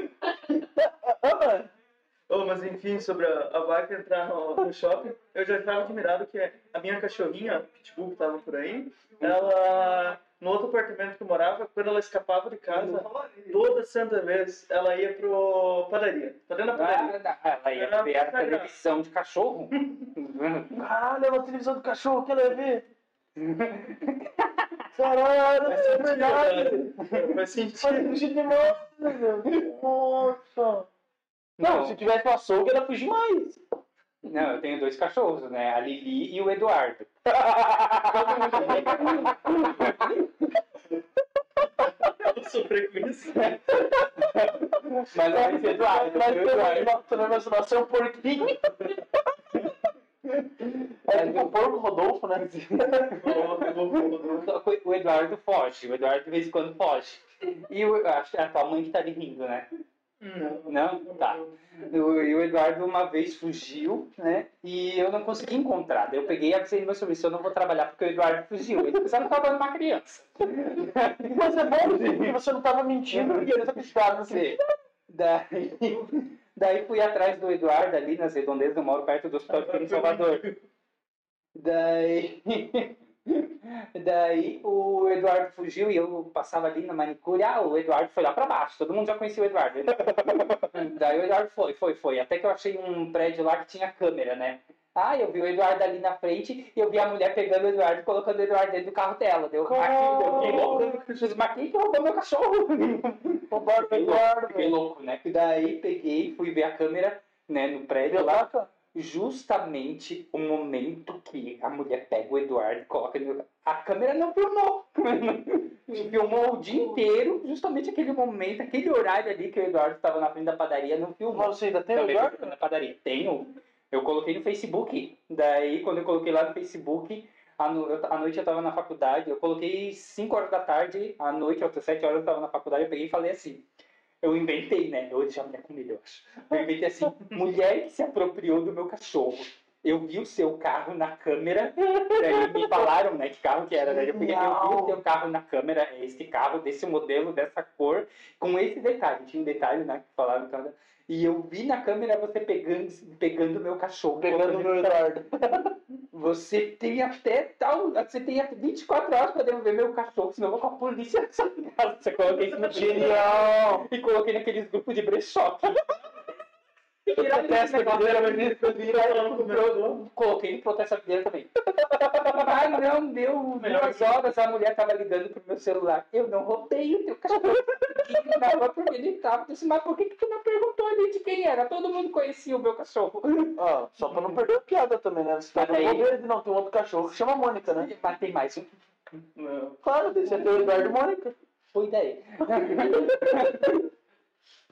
Oh, mas enfim, sobre a, a vaca entrar no, no shopping, eu já estava admirado que a minha cachorrinha, a Pitbull, que estava por aí, ela, no outro apartamento que eu morava, quando ela escapava de casa, toda santa vez, ela ia pro padaria. Tá dentro da padaria. Ah, Ela ia ver a televisão de cachorro. (laughs) Caralho, é uma televisão do cachorro que ela ia ver. Caralho, é verdade. Faz Faz sentido. sentido demais, meu. Nossa. Não, se tivesse um açougue, ela fugir mais. Não, eu tenho dois cachorros, né? A Lili e o Eduardo. Eu sofri com isso. Mas é esse Eduardo, Mas o Eduardo. tu não um porquinho. É tipo um porco Rodolfo, né? O Eduardo foge, o Eduardo de vez em quando foge. E o, acho que é a tua mãe que tá ali rindo, né? Não. Não? Tá. O, e o Eduardo uma vez fugiu, né? E eu não consegui encontrar. Daí eu peguei e avisei meu serviço, eu não vou trabalhar porque o Eduardo fugiu. Ele pensava que eu tava uma criança. (laughs) Mas é bom, porque você não tava mentindo e ele tá acreditado. Assim. Sim. Daí, daí fui atrás do Eduardo ali nas redondezas, eu moro perto do hospital de Salvador. Daí Daí o Eduardo fugiu e eu passava ali na manicure. Ah, o Eduardo foi lá pra baixo. Todo mundo já conhecia o Eduardo. (laughs) Daí o Eduardo foi, foi, foi. Até que eu achei um prédio lá que tinha câmera, né? Ah, eu vi o Eduardo ali na frente e eu vi a mulher pegando o Eduardo e colocando o Eduardo dentro do carro dela. Deu aqui, eu fiquei. Mas quem que roubou meu cachorro? Roubaram o Eduardo, fiquei louco, né? E daí peguei, fui ver a câmera, né, no prédio lá. Justamente o momento que a mulher pega o Eduardo e coloca ele. A câmera não filmou. (laughs) filmou o dia inteiro, justamente aquele momento, aquele horário ali que o Eduardo estava na frente da padaria, não filmou. Você ainda tem o Eduardo? na padaria. Tenho. Eu coloquei no Facebook. Daí, quando eu coloquei lá no Facebook, à, noite eu tava na faculdade. Eu coloquei 5 horas da tarde, à noite, outras 7 horas eu tava na faculdade. Eu peguei e falei assim. Eu inventei, né? Eu deixei a mulher com medo, eu acho. Eu inventei assim: mulher que se apropriou do meu cachorro. Eu vi o seu carro na câmera. Daí me falaram, né? Que carro que era. Daí eu peguei, eu vi o seu carro na câmera. é Esse carro, desse modelo, dessa cor, com esse detalhe. Tinha um detalhe, né? Que falaram. então, e eu vi na câmera você pegando pegando meu cachorro. Pegando o meu Eduardo. (laughs) Você tem até tal. Você tem até 24 horas para devolver meu cachorro, senão eu vou com a polícia (laughs) na sua casa. Você coloquei isso no Genial! e coloquei naqueles grupos de brechó. (laughs) Tiraram esse negócio da Coloquei no protesto da videira também. Ah, não, deu duas horas, a mulher tava ligando pro meu celular. Eu não roubei o teu cachorro. E na rua porque ele tava. Eu disse, mas por que, que tu não perguntou ali de quem era? Todo mundo conhecia o meu cachorro. Ah, só pra não perder a piada também, né? Você tá aí- roubando, não, tem um outro cachorro que chama Mônica, né? Mas tem mais um. Claro, que ser o Eduardo e Mônica. Foi daí. (laughs)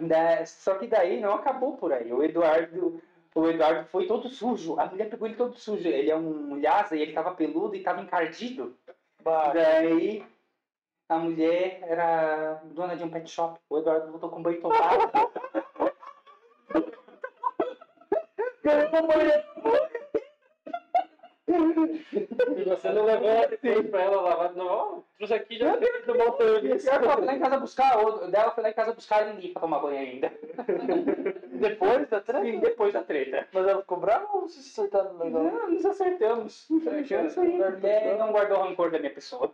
Da- Só que daí não acabou por aí. O Eduardo, o Eduardo foi todo sujo. A mulher pegou ele todo sujo. Ele é um lhasa e ele tava peludo e tava encardido. Bah, Daí a mulher era dona de um pet shop. O Eduardo voltou com banho tomado. (laughs) E (laughs) você não levou depois pra ela lavar novo? Ó, trouxe aqui já fez do motor. E ela foi lá em casa buscar, o dela foi lá em casa buscar a Lili pra tomar banho ainda. (laughs) depois da treta? E depois da treta. Mas ela ficou brava ou vocês se acertaram legal? Não, nos acertamos. Isso aí. É, não guardou rancor da minha pessoa.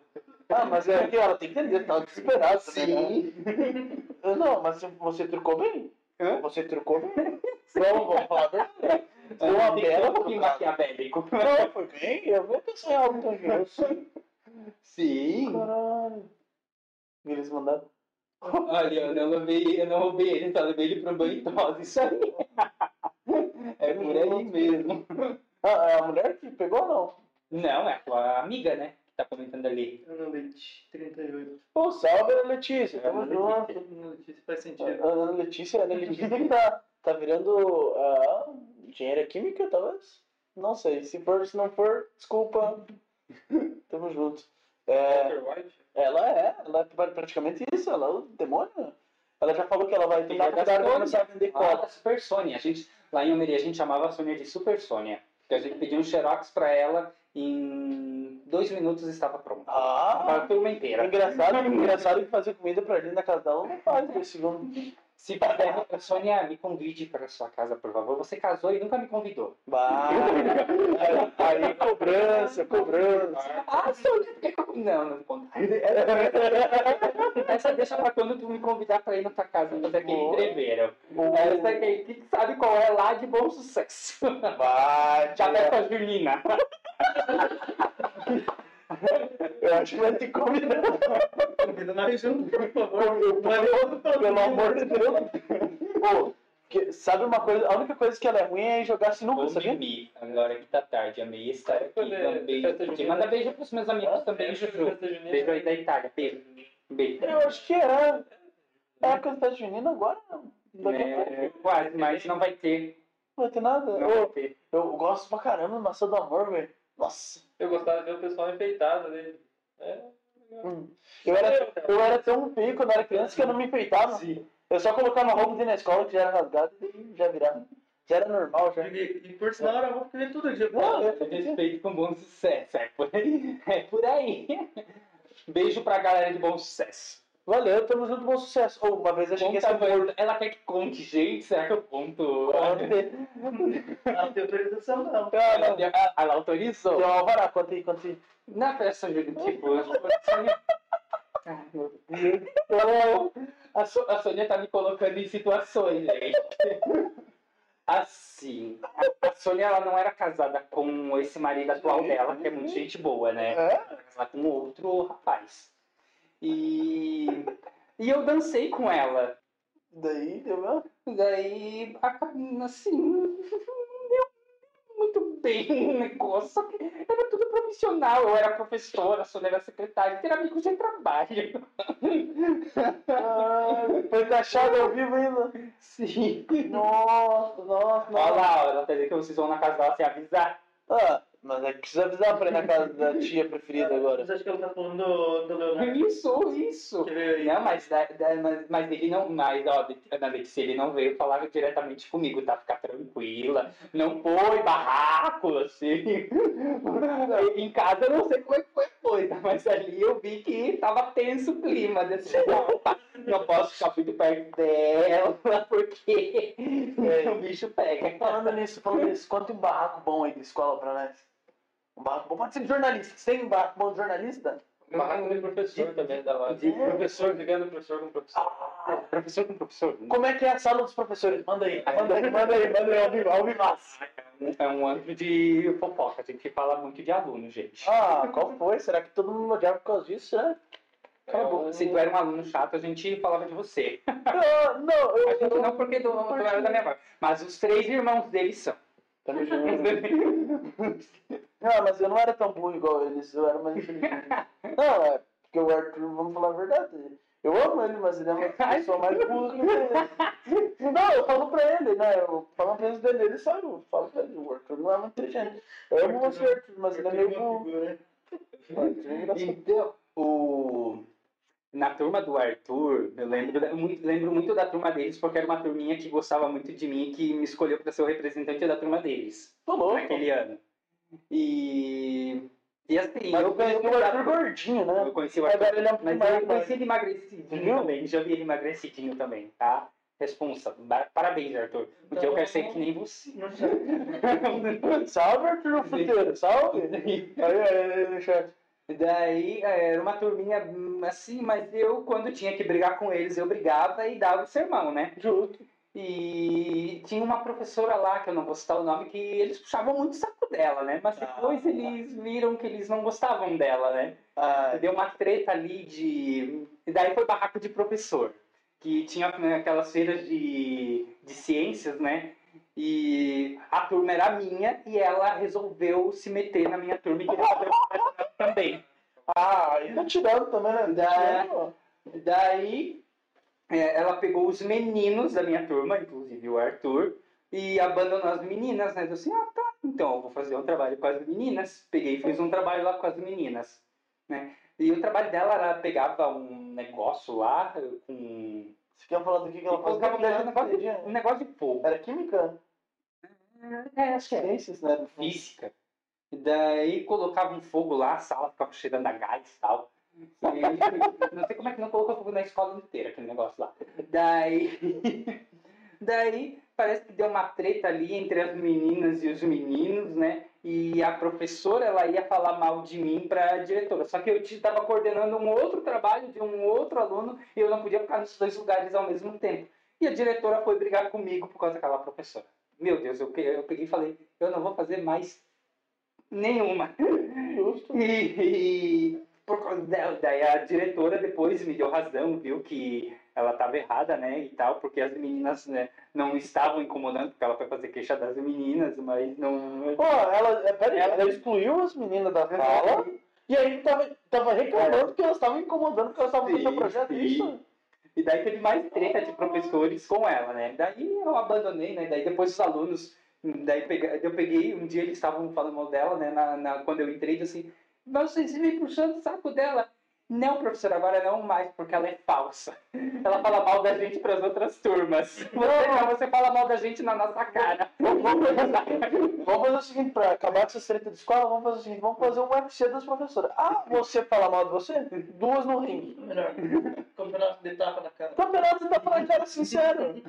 Ah, mas é que ela tem que entender, tava desesperada também, né? Não, mas você- trucou bem. Hã? Você trucou bem. Vamos, vamos falar a verdade. Que ser bela um pouquinho maquiavélico. Não, foi bem. Eu vou pensar em algo também. Sim. Caralho. E eles mandaram. Olha, eu não roubei, eu não roubei ele, só levei ele pro banho e tosa. Isso aí. É por aí mesmo. Ah, é a mulher que pegou ou não? Não, é a tua amiga, né? Que tá comentando ali. Ana Leite, 38. Pô, salve, Ana Letícia. Tamo Ana junto. Ana Letícia faz A sentido. Ana Letícia, a Ana Letícia que tá, tá virando ah, engenheira química, talvez? Não sei. Se, for, se não for, desculpa. (laughs) Tamo junto. É, ela é, ela é pra- praticamente isso, ela é o demônio. Ela já falou que ela vai tentar Sônia. começar a vender cola. da Super Sônia. A gente, lá em Almeria, a gente chamava a Sônia de Super Sônia. Porque a gente pediu um xerox pra ela em dois minutos estava pronto. Para a Ah, turma inteira. engraçado, engraçado que fazer comida pra gente na casa dela não faz. (laughs) Se puder, Sônia, me convide para sua casa, por favor. Você casou e nunca me convidou. Bah, aí cobrança, cobrança. Ah, Sônia, por que eu- Não, não conta. Essa deixa pra quando tu me convidar pra ir na tua casa fazer aquele Boa. entreveiro. Essa aqui, que sabe qual é lá de bom sucesso. Vai, Já vai com a Julina. Eu acho que vai ter que convidar. Convida nós junto, por favor. Pelo amor de Deus. Pô, que- sabe uma coisa? A única coisa que ela é ruim é jogar sinuca, Vou sabia? dormir. Agora que tá tarde, amei estar aqui. Um beijo. festa Te manda beijo pros meus amigos também, Juju. Festa junina. Beijo aí da Itália. Beijo. Beijo. Eu acho que é. É a da junina agora, não. Daqui a pouco É, quase, mas não vai ter. não vai ter nada. Não vai Ô, ter. eu gosto pra caramba do maçã do amor, velho. Nossa. Eu gostava de ver o pessoal enfeitado ali. É. Hum. Eu era, eu era tão feio quando era criança que eu não me enfeitava. Eu só colocava roupa dentro na escola que já era rasgada e já virava. Já era normal, já. E, e por sinal era roupa que vem todo dia. Não, eu- Respeito com bom sucesso. É por aí. (laughs) É por aí. Beijo pra galera de bom sucesso. Valeu, tamo junto, bom sucesso. Ou uma vez eu cheguei a ser Conta, morto. ela quer que conte, gente. Será que eu conto? (laughs) Ela tem autorização, não. Ela, ela- ela autorizou. Deu alvará, conta aí, conta aí. Na festa de tipo, a Sônia. Ai, meu Deus. A, So- a Sônia tá me colocando em situações, gente. Assim, a, a Sônia ela não era casada com esse marido atual dela, que é muito gente boa, né? É? Ela era casada com outro rapaz. E, e eu dancei com ela. Daí, deu? Daí, assim, não deu muito bem o negócio. Só que era tudo profissional. Eu era professora, a Sônia era secretária, ter amigos de trabalho. Ah, foi taxado ao vivo ainda. Sim. Nossa, nossa, Olha nossa. lá, ela tá dizendo que vocês vão na casa dela sem avisar. Ah, mas é que precisa avisar pra ir na casa da tia preferida agora. Mas acho que ela tá falando do, do Leonardo. Isso, isso. Não, mas, da- da- mas, mas ele não. Mas, ó, na Letícia, ele não veio falar diretamente comigo, tá? Ficar tranquila. Não foi barraco, assim. em casa eu não sei como é que foi a coisa, mas ali eu vi que tava tenso o clima. Desse, não, tá, não posso ficar muito perto dela, porque o bicho pega. Falando nisso, falando nisso, conta um barraco bom aí da escola pra nós. Um barraco bom, pode ser de jornalista. Tem um barraco bom de jornalista? Barraco de professor também da hora. De professor ligando professor com professor. Ah, Professor com professor. como é que é a sala dos professores? Manda aí, manda aí, manda aí, manda aí, ao vivaço. É um ano de fofoca, a gente fala muito de aluno, gente. Ah, qual foi? Será que todo mundo odiava por causa disso, né? Boca. Se tu era um aluno chato, a gente falava de você. Ah, não, (laughs) eu... A gente não porque tu, tu era da minha voz. Mas os três irmãos deles são. Tamo junto. (laughs) Não, mas eu não era tão burro igual eles, eu era mais inteligente. (laughs) Não, é porque o Arthur, vamos falar a verdade. Eu amo ele, mas ele é uma pessoa mais burra que ele. Não, eu falo pra ele, né? Eu falo uma vez dele, ele sabe, eu falo pra ele, o Arthur não é muito inteligente. Eu amo você, Arthur, mas ele é meio burro. É engraçado. Então, o... na turma do Arthur, eu lembro, lembro muito da turma deles, porque era uma turminha que gostava muito de mim e que me escolheu para ser o representante da turma deles, Tô louco. naquele ano. E, e assim, Mas eu conheci o Arthur gordinho, né? Eu conheci o Arthur Agora ele é Mas mais eu conheci ele emagrecidinho Viu? também, já vi ele emagrecidinho também, tá? Responsa. Parabéns, Arthur. Um dia eu quero ser que nem você. (laughs) Salve, Arthur Fruteiro, salve. Aí, aí, aí, chat. Daí é, era uma turminha hum, assim, mas eu, quando tinha que brigar com eles, eu brigava e dava o sermão, né? Justo. E tinha uma professora lá, que eu não vou citar o nome, que eles puxavam muito o saco dela, né? Mas depois Ah. eles viram que eles não gostavam dela, né? Ah, Deu uma treta ali de. E daí foi barraco de professor. Que tinha né, aquelas feiras de, de ciências, né? E a turma era minha e ela resolveu se meter na minha turma e queria fazer também. ah, ainda tirando também, né? Da- Daí é, ela pegou os meninos da minha turma, inclusive o Arthur, e abandonou as meninas, né? Eu assim, ah tá, então eu vou fazer um trabalho com as meninas. Peguei e fiz um trabalho lá com as meninas, né? E o trabalho dela, ela pegava um negócio lá com... Você quer falar do que que ela faz? colocava um negócio, de, um Era negócio de fogo. química? É, acho que é. Ciências, né? Física. E daí colocava um fogo lá, a sala ficava cheirando a gás e tal. Não sei como é que não colocou fogo na escola inteira, aquele negócio lá. Daí, daí parece que deu uma treta ali entre as meninas e os meninos, né? E a professora, ela ia falar mal de mim para a diretora. Só que eu estava coordenando um outro trabalho de um outro aluno e eu não podia ficar nos dois lugares ao mesmo tempo. E a diretora foi brigar comigo por causa daquela professora. Meu Deus, eu, eu peguei e falei, eu não vou fazer mais nenhuma. Justo. E, e por daí a diretora depois me deu razão, viu que ela estava errada, né, e tal, porque as meninas né, não estavam incomodando, porque ela foi fazer queixa das meninas, mas não... Pô, ela, é, peraí, Ela- ela excluiu as meninas da sala e aí tava, tava reclamando que elas estavam incomodando porque elas estavam fazendo o projeto. sim. Isso? E daí teve mais treta de professores com ela, né? Daí eu abandonei, né? Daí depois os alunos, daí eu peguei, um dia eles estavam falando mal dela, né? Na, na- quando eu entrei, assim, mas vocês vêm puxando o saco dela. Não, professor, agora não mais, porque ela é falsa. Ela fala mal da gente para as outras turmas. Você não, você fala mal da gente na nossa cara. Vamos fazer, vamos fazer o seguinte, pra acabar com essa treta de escola, vamos fazer o seguinte, vamos fazer um UFC das professoras. Ah, (laughs) você fala mal de você? Duas no ringue. Melhor. Campeonato de tapa na cara. Campeonato tá falando cara sincero.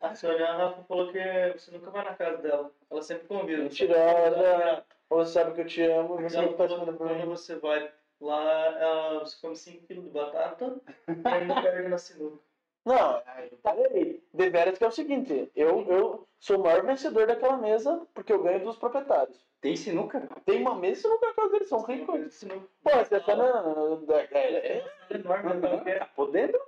A senhora Rafa falou que você nunca vai na casa dela. Ela sempre convida. Mentirosa. Você sabe que eu te amo e você Ela não tá respondendo que por quando mim. você vai lá, você come 5 kg de batata e ainda perde na sinuca. Não, peraí. Deveras que é o seguinte, eu, eu sou o maior vencedor daquela mesa porque eu ganho dos proprietários. Tem sinuca? Tem uma mesa e não na casa deles, são ricos. Sinuca. Pô, você tá na... É, é, É enorme, né? Tá podendo?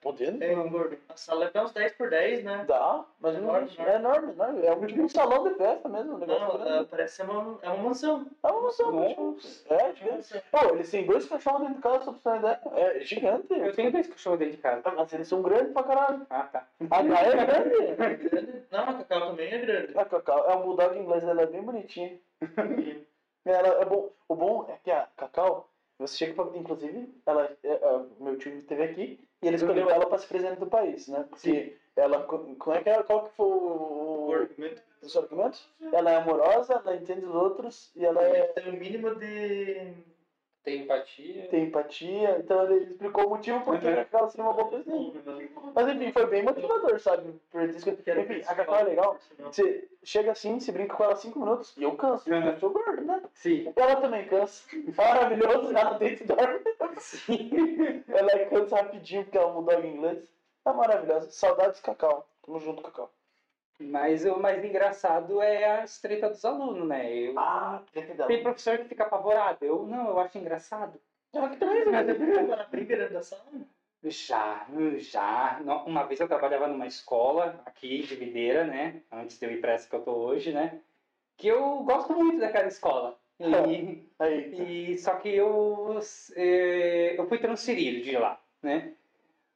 podendo? É, gordo. A sala é uns 10 por 10, né? Dá, mas É não, enorme, é enorme, enorme. É um, tipo um salão de festa mesmo, um negócio Não, ela parece ser uma, é uma mansão. É uma mansão, Nossa. É, É uma gigante. Pô, eles têm dois cachorros dentro de casa, só pra ideia. É gigante. Eu tenho dois cachorros dentro de casa. Mas eles são grandes pra caralho. Ah, tá. A Gaia é grande. (laughs) É grande. Não, a Cacau também é grande. A Cacau é um bulldog inglês, ela é bem bonitinha. (laughs) Ela é bom. O bom é que a Cacau, você chega pra. Inclusive, ela, é, é, meu tio esteve aqui e ele escolheu ela pra ser presidente do país, né? Porque ela. co- Como é que é? Qual que foi O o. argumento os argumentos? Ela é amorosa, ela entende os outros e ela é, tem o mínimo de. Tem empatia. tem empatia. Então ele explicou o motivo por que Uhum. a Cacau seria uma boa presidente. Mas enfim, foi bem motivador, sabe? Por isso que- Enfim, a Cacau é legal. Você chega assim, se brinca com ela cinco minutos e eu canso. Eu sou gordo, né? Sim. Ela também cansa. Maravilhoso, ela deita e dorme. Sim. Ela cansa rapidinho porque ela mudou em inglês. É maravilhosa. Saudades, Cacau. Tamo junto, Cacau. Mas o mais engraçado é a treta dos alunos, né? Eu... Ah, tem dela. Tem professor que fica apavorado. Eu não, eu acho engraçado. Ela que também Na primeira da sala? Já, já. Uma vez eu trabalhava numa escola aqui de Videira, né? Antes de eu ir para essa que eu tô hoje, né? Que eu gosto muito daquela escola. (laughs) E, e só que eu, eh, eu fui transferido de lá, né?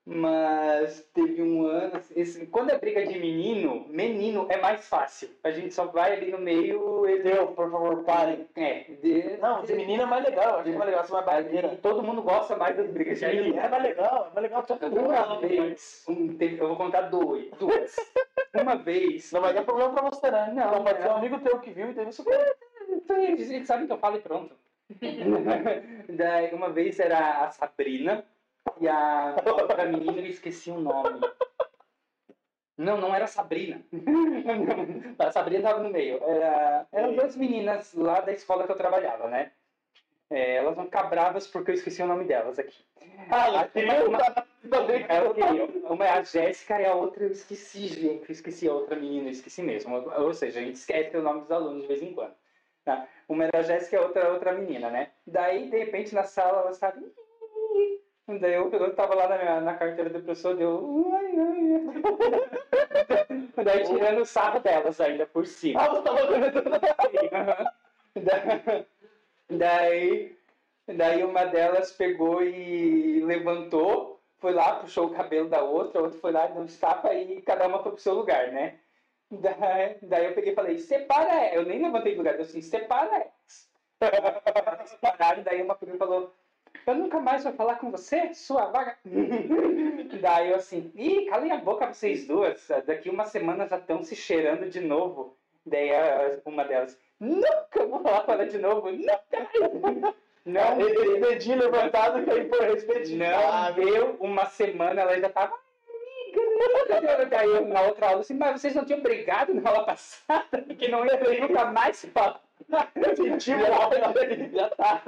Mas teve um ano. esse- quando é briga de menino, menino é mais fácil. A gente só vai ali no meio. Ele, Deu, por favor, parem. é, de, Não, de menina é mais legal. Eu acho mais legal ser mais barbeira. e todo mundo gosta mais das brigas de menino. É mais legal, é mais legal todo mundo. Uma vez, um, teve- eu vou contar dois, duas. (laughs) Uma vez, Não, mas é problema pra você, né? Não, Não, é. ser um amigo teu que viu e teve isso. então eles, eles sabem que eu falo e pronto. (laughs) (laughs) Daí, uma vez era a Sabrina e a outra menina, eu esqueci o nome. Não, não era (laughs) a Sabrina. A Sabrina estava no meio. Era, eram duas meninas lá da escola que eu trabalhava, né? É, elas vão ficar bravas porque eu esqueci o nome delas aqui. Ah, Uma-. Ela queria. Uma é a Jéssica e a outra eu esqueci, gente. Eu esqueci a outra menina, eu esqueci mesmo. Ou seja, a gente esquece o nome dos alunos de vez em quando. tá? Uma era a Jéssica e a outra era outra menina, né? Daí, de repente, na sala, ela estava. Daí eu, eu tava lá na, minha, na carteira do professor, deu. Ai, ai. (laughs) Daí tirando o sarro delas ainda por cima. Ah, você tava. Da- daí, daí uma delas pegou e levantou, foi lá, puxou o cabelo da outra, a outra foi lá, deu um tapa e cada uma foi pro seu lugar, né? Daí, daí eu peguei e falei, separa ela. Eu nem levantei do lugar, eu assim, separa (laughs) elas. Daí uma e falou, eu nunca mais vou falar com você, sua vaga. (laughs) daí eu assim, ih, calem a boca vocês duas, daqui uma semana já estão se cheirando de novo. Daí a- uma delas, nunca vou falar com ela de novo, nunca. (laughs) Não, Esse dedinho levantado que aí por respeito. não deu uma semana, ela já tava. Daí na outra aula assim, mas vocês não tinham brigado na aula passada? Que não entrei nunca mais fala. Sentivo Já tá.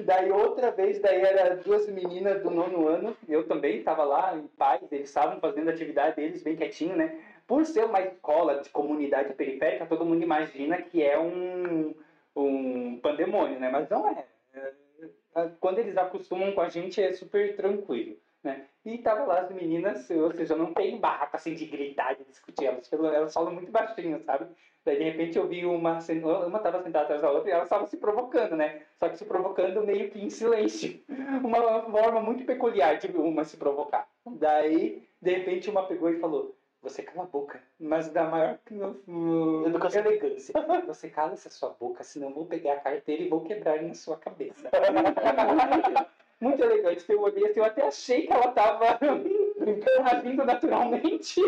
Daí outra vez, daí era duas meninas do nono ano, eu também estava lá em paz, eles estavam fazendo a atividade deles bem quietinho, né? Por ser uma escola de comunidade periférica, todo mundo imagina que é um, um pandemônio, né? Mas não é. É, Quando eles acostumam com a gente é super tranquilo, né? E tava lá as meninas, ou seja, não tem barraco assim de gritar, de discutir, elas, elas falam muito baixinho, sabe? Daí de repente eu vi uma, uma tava sentada atrás da outra e elas estavam se provocando, né? Só que se provocando meio que em silêncio. (laughs) Uma forma muito peculiar de uma se provocar. Daí, de repente, uma pegou e falou: Você cala a boca, mas da maior Educação. elegância. (laughs) Você cala essa sua boca, senão eu vou pegar a carteira e vou quebrar na sua cabeça. (laughs) antes eu olhei assim, eu até achei que ela tava agindo naturalmente.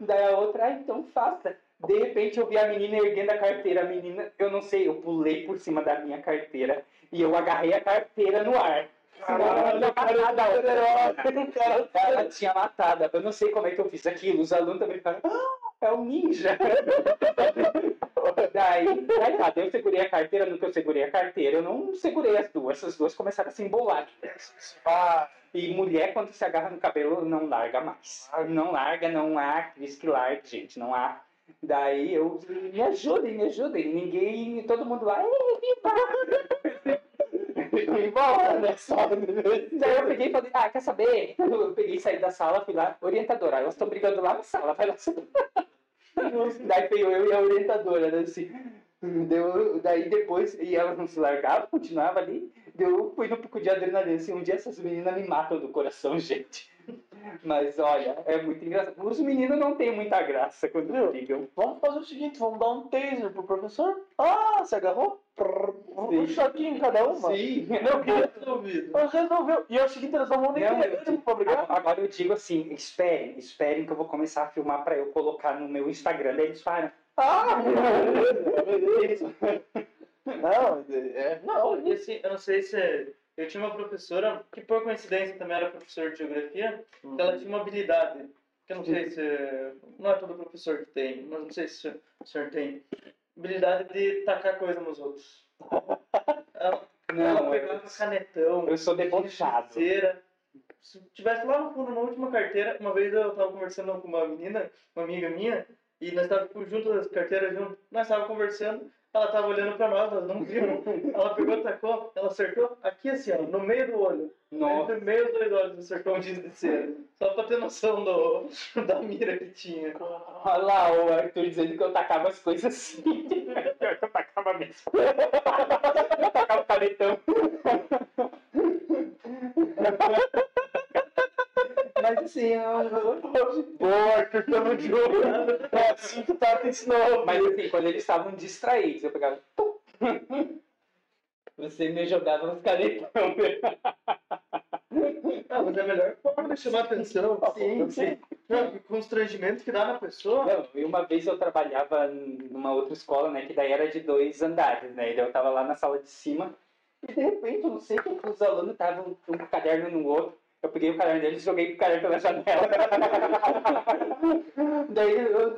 Daí a outra, ah, então faça. De repente eu vi a menina erguendo a carteira. A menina, eu não sei, eu pulei por cima da minha carteira e eu agarrei a carteira no ar. Senão ela tinha matado a outra. (laughs) O cara Ela tinha matado. Eu não sei como é que eu fiz aquilo. Os alunos também ficaram, ah, é um ninja. (laughs) Daí, daí tá, eu segurei a carteira, no que eu segurei a carteira, eu não segurei as duas, as duas começaram a se embolar. Ah, E mulher, quando se agarra no cabelo, não larga mais. Não larga, não há Cris que largue, gente, não há. Daí eu, me ajudem, me ajudem. Ninguém, todo mundo lá, "Ei, (laughs) embora, né? Só. Daí eu peguei e falei, ah, quer saber? Eu peguei, saí da sala, fui lá, orientadora, elas estão brigando lá na sala, vai lá. Daí veio eu e a orientadora, né, assim. Deu, daí depois, e elas não se largavam, continuava ali. Eu fui no pouco de adrenalina, assim, um dia essas meninas me matam do coração, (laughs) gente. Mas olha, é muito engraçado. Os meninos não têm muita graça quando Viu? brigam. Vamos fazer o seguinte, vamos dar um taser pro professor. Ah, você agarrou? Prrr, Um Sim. choquinho em cada uma. Sim. (laughs) Não, Resolvido. resolveu. E é o seguinte, eles não vão nem Não, querer eu pra brigar. Agora eu digo assim, esperem, esperem que eu vou começar a filmar pra eu colocar no meu Instagram. Daí eles falam, Ah, beleza, (laughs) beleza. Não, é, Não, não. e assim, eu não sei se. Eu tinha uma professora, que por coincidência também era professora de geografia, que ela tinha uma habilidade, que eu não sei se. Não é todo professor que tem, mas não sei se o senhor tem. Habilidade de tacar coisa nos outros. Ela, (laughs) não, ela eu, pegava canetão, eu sou debochado. Se tivesse lá no fundo, na última carteira, uma vez eu tava conversando com uma menina, uma amiga minha, e nós estávamos juntos, as carteiras juntas, nós estávamos conversando, ela estava olhando pra nós, nós não vimos. Ela pegou, tacou, ela acertou aqui assim, ó, no meio do olho. Nossa. Entre meio dos dois olhos acertou um giz de cera. Só pra ter noção do, (laughs) da mira que tinha. Olha lá o Arthur dizendo que eu tacava as coisas assim. Pior (laughs) que eu tacava mesmo. Eu tacava o canetão. (laughs) Mas assim, eu... Boa, Arthur, tamo junto. (laughs) É assim que tá ensinando. Mas assim, quando eles estavam distraídos, eu pegava. Você me jogava nos canetão. Ah, mas é a melhor forma de chamar atenção. Sim, sim. Não, que constrangimento que dá na pessoa. Não, e uma vez eu trabalhava numa outra escola, né, que daí era de dois andares, né, e daí eu tava lá na sala de cima, e de repente, eu não sei que os alunos estavam um caderno no outro, eu peguei o caderno deles e joguei o caderno pela janela. (laughs) daí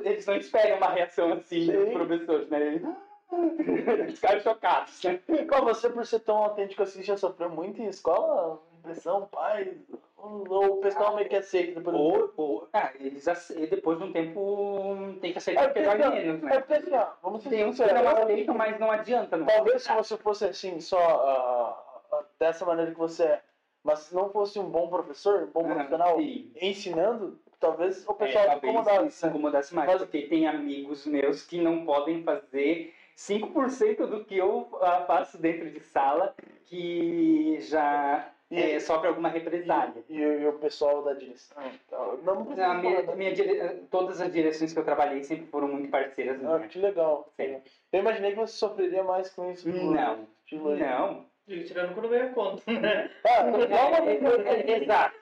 eles não esperam uma reação assim dos Sim. professores, né, eles (laughs) eles ficaram chocados, né. Qual você, por ser tão autêntico assim, já sofreu muito em escola? Impressão, pai? Ou o pessoal meio que aceita depois do Ou, ou, ah, eles, depois de um tempo, tem que É aceitar dói assim, menos, ó, é né. porque assim, ó, vamos Tem uns que não aceitam, mas não adianta, não. Talvez se você fosse assim, só ah, ah, dessa maneira que você é, mas se não fosse um bom professor, um bom Ah, profissional sim. ensinando, talvez o É, pessoal talvez incomodasse. se né? incomodasse mais, Mas- porque tem amigos meus que não podem fazer 5% do que eu ah, faço dentro de sala, que já E- é, sofre alguma represália. E, e o pessoal da direção. tal. Não precisa A minha, minha dire- Todas as direções que eu trabalhei sempre foram muito parceiras Ah, minhas. que legal. Sim. Eu imaginei que você sofreria mais com isso. Não, não. Tirando quando veio a conta, né? Ah, É, não, é, exato.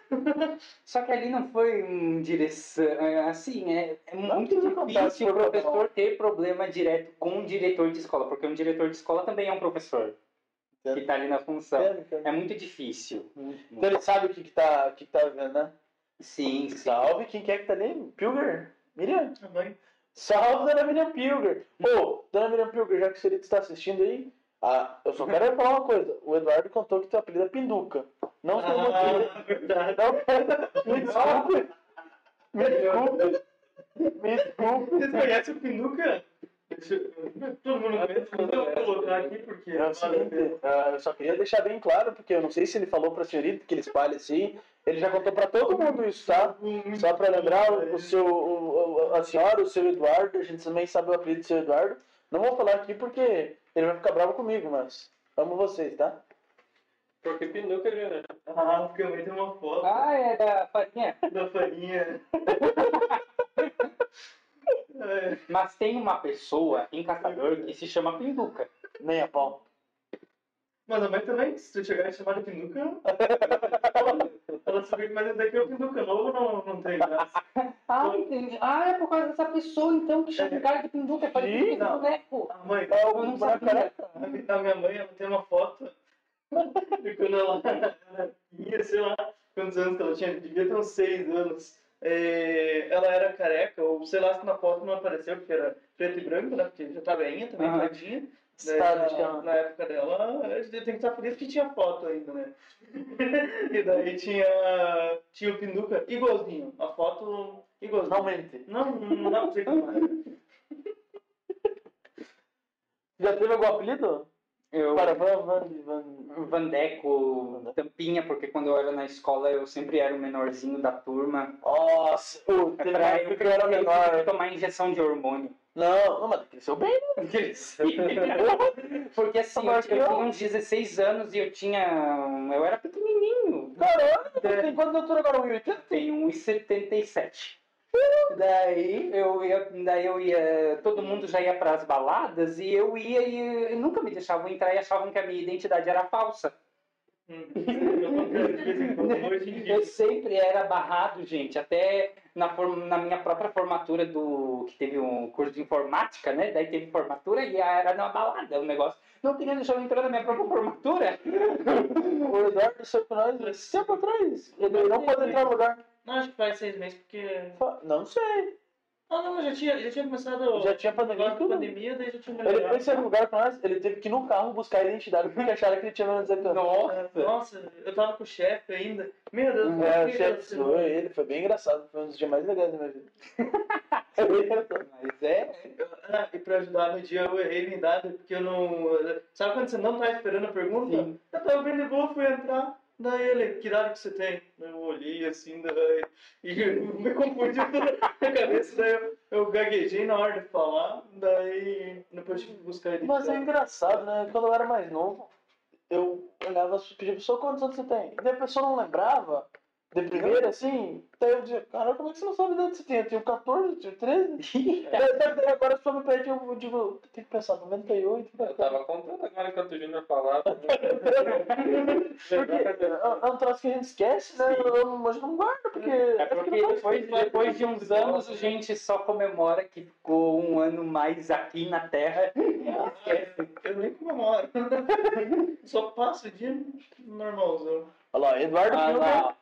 Só que ali não foi um direção. é, Assim, é, é muito difícil o professor ter problema direto com um diretor de escola, porque um diretor de escola também é um professor que está ali na função. Entendo, entendo. É muito difícil. Então ele sabe o que, que, tá, o que, que tá vendo, né? Sim, sim. Salve quem quer que tá ali? Pilger? Miriam? Mãe. Salve, dona Miriam Pilger! Ô, dona Miriam Pilger, já que o senhor está assistindo aí, ah, eu só quero falar uma coisa. O Eduardo contou que teu apelido é Pinduca. Não sei o motivo. Ah, verdade. Não quero. Me desculpe. Me desculpe. Me desculpe. Vocês conhecem o Pinduca? Todo mundo conhece, mas eu vou colocar aqui porque. É o seguinte, ah, eu só queria deixar bem claro, porque eu não sei se ele falou pra senhorita que ele espalha assim. Ele já contou pra todo mundo isso, tá? Só pra lembrar o, seu, o- a senhora, o seu Eduardo, a gente também sabe o apelido do seu Eduardo. Não vou falar aqui porque ele vai ficar bravo comigo, mas amo vocês, tá? Porque Pinuca, né? Ah, porque a mãe tem uma foto Ah, é da farinha. da farinha. (laughs) É. Mas tem uma pessoa em Caçador que se chama Pinduca. Nem a pau. Mas a mãe também, se tu chegar e chamar de pinduca, (laughs) ela sabe que mas daqui é o pinduca novo, não, não tem graça. Ah, entendi. Ah, é por causa dessa pessoa, então, que chama o cara de pinduca, é parecido com Não. boneco. A mãe, É o sabia. careca. a mi- a minha mãe, ela tem uma foto de (laughs) quando ela ia, sei lá, quantos anos que ela tinha, devia ter uns seis anos. É, ela era careca, ou sei lá se na foto não apareceu, porque era preto e branco, né? Porque já tá velhinha também, tadinha. Estado de na, na época dela, tem que estar feliz que tinha foto ainda, né? (laughs) e daí tinha, tinha o Pinduca igualzinho, a foto igualzinho. Não mente. Não, não dá pra dizer que não é. (laughs) Já teve algum apelido? Eu, Para, van, van, van. Vandeco, Tampinha, porque quando eu era na escola eu sempre era o menorzinho da turma. Nossa, É teve pra eu que eu era menor. tomar injeção de hormônio. Não, não, mas cresceu bem, né? (laughs) (laughs) Porque assim, eu, eu tinha uns 16 anos e eu tinha. Eu era pequenininho. Caralho, tem quanto altura agora? 1,80? Tenho 1,77. Daí eu ia, daí eu ia, todo mundo já ia para as baladas e eu ia e, e nunca me deixavam entrar e achavam que a minha identidade era falsa. Eu sempre era barrado, gente, até na, na minha própria formatura do que teve um curso de informática, né? Daí teve formatura e era numa balada, o negócio. Não queria deixar eu entrar na minha própria formatura. (laughs) O Eduardo saiu com nós tempo atrás. Ele não pode entrar no lugar. Não, acho que faz seis meses, porque... Não sei. Ah, não, já tinha, já tinha começado Já tinha pandemia tudo. pandemia, daí já tinha Ele melhorado. foi sair no lugar com nós, ele teve que ir no carro buscar a identidade porque acharam que ele tinha menos de 18 anos. Nossa! Nossa, eu tava com o chefe ainda. Meu Deus, É, por o chefe zoou ele, foi bem engraçado. Foi um dos dias mais legais da minha vida. (laughs) Mas é. Ah, e pra ajudar no dia eu errei minha idade, porque eu não. Sabe quando você não tá esperando a pergunta? Sim. Eu tava bem de boa, fui entrar. Daí ele, que idade que você tem? Eu olhei assim, daí. (laughs) E me confundi toda a cabeça, daí eu, eu gaguejei na hora de falar, daí depois tive que buscar ele. Mas é engraçado, né? Quando eu era mais novo, eu olhava, pedia pra pessoa quantos anos você tem? E daí a pessoa não lembrava, de primeira, assim. Daí eu dizia, cara, como é que você não sabe de onde você tem? Eu tinha 14, eu tinha 13. Daí, daí agora a pessoa me pede, eu digo, tenho que pensar, 98. Eu tava contando agora enquanto o Júnior falava. (laughs) Porque é é um troço que a gente esquece, né? Eu, eu, mas não guarda, porque. É porque depois, depois de uns anos a gente só comemora que ficou um ano mais aqui na Terra. e (laughs) esquece. Eu nem comemoro. (laughs) Só passo o dia normalzão. Olha lá, Eduardo Ah.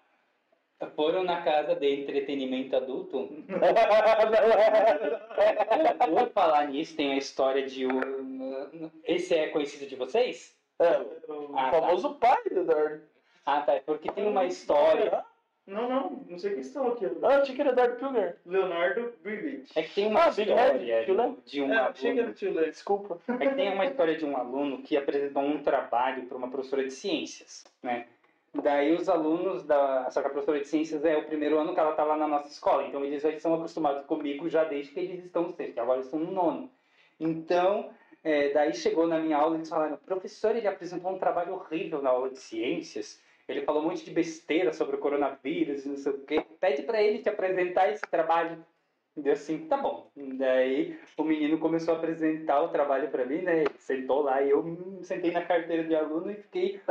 Foram na casa de entretenimento adulto. (laughs) Vou falar nisso, tem a história de um. Esse é conhecido de vocês? É, o Ah, tá. famoso pai do Eduardo. Ah, tá. é Porque tem uma história. Não, não, não sei quem estão aqui. Ah, eu tinha que era Eduardo Pilger. Leonardo Brivich. É que tem uma Ah, história de um É, aluno. Desculpa. É que tem uma história de um aluno que apresentou um trabalho para uma professora de ciências, né? Daí os alunos da... Só que a professora de ciências é o primeiro ano que ela está lá na nossa escola, então eles já estão acostumados comigo já desde que eles estão no sexto, agora eles estão no nono. Então, é, daí chegou na minha aula e eles falaram, professor, ele apresentou um trabalho horrível na aula de ciências, ele falou um monte de besteira sobre o coronavírus e não sei o quê, pede para ele te apresentar esse trabalho. Deu assim, tá bom. Daí o menino começou a apresentar o trabalho para mim, né? Ele sentou lá e eu me sentei na carteira de aluno e fiquei.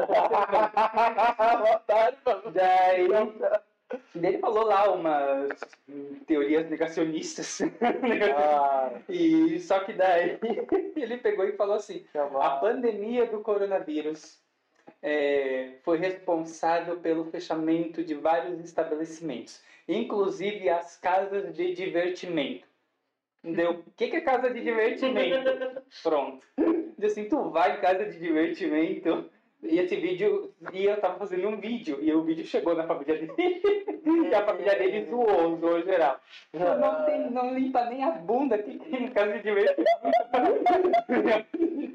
Daí (laughs) daí ele falou lá umas teorias negacionistas. (laughs) Ah, e só que daí (laughs) ele pegou e falou assim: a pandemia do coronavírus é, foi responsável pelo fechamento de vários estabelecimentos, inclusive as casas de divertimento. Deu, o que, que é casa de divertimento? Pronto. Diz assim, tu vai casa de divertimento. E esse vídeo, e eu tava fazendo um vídeo, e o vídeo chegou na família dele, (laughs) e a família dele zoou, zoou geral. Não, tem, não limpa nem a bunda que tem em casa de divertimento. (laughs)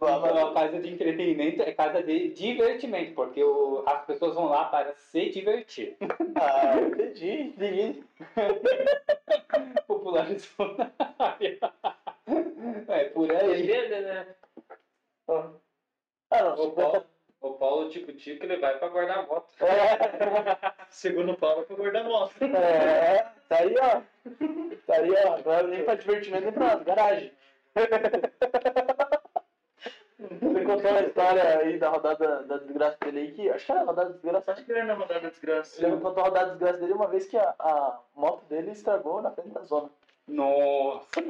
Não, casa de entretenimento é casa de divertimento, porque o- as pessoas vão lá para se divertir. (laughs) Ah, entendi, entendi. (laughs) Popularizou na área. É por aí. Legenda, né? Ah, não, O Paulo, o Paulo Tico Tico, ele vai pra guardar moto. (laughs) Segundo o Paulo, foi guarda-moto. É, tá aí, ó. Tá aí, ó. Não é nem pra divertimento nem pra nada. Garagem. Ele contou uma história aí da rodada da desgraça dele aí, que acho que era a rodada da desgraça. Acho que era na rodada da desgraça. Ele contou a rodada da desgraça dele uma vez que a, a moto dele estragou na frente da zona. Nossa!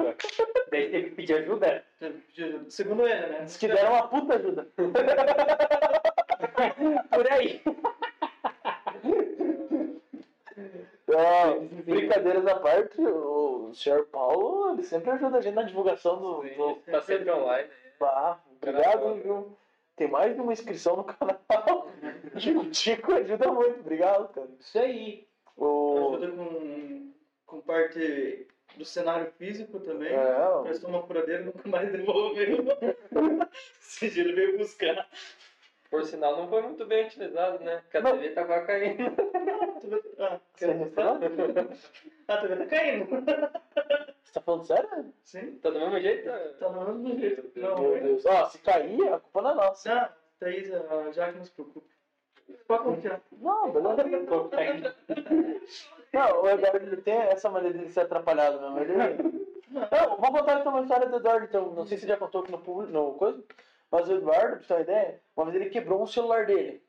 Daí teve que pedir ajuda? Segundo ele, né? Diz que deram uma puta ajuda. (laughs) Por aí. Não, brincadeiras à parte, o senhor Paulo, ele sempre ajuda a gente na divulgação do. do... Tá sempre online. Ah, obrigado, viu? Tem mais de uma inscrição no (laughs) canal. Tico Tico ajuda muito, obrigado, cara. Isso aí. O... Ajuda com, com parte do cenário físico também. É, Prestou uma furadeira e nunca mais devolveu. (laughs) Esse dia ele veio buscar. Por sinal, não foi muito bem utilizado, né? Porque a Não. TV tava caindo. Ah, (laughs) Você quer mostrar? Ah, (laughs) a TV tá caindo. Você tá falando sério? Sim, Tá do mesmo jeito? tá no mesmo jeito. Não, Meu Deus. Ó, se cair, a culpa não é nossa. Ah, Thaís, a Jaque não se preocupe. Pode confiar. Não, beleza. Não, o Eduardo ele tem essa maneira de ser atrapalhado mesmo. Ele... Não, vou contar então uma história do Eduardo, então. Não sei se já contou aqui no público, no coisa. Mas o Eduardo, pra você ter uma ideia, uma vez ele quebrou um celular dele.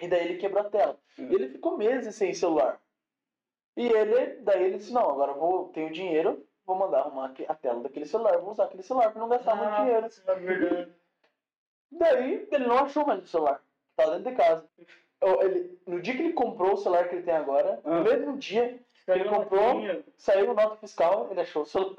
E daí ele quebrou a tela. Hum. E ele ficou meses sem celular. E ele, daí ele disse, não, agora eu vou, tenho dinheiro, vou mandar arrumar a tela daquele celular, vou usar aquele celular pra não gastar muito Ah, dinheiro. isso é verdade. Daí ele não achou mais o celular. Tava dentro de casa. Ele- no dia que ele comprou o celular que ele tem agora, Ah. no mesmo dia, Caiu Ele comprou? saiu nota fiscal, ele achou o celular.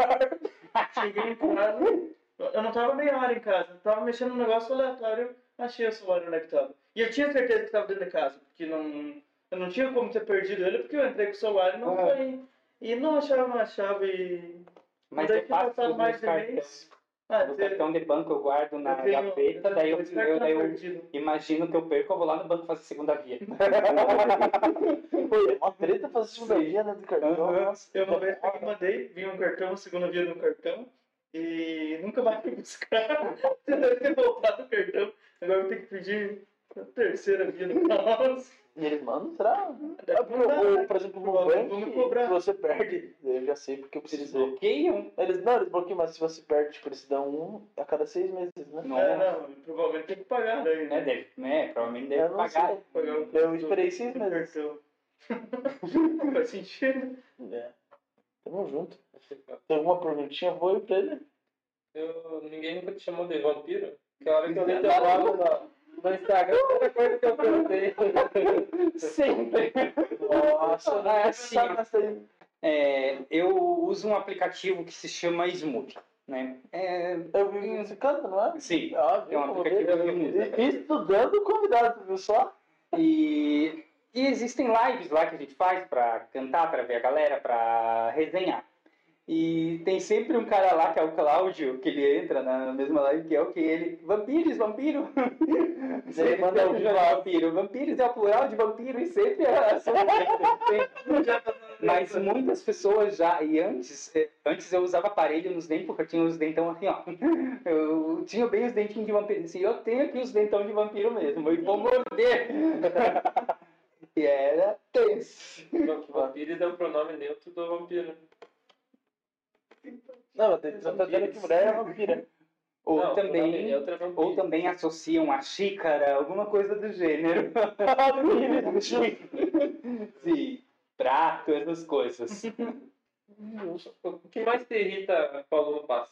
Cheguei em casa, (laughs) eu não tava meia hora em casa, eu tava mexendo num negócio aleatório, achei o celular onde é que tava. E eu tinha certeza que tava dentro de casa, porque não, eu não tinha como ter perdido ele, porque eu entrei com o celular e não Ah. foi. E não achava uma chave. Mas daí eu os mais de mês. Ah, você- cartão de banco eu guardo na eu tenho- gaveta, daí eu, dois eu, cartões daí eu imagino que eu perco, eu vou lá no banco fazer segunda via. (laughs) Foi uma treta fazer segunda via né, do cartão. Nossa, Eu uma vez mandei, vi um cartão, a segunda via no cartão, e nunca mais fui buscar. Você (laughs) deve ter voltado o cartão, agora eu vou ter que pedir a terceira via no nossa. E eles mandam, será? Deve Ah, ou, por exemplo, no banco, vamos cobrar. se você perde, eu já sei porque eu Eles preciso. bloqueiam? Eles, não, eles bloqueiam, mas se você perde, tipo, eles dão um a cada seis meses, né? Não. É, não, provavelmente tem que pagar daí, É, né? deve, né? Provavelmente deve Eu não pagar. Pagar Eu cartão- esperei seis meses. (laughs) Faz sentido. É. Tamo junto. Tem alguma perguntinha? Ir pra ele. Eu, ninguém nunca te chamou de vampiro? Que a hora que eu li teu nome no, no Instagram, a primeira coisa que eu perguntei. (laughs) Sempre. Nossa, eu não tinha sim. pensado nessa aí. É, eu uso um aplicativo que se chama Smooth. Né? É, Eu vi você canta, não é? sim, Ah, é um aplicativo de música. Estudando convidado, viu só? E, e existem lives lá que a gente faz para cantar, para ver a galera, para resenhar. E tem sempre um cara lá, que é o Cláudio, que ele entra na mesma live, que é o que ele. Vampiros, vampiro! (laughs) Sempre manda o vampiro. Vampiros é o plural de vampiro e sempre é (laughs) sobre Mas muitas pessoas já, e antes, eh, antes eu usava aparelho nos dentes, porque eu tinha os dentão assim, ó. (laughs) Eu tinha bem os dentinhos de vampiro. Assim, eu tenho aqui os dentão de vampiro mesmo, e vou morder. E era tenso. Vampiro é o pronome neutro do vampiro. Não, você tá dizendo que mulher é vampira. Ou Não, também, é vampiro. ou também associam a xícara, alguma coisa do gênero. (laughs) (laughs) Sim, prato, essas coisas. O que mais te irrita que o aluno faz?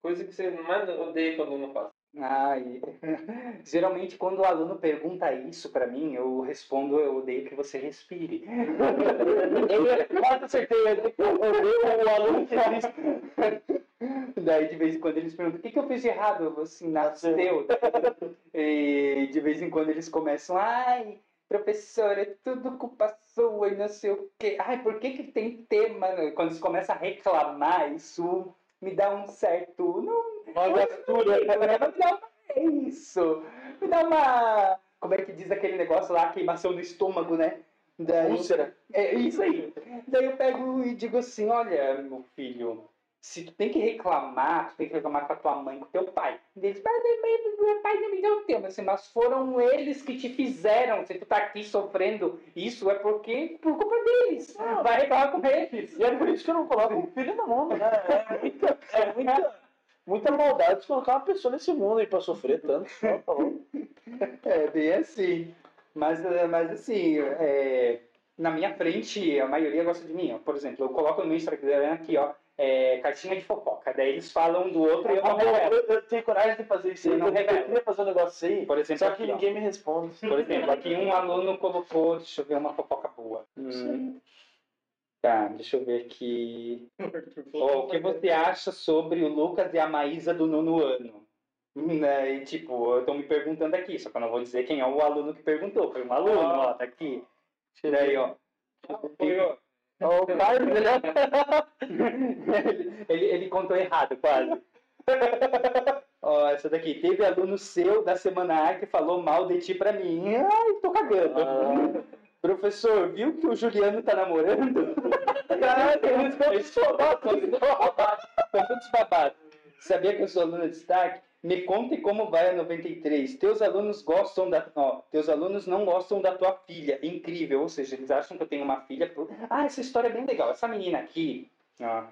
Coisa que você mais odeia que o aluno faz. Ai, (laughs) geralmente quando o aluno pergunta isso pra mim, eu respondo, eu odeio que você respire. (laughs) Eu quase acertei. Eu dei o aluno que existe. (laughs) Daí de vez em quando eles perguntam, o que, que eu fiz de errado? Eu assim, nasceu. e de vez em quando eles começam, ai, professora, é tudo culpa sua e não sei o quê. Ai, por que, que tem tema? Quando eles começam a reclamar, isso me dá um certo. Não, Uma gastura. me dá uma, é isso. Me dá uma. Como é que diz aquele negócio lá, queimação no estômago, né? Daí, Úlcera. é isso aí. Daí eu pego e digo assim, olha, meu filho, se tu tem que reclamar, tu tem que reclamar com a tua mãe, com o teu pai. Eles, mas meu pai não me deu tempo, assim, mas foram eles que te fizeram. Se tu tá aqui sofrendo isso, é porque por culpa deles. Vai reclamar com eles. E é por isso que eu não coloco um filho no mundo, né? É muita, é muita, muita maldade de colocar uma pessoa nesse mundo aí pra sofrer tanto. Não, tá? (laughs) É, bem assim. Mas, eh, mas assim, é, na minha frente, a maioria gosta de mim. Ó. Por exemplo, eu coloco no Instagram aqui, ó, é, cartinha de fofoca. Daí eles falam um do outro e eu não Ah, eu, revelo. eu- eu tenho coragem de fazer isso aí. Eu não Eu, queria fazer um negócio aí, Por exemplo, só que aqui, ó. ninguém me responde. Por exemplo, aqui um aluno colocou, deixa eu ver uma fofoca boa. Hum, Tá, deixa eu ver aqui. (laughs) Ó, o que você acha sobre o Lucas e a Maísa do nono ano? Né, e, tipo, eu tô me perguntando aqui, só que eu não vou dizer quem é o aluno que perguntou. Foi um aluno, ó, tá aqui. Daí, ó. Foi, ó, O (laughs) Carlos, ele é... ele, ele, contou errado, quase. Ó, essa daqui. Teve aluno seu da semana A que falou mal de ti pra mim. Ai, tô cagando. Ah. Professor, viu que o Juliano tá namorando? Caraca, eles estão Foi tudo babado. Sabia que eu sou aluna de destaque? Me conte como vai a 93. Teus alunos gostam da. Ó, teus alunos não gostam da tua filha. Incrível. Ou seja, eles acham que eu tenho uma filha. Por... Ah, essa história é bem legal. Essa menina aqui. Ó,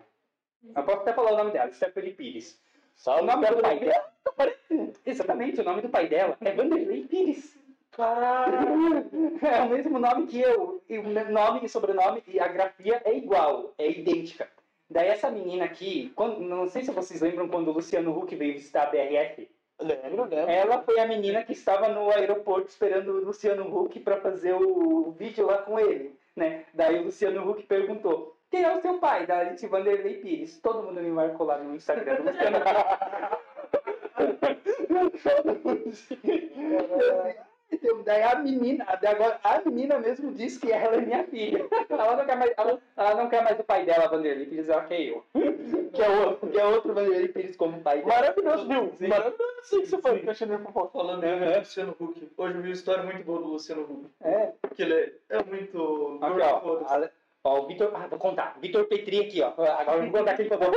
eu posso até falar o nome dela, Stephanie Pires. O Salve, nome do pai dela. (laughs) Exatamente, o nome do pai dela é Vanderlei Pires. Caralho. (laughs) É o mesmo nome que eu. E o nome e sobrenome e a grafia é igual, é idêntica. Daí essa menina aqui, quando- não sei se vocês lembram quando o Luciano Huck veio visitar a BRF. Lembro, lembro. Ela foi a menina que estava no aeroporto esperando o Luciano Huck para fazer o vídeo lá com ele. Né? Daí o Luciano Huck perguntou: quem é o seu pai? Da Alice Vanderlei Pires. Todo mundo me marcou lá no Instagram do Luciano Huck. (laughs) (laughs) Então, daí a menina, agora, a menina mesmo disse que ela é minha filha. (laughs) Ela não quer mais, ela, ela não quer mais o pai dela, Vanderlei Pires, ela quer eu. (laughs) Que é outro, que é outro Vanderlei Pires como pai dela. Maravilhoso, viu? Sim. Maravilhoso isso que você foi, que eu achei meio fofoca. Falando em Luciano Huck. Hoje eu vi uma história muito boa do Luciano Huck. É. Que ele é, é muito. Aqui, ó. Ó, o Vitor. Ah, vou contar. Vitor Petri aqui, ó. Agora eu vou contar quem falou.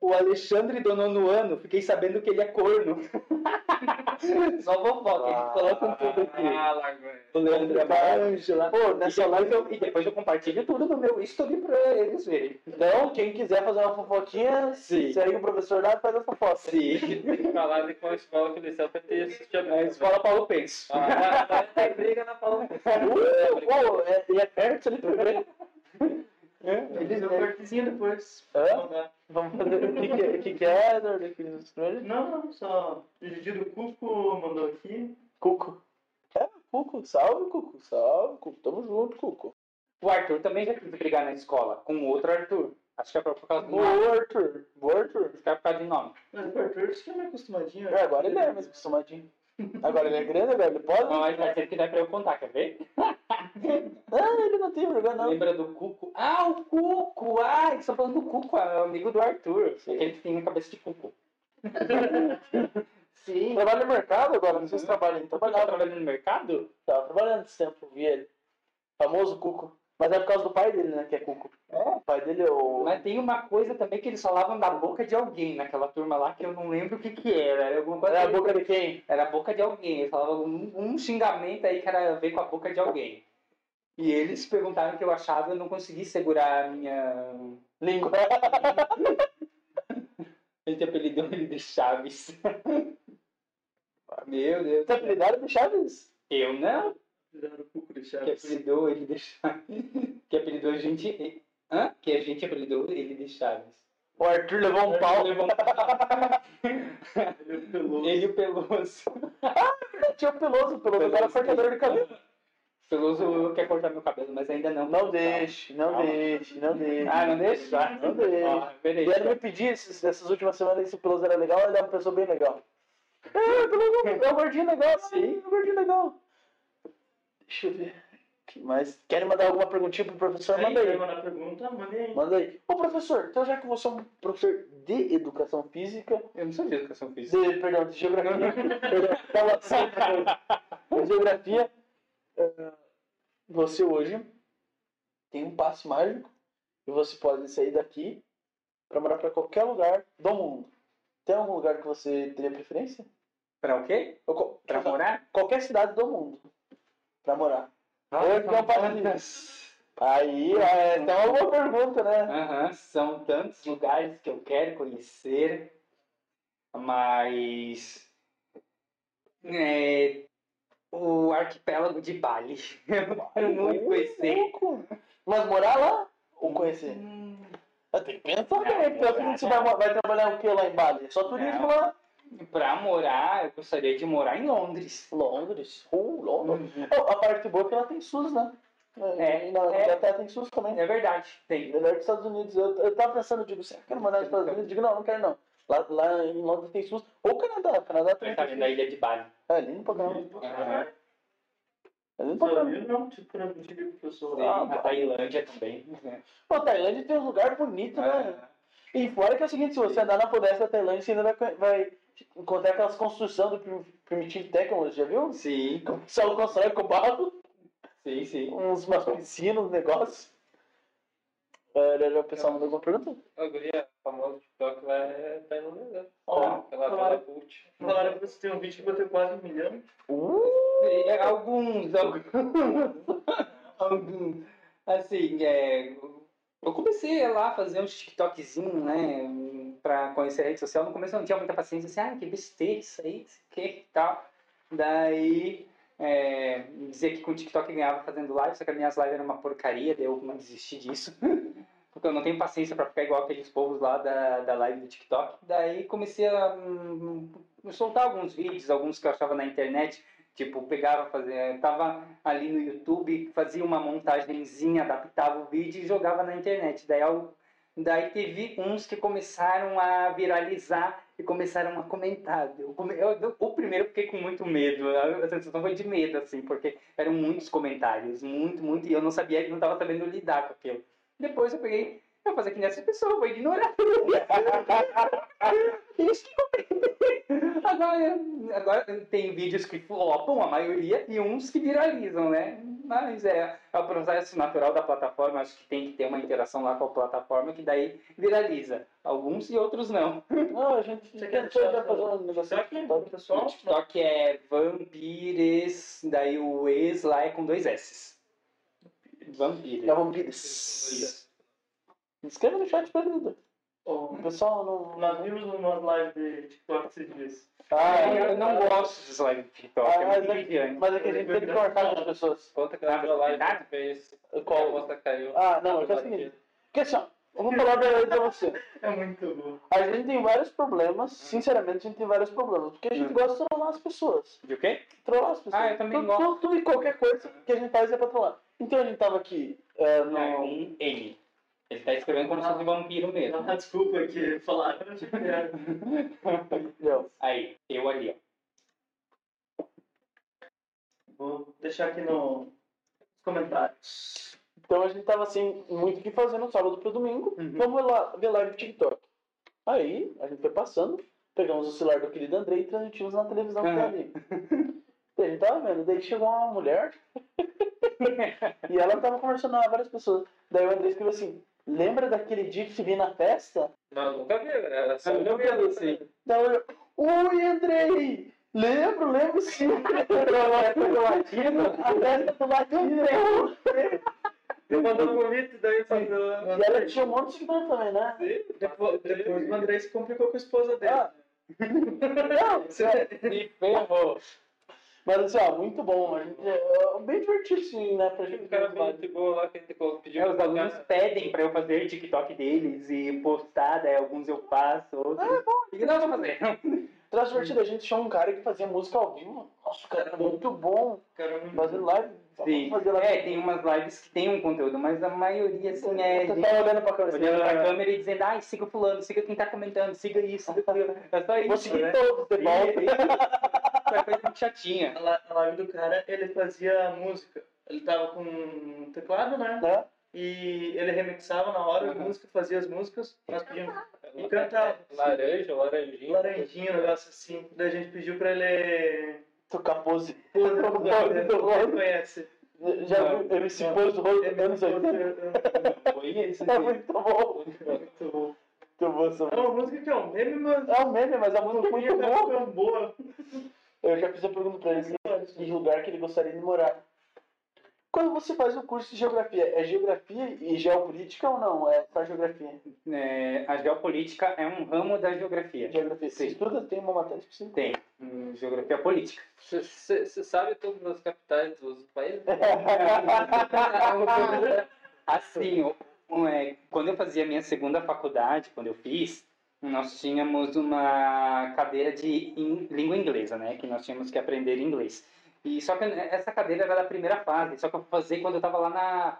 O Alexandre do nono ano, fiquei sabendo que ele é corno. (laughs) Só fofoca, eles colocam tudo aqui. Ah. O Leandro é Ângela. Pô, E nessa depois, live eu, e depois eu compartilho tudo no meu history pra eles verem. Então, quem quiser fazer uma fofoquinha, Sim. segue o professor lá e faz a fofoca. Sim. Tem que falar de qual escola que ele saiu pra ter assistido a É a escola Paulo Penso. Ah, vai ter briga na Paulo. Uh, pô, é, e é perto ali (laughs) também. Eles dão cortezinha depois. Hã? Vamos fazer. O que, que, é- que, que é, nos instrumentos? Não, não, só. O Didi do Cuco mandou aqui. Cuco. É, Cuco. Salve, Cuco. Salve, Cuco. Tamo junto, Cuco. O Arthur também já quis brigar na escola com outro Arthur. Acho que é por causa do. Boa, Arthur. Boa, Arthur. Acho que é por causa de nome. Mas o Arthur acho que é meio acostumadinho. É, agora ele é mais acostumadinho. Agora ele é grande, agora ele pode. Não, mas vai ser que dá pra eu contar, quer ver? (laughs) Ah, ele não tem vergonha, não. Lembra do Cuco? Ah, o Cuco! Ah, eles estão falando do Cuco, é amigo do Arthur. Aquele que tem a cabeça de Cuco. (laughs) Sim. Trabalha no mercado agora, não sei se Uhum. trabalha. Ele Tá trabalhava, trabalhando no mercado? tava trabalhando esse tempo, vi ele. Famoso Cuco. Mas é por causa do pai dele, né, que é Cuco. É. O pai dele é o... Mas tem uma coisa também que eles falavam da boca de alguém naquela turma lá que eu não lembro o que que era. Era É a que- boca de quem? Era a boca de alguém. Eles falavam um, um xingamento aí que era a ver com a boca de alguém. E eles perguntaram o que eu achava e eu não consegui segurar a minha. Língua. (laughs) Ele te apelidou ele de Chaves. (laughs) Meu Deus. Você apelidaram de Chaves? Eu não. Fizeram o Cuco de Que apelidou ele de Chaves. (laughs) Que apelidou a gente. Hã? Que a gente apelidou ele de Chaves. O Arthur levou um pau. Levou um pau. (laughs) Ele é peludo. Ele e o Peloso. Tinha o Peloso, o Peloso era cortador de cabelo. Peloso quer cortar meu cabelo, mas ainda não. Não deixe, não Calma. deixe, não deixe. Ah, não deixa? Não deixe. Peraí. Vieram me pedir esses, essas últimas semanas se o Peloso era legal, ele é uma pessoa bem legal. É, o Peloso é um gordinho legal, sim, é um gordinho legal. Deixa eu ver. Que mais? Querem mandar alguma perguntinha pro professor? Aí, Manda aí. quer mandar pergunta? Manda aí. Manda aí. Ô professor, então já que você é um professor de educação física, Eu não sou de educação física. de, perdão, de geografia, (laughs) perdão, tava sempre de geografia, eh, você hoje tem um passe mágico e você pode sair daqui para morar para qualquer lugar do mundo. Tem algum lugar que você teria preferência? Pra o quê? Pra morar? Qualquer cidade do mundo para morar. Não passa tantas. Aí, é, então é uma boa pergunta, né? Aham, são tantos lugares que eu quero conhecer. Mas. é, o arquipélago de Bali. (laughs) Eu quero muito conhecer. Louco. Mas morar lá ou conhecer? Hum, Eu tenho que pensar também, porque você vai, vai trabalhar o que lá em Bali? Só turismo Não. lá? Pra morar, eu gostaria de morar em Londres. Londres. Uh, Londres. Uhum. Oh, a parte boa é que ela tem SUS, né? É, E na é. Inglaterra tem SUS também. É verdade, tem. Melhor que os Estados Unidos. Eu, eu tava pensando, eu digo, será que eu quero morar nos Estados Unidos? Eu digo, não, não quero não. Lá, lá em Londres tem SUS. Ou Canadá. Canadá também Tá tem vendo a SUS. ilha de Bali. É lindo pra caramba. É lindo pra caramba. viu? Não, tipo, pra dizer que eu sou. Ah, a Tailândia também. Pô, Tailândia tem um lugar bonito, né? E fora que é o seguinte, se você andar na floresta da Tailândia, você ainda vai, vai encontrar aquelas construções do Prim- Primitive Technology, já viu? Sim, O pessoal constrói com barro, sim, sim. uns, umas piscinas, um negócio. É, o pessoal mandou alguma pergunta? A guria famosa TikTok vai tá indo mesmo. Ó, Ela claro. fala cult. Falaram que você tem um vídeo que bateu quase um milhão. Uh, É, Alguns, alguns, (laughs) alguns. Assim, é, eu comecei lá a fazer uns TikTokzinho, né, pra conhecer a rede social. No começo eu não tinha muita paciência, assim, ah, que besteira isso aí, isso que tal. Daí, é, dizer que com o TikTok ganhava fazendo live, só que as minhas lives eram uma porcaria, daí eu não desisti disso. (laughs) Porque eu não tenho paciência pra ficar igual aqueles povos lá da, da live do TikTok. Daí comecei a hum, soltar alguns vídeos, alguns que eu achava na internet. Tipo, pegava, fazia, tava ali no YouTube, fazia uma montagenzinha, adaptava o vídeo e jogava na internet. Daí, eu, daí teve uns que começaram a viralizar e começaram a comentar. Eu, eu- o primeiro eu fiquei com muito medo, a sensação foi de medo, assim, porque eram muitos comentários, muito, muito, e eu não sabia, não estava sabendo lidar com aquilo. Depois eu peguei, eu vou fazer que nem pessoa, vou ignorar. (laughs) Isso Agora, agora tem vídeos que flopam, a maioria, e uns que viralizam, né? Mas é, é o processo natural da plataforma, acho que tem que ter uma interação lá com a plataforma, que daí viraliza. Alguns e outros não. não, a gente Você quer deixar fazer um negócio aqui, tá? pessoal? O TikTok é Vampires, daí o ex lá é com dois S. Vampires. Vamos Isso. Escreva no chat pra. Ó, O pessoal não. Nós vimos umas lives de TikTok esses dias. Ah, eu não gosto de slime do TikTok, Ah, é mas, muito é, mas é que a gente tem que cortar com as pessoas. Conta que Ah, viu a live fez. A Qual? moça caiu. Ah, não, que é o seguinte. Porque assim, ó, eu vou falar a verdade pra você. (laughs) É muito bom. A gente tem vários problemas, sinceramente, a gente tem vários problemas. Porque a gente Hum. gosta de trollar as pessoas. De o quê? Trollar as pessoas. Ah, eu também tudo, gosto. Tudo, e qualquer coisa que a gente faz é pra trollar. Então a gente tava aqui é, no. Não, é um M. Ele tá escrevendo como se fosse vampiro mesmo. Ah, desculpa que falaram. (laughs) Aí, eu ali, ó. Vou deixar aqui no- nos comentários. Então a gente tava assim, muito o que fazer no sábado pro domingo. Uhum. Vamos lá ver live do TikTok. Aí a gente foi passando, pegamos o celular do querido André e transmitimos na televisão que tá Uhum. ali. E a gente tava vendo, daí chegou uma mulher (laughs) e ela tava conversando com várias pessoas. Daí o André escreveu assim: Lembra daquele dia que te vi na festa? Não, nunca vi. Era só Eu eu nunca vi, vi sim. Daí eu, Oi Andrei! Lembro, lembro sim. (laughs) a festa do Latino. A festa do Latino. Eu mandei um convite, daí eu E ela tinha um monte de seguidor também, né? Depois, depois o André se complicou com a esposa dele. Ah. (laughs) Não, Você- Me ferrou. Mas assim, ó, muito bom. A gente, é bem divertido, assim, né? Pra gente Um cara bem de boa lá que a gente pediu É, os alunos pedem pra eu fazer TikTok deles e postar, daí alguns eu faço, outros. Ah, é bom. E não, eu vou fazer. (laughs) Traz divertido. A gente tinha um cara que fazia música ao vivo. Nossa, o cara era muito bom. Cara, Fazendo live. Sim. Vamos fazer live. É, tem umas lives que tem um conteúdo, mas a maioria, assim, é Você gente tá olhando pra câmera. olhando pra assim, câmera e dizendo, ai, siga fulano, siga quem tá comentando, siga isso. (laughs) É só Vou isso, seguir né? todos de volta. Essa coisa muito chatinha. A a live do cara, ele fazia música. Ele tava com um teclado, né? Né? E ele remixava na hora Uhum. músicas, fazia as músicas. Nós pedimos E cantava. Laranja, laranjinha. laranjinha, um negócio assim. Daí a gente pediu pra ele. Tocar pose. Pô, Você conhece. Já viu MC Pose do Rolo Ele anos 80? Conheço. É muito bom. Muito bom. Muito bom essa É uma música que é um meme, mas É um meme, mas a música é muito boa. boa. boa. Eu já fiz a pergunta pra ele em que lugar que ele gostaria de morar. Quando você faz o curso de geografia, é geografia e geopolítica ou não? É só geografia? É, a geopolítica é um ramo da geografia. Geografia. Você Sim. estuda, tem uma matéria específica? Tem. hum, Geografia política. Você sabe todas as capitais dos países? (laughs) Assim, o- é, quando eu fazia minha segunda faculdade, quando eu fiz, nós tínhamos uma cadeira de in- língua inglesa, né? Que nós tínhamos que aprender inglês. E só que essa cadeira era da primeira fase, só que eu fazia quando eu estava lá na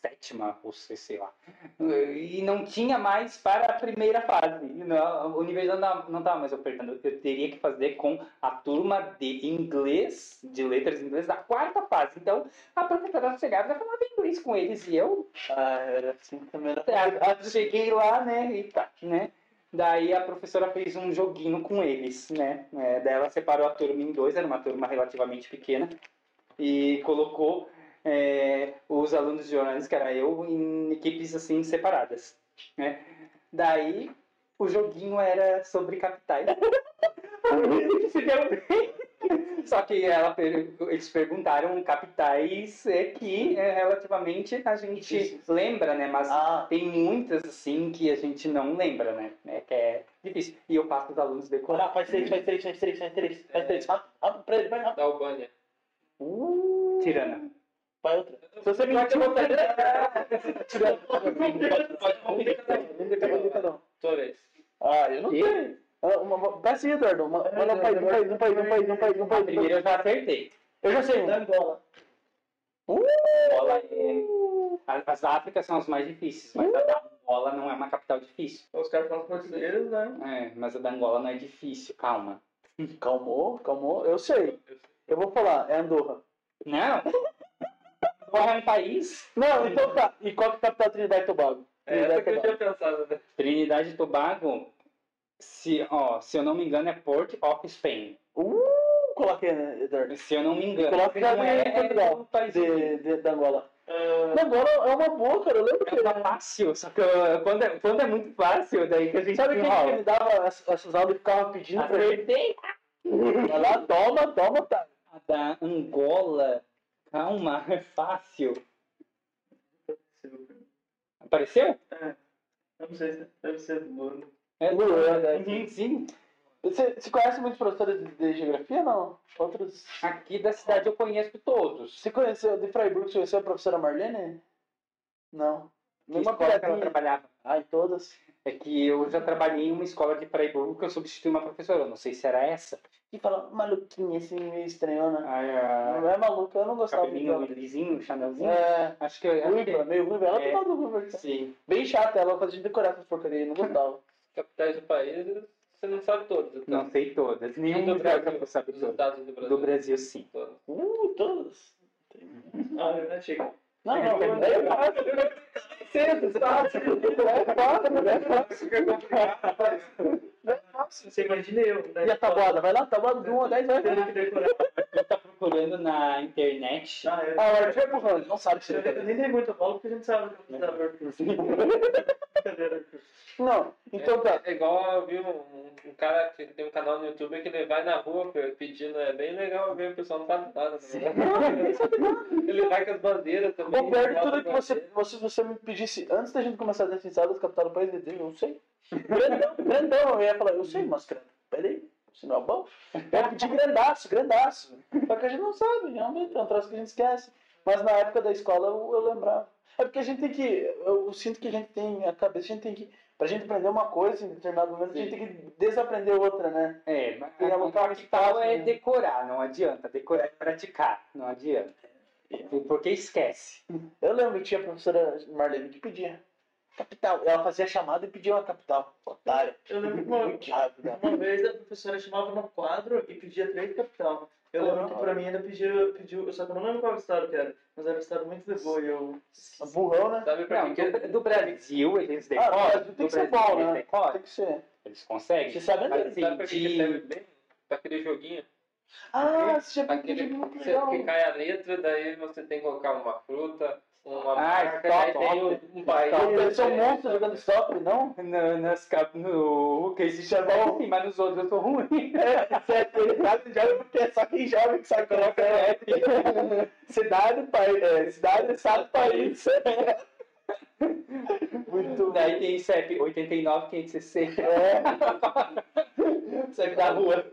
sétima, ou sei, sei lá. E não tinha mais para a primeira fase. Não, a universidade não estava mais ofertando. Eu teria que fazer com a turma de inglês, de letras inglês, da quarta fase. Então, a professora chegava e falava inglês com eles. E eu Ah, era assim também. Era... ah, cheguei lá, né? E tá, né? Daí a professora fez um joguinho com eles, né? É, daí ela separou a turma em dois, era uma turma relativamente pequena, e colocou é, os alunos de jornalismo, que era eu, em equipes assim separadas, né? Daí o joguinho era sobre capitais. (laughs) Se deu bem. (laughs) Só que ela, eles perguntaram capitais é, que é, relativamente a gente lembra, né? Mas Ah, tem muitas assim que a gente não lembra, né? É que é difícil. E eu faço os alunos decorar. ah, faz três, faz três, faz três, faz três. Faz três. Rápido, rápido, pra ele, vai rápido. Da Albânia. Uh, Tirana. vai outra. Se você me bater, eu vou Tirando. Pode complicar cada de cada de cada um. Tua vez. Ah, eu não E? Ah, uma- uma- Peça aí, Eduardo. Uma- Manda um país, um país, um país, um país, um país, um A país. primeira eu já acertei. Eu já sei. um. Da Angola. Angola é... a- As Áfricas são as mais difíceis, mas a da Angola não é uma capital difícil. Os caras falam português, né? É, mas a da Angola não é difícil, calma. (laughs) Calmou, calmou. Eu sei. Eu vou falar, é Andorra. Não! Angola é um país. Não, então tá. E qual que é a capital da Trinidade e Tobago? É essa que eu tinha pensado, né? Trinidade e Tobago, se, ó, se eu não me engano, é Port of Spain. Uh, coloquei, né, Eduardo? Se eu não me engano. Coloca em é, Portugal. um país De, de, da Angola. Ah, Da Angola é uma boa, cara. Eu lembro que. É uma fácil, só que eu- quando, é, quando é muito fácil, daí que a gente Sabe quem que me dava essas, aulas e ficava pedindo pra gente? Acertei. Vai lá, toma, toma, tá. A da Angola, calma, (laughs) é fácil. Apareceu? não sei se deve ser Luana. É, Luana, Uhum, sim. Você, você conhece muitos professores de, de geografia, não? Outros. Aqui da cidade eu conheço todos. Você conheceu, de Freiburg, você conheceu a professora Marlene? Não. Nenhuma escola que ela trabalhava? Ah, em todas. É que eu já trabalhei em uma escola de Freiburgo que eu substituí uma professora. Eu não sei se era essa. E fala, maluquinha, assim, meio estranhona. Ai, Não a... é maluca, eu não gostava Cabelinho dela. lisinho, chanelzinho. É, Acho que ruiva, meio ruiva. Ela É. é. do ruiva. Sim. Bem chata, ela fazia decorar essas porcarias, eu não gostava. (laughs) Capitais do país, você não sabe todas. então. Não sei todas. Nenhum do lugar Brasil? que eu sabe Dos todas. do Brasil. Do Brasil, sim. Todas. Uh, todas. Ah, eu achei. Não, não, é Cedo, fácil. (laughs) É fácil, é fácil. É fácil. Você imagina eu, né? E a tabuada? Vai lá, tabuada de 1 a 10, vai. Tendo que decorar. Você tá procurando na internet. Ah, eu, Ah, o Arthur é burrão, não sabe se ele eu nem dei muito falo porque a gente sabe que eu Arthur. Não, então tá. É igual eu vi um, um- cara que tem um canal no YouTube que ele vai na rua pe- pedindo, é bem legal ver, o pessoal não sabe nada. Né? (laughs) Ele vai com as bandeiras também. O pior de bota tudo é que você, você, você me pedisse, antes da gente começar a definir das capitais do país, eu disse, eu sei. Grandão, grandão. Eu ia falar, eu sei, mas peraí, isso não é bom? Eu ia pedir grandaço, grandaço. Só que a gente não sabe, realmente, é um troço que a gente esquece. Mas na época da escola eu, eu lembrava. É porque a gente tem que, eu sinto que a gente tem, a cabeça, a gente tem que, pra gente aprender uma coisa em determinado momento, a gente tem que desaprender outra, né? É, mas capital fácil, é né? decorar, não adianta. Decorar é praticar, não adianta. Porque esquece. Eu lembro que tinha a professora Marlene que pedia capital. Ela fazia a chamada e pedia uma capital. Otário. Eu lembro que uma, rápido. né? uma vez a professora chamava no quadro e pedia três capital. Eu lembro que pra mim ainda pediu, pediu, só que eu não lembro qual estado que era, mas era um estado muito de boa e eu. Burrão, né? Sabe pra Não, que do, do Brasil eles Ah, decoram. do Brasil tem do que ser Brasil bom, eles né? Tem que ser. Eles conseguem. Você sabe Mas, onde? assim, Sabe pra que serve bem? Pra aquele joguinho. Ah, você já muito legal. que cai a letra, daí você tem que colocar uma fruta, uma Ah, marca, stop, aí tem stop. um, país. Eu sou um monstro jogando stop, não? No, nas cap, no que existe é bom, sim, mas nos outros eu sou ruim. (laughs) É, certo, ele sabe, joga porque é só quem joga que sabe colocar é. (laughs) Cidade, país, é, cidade, estado, país. (laughs) Muito Daí tem CEP 89, 560. É. CEP da rua.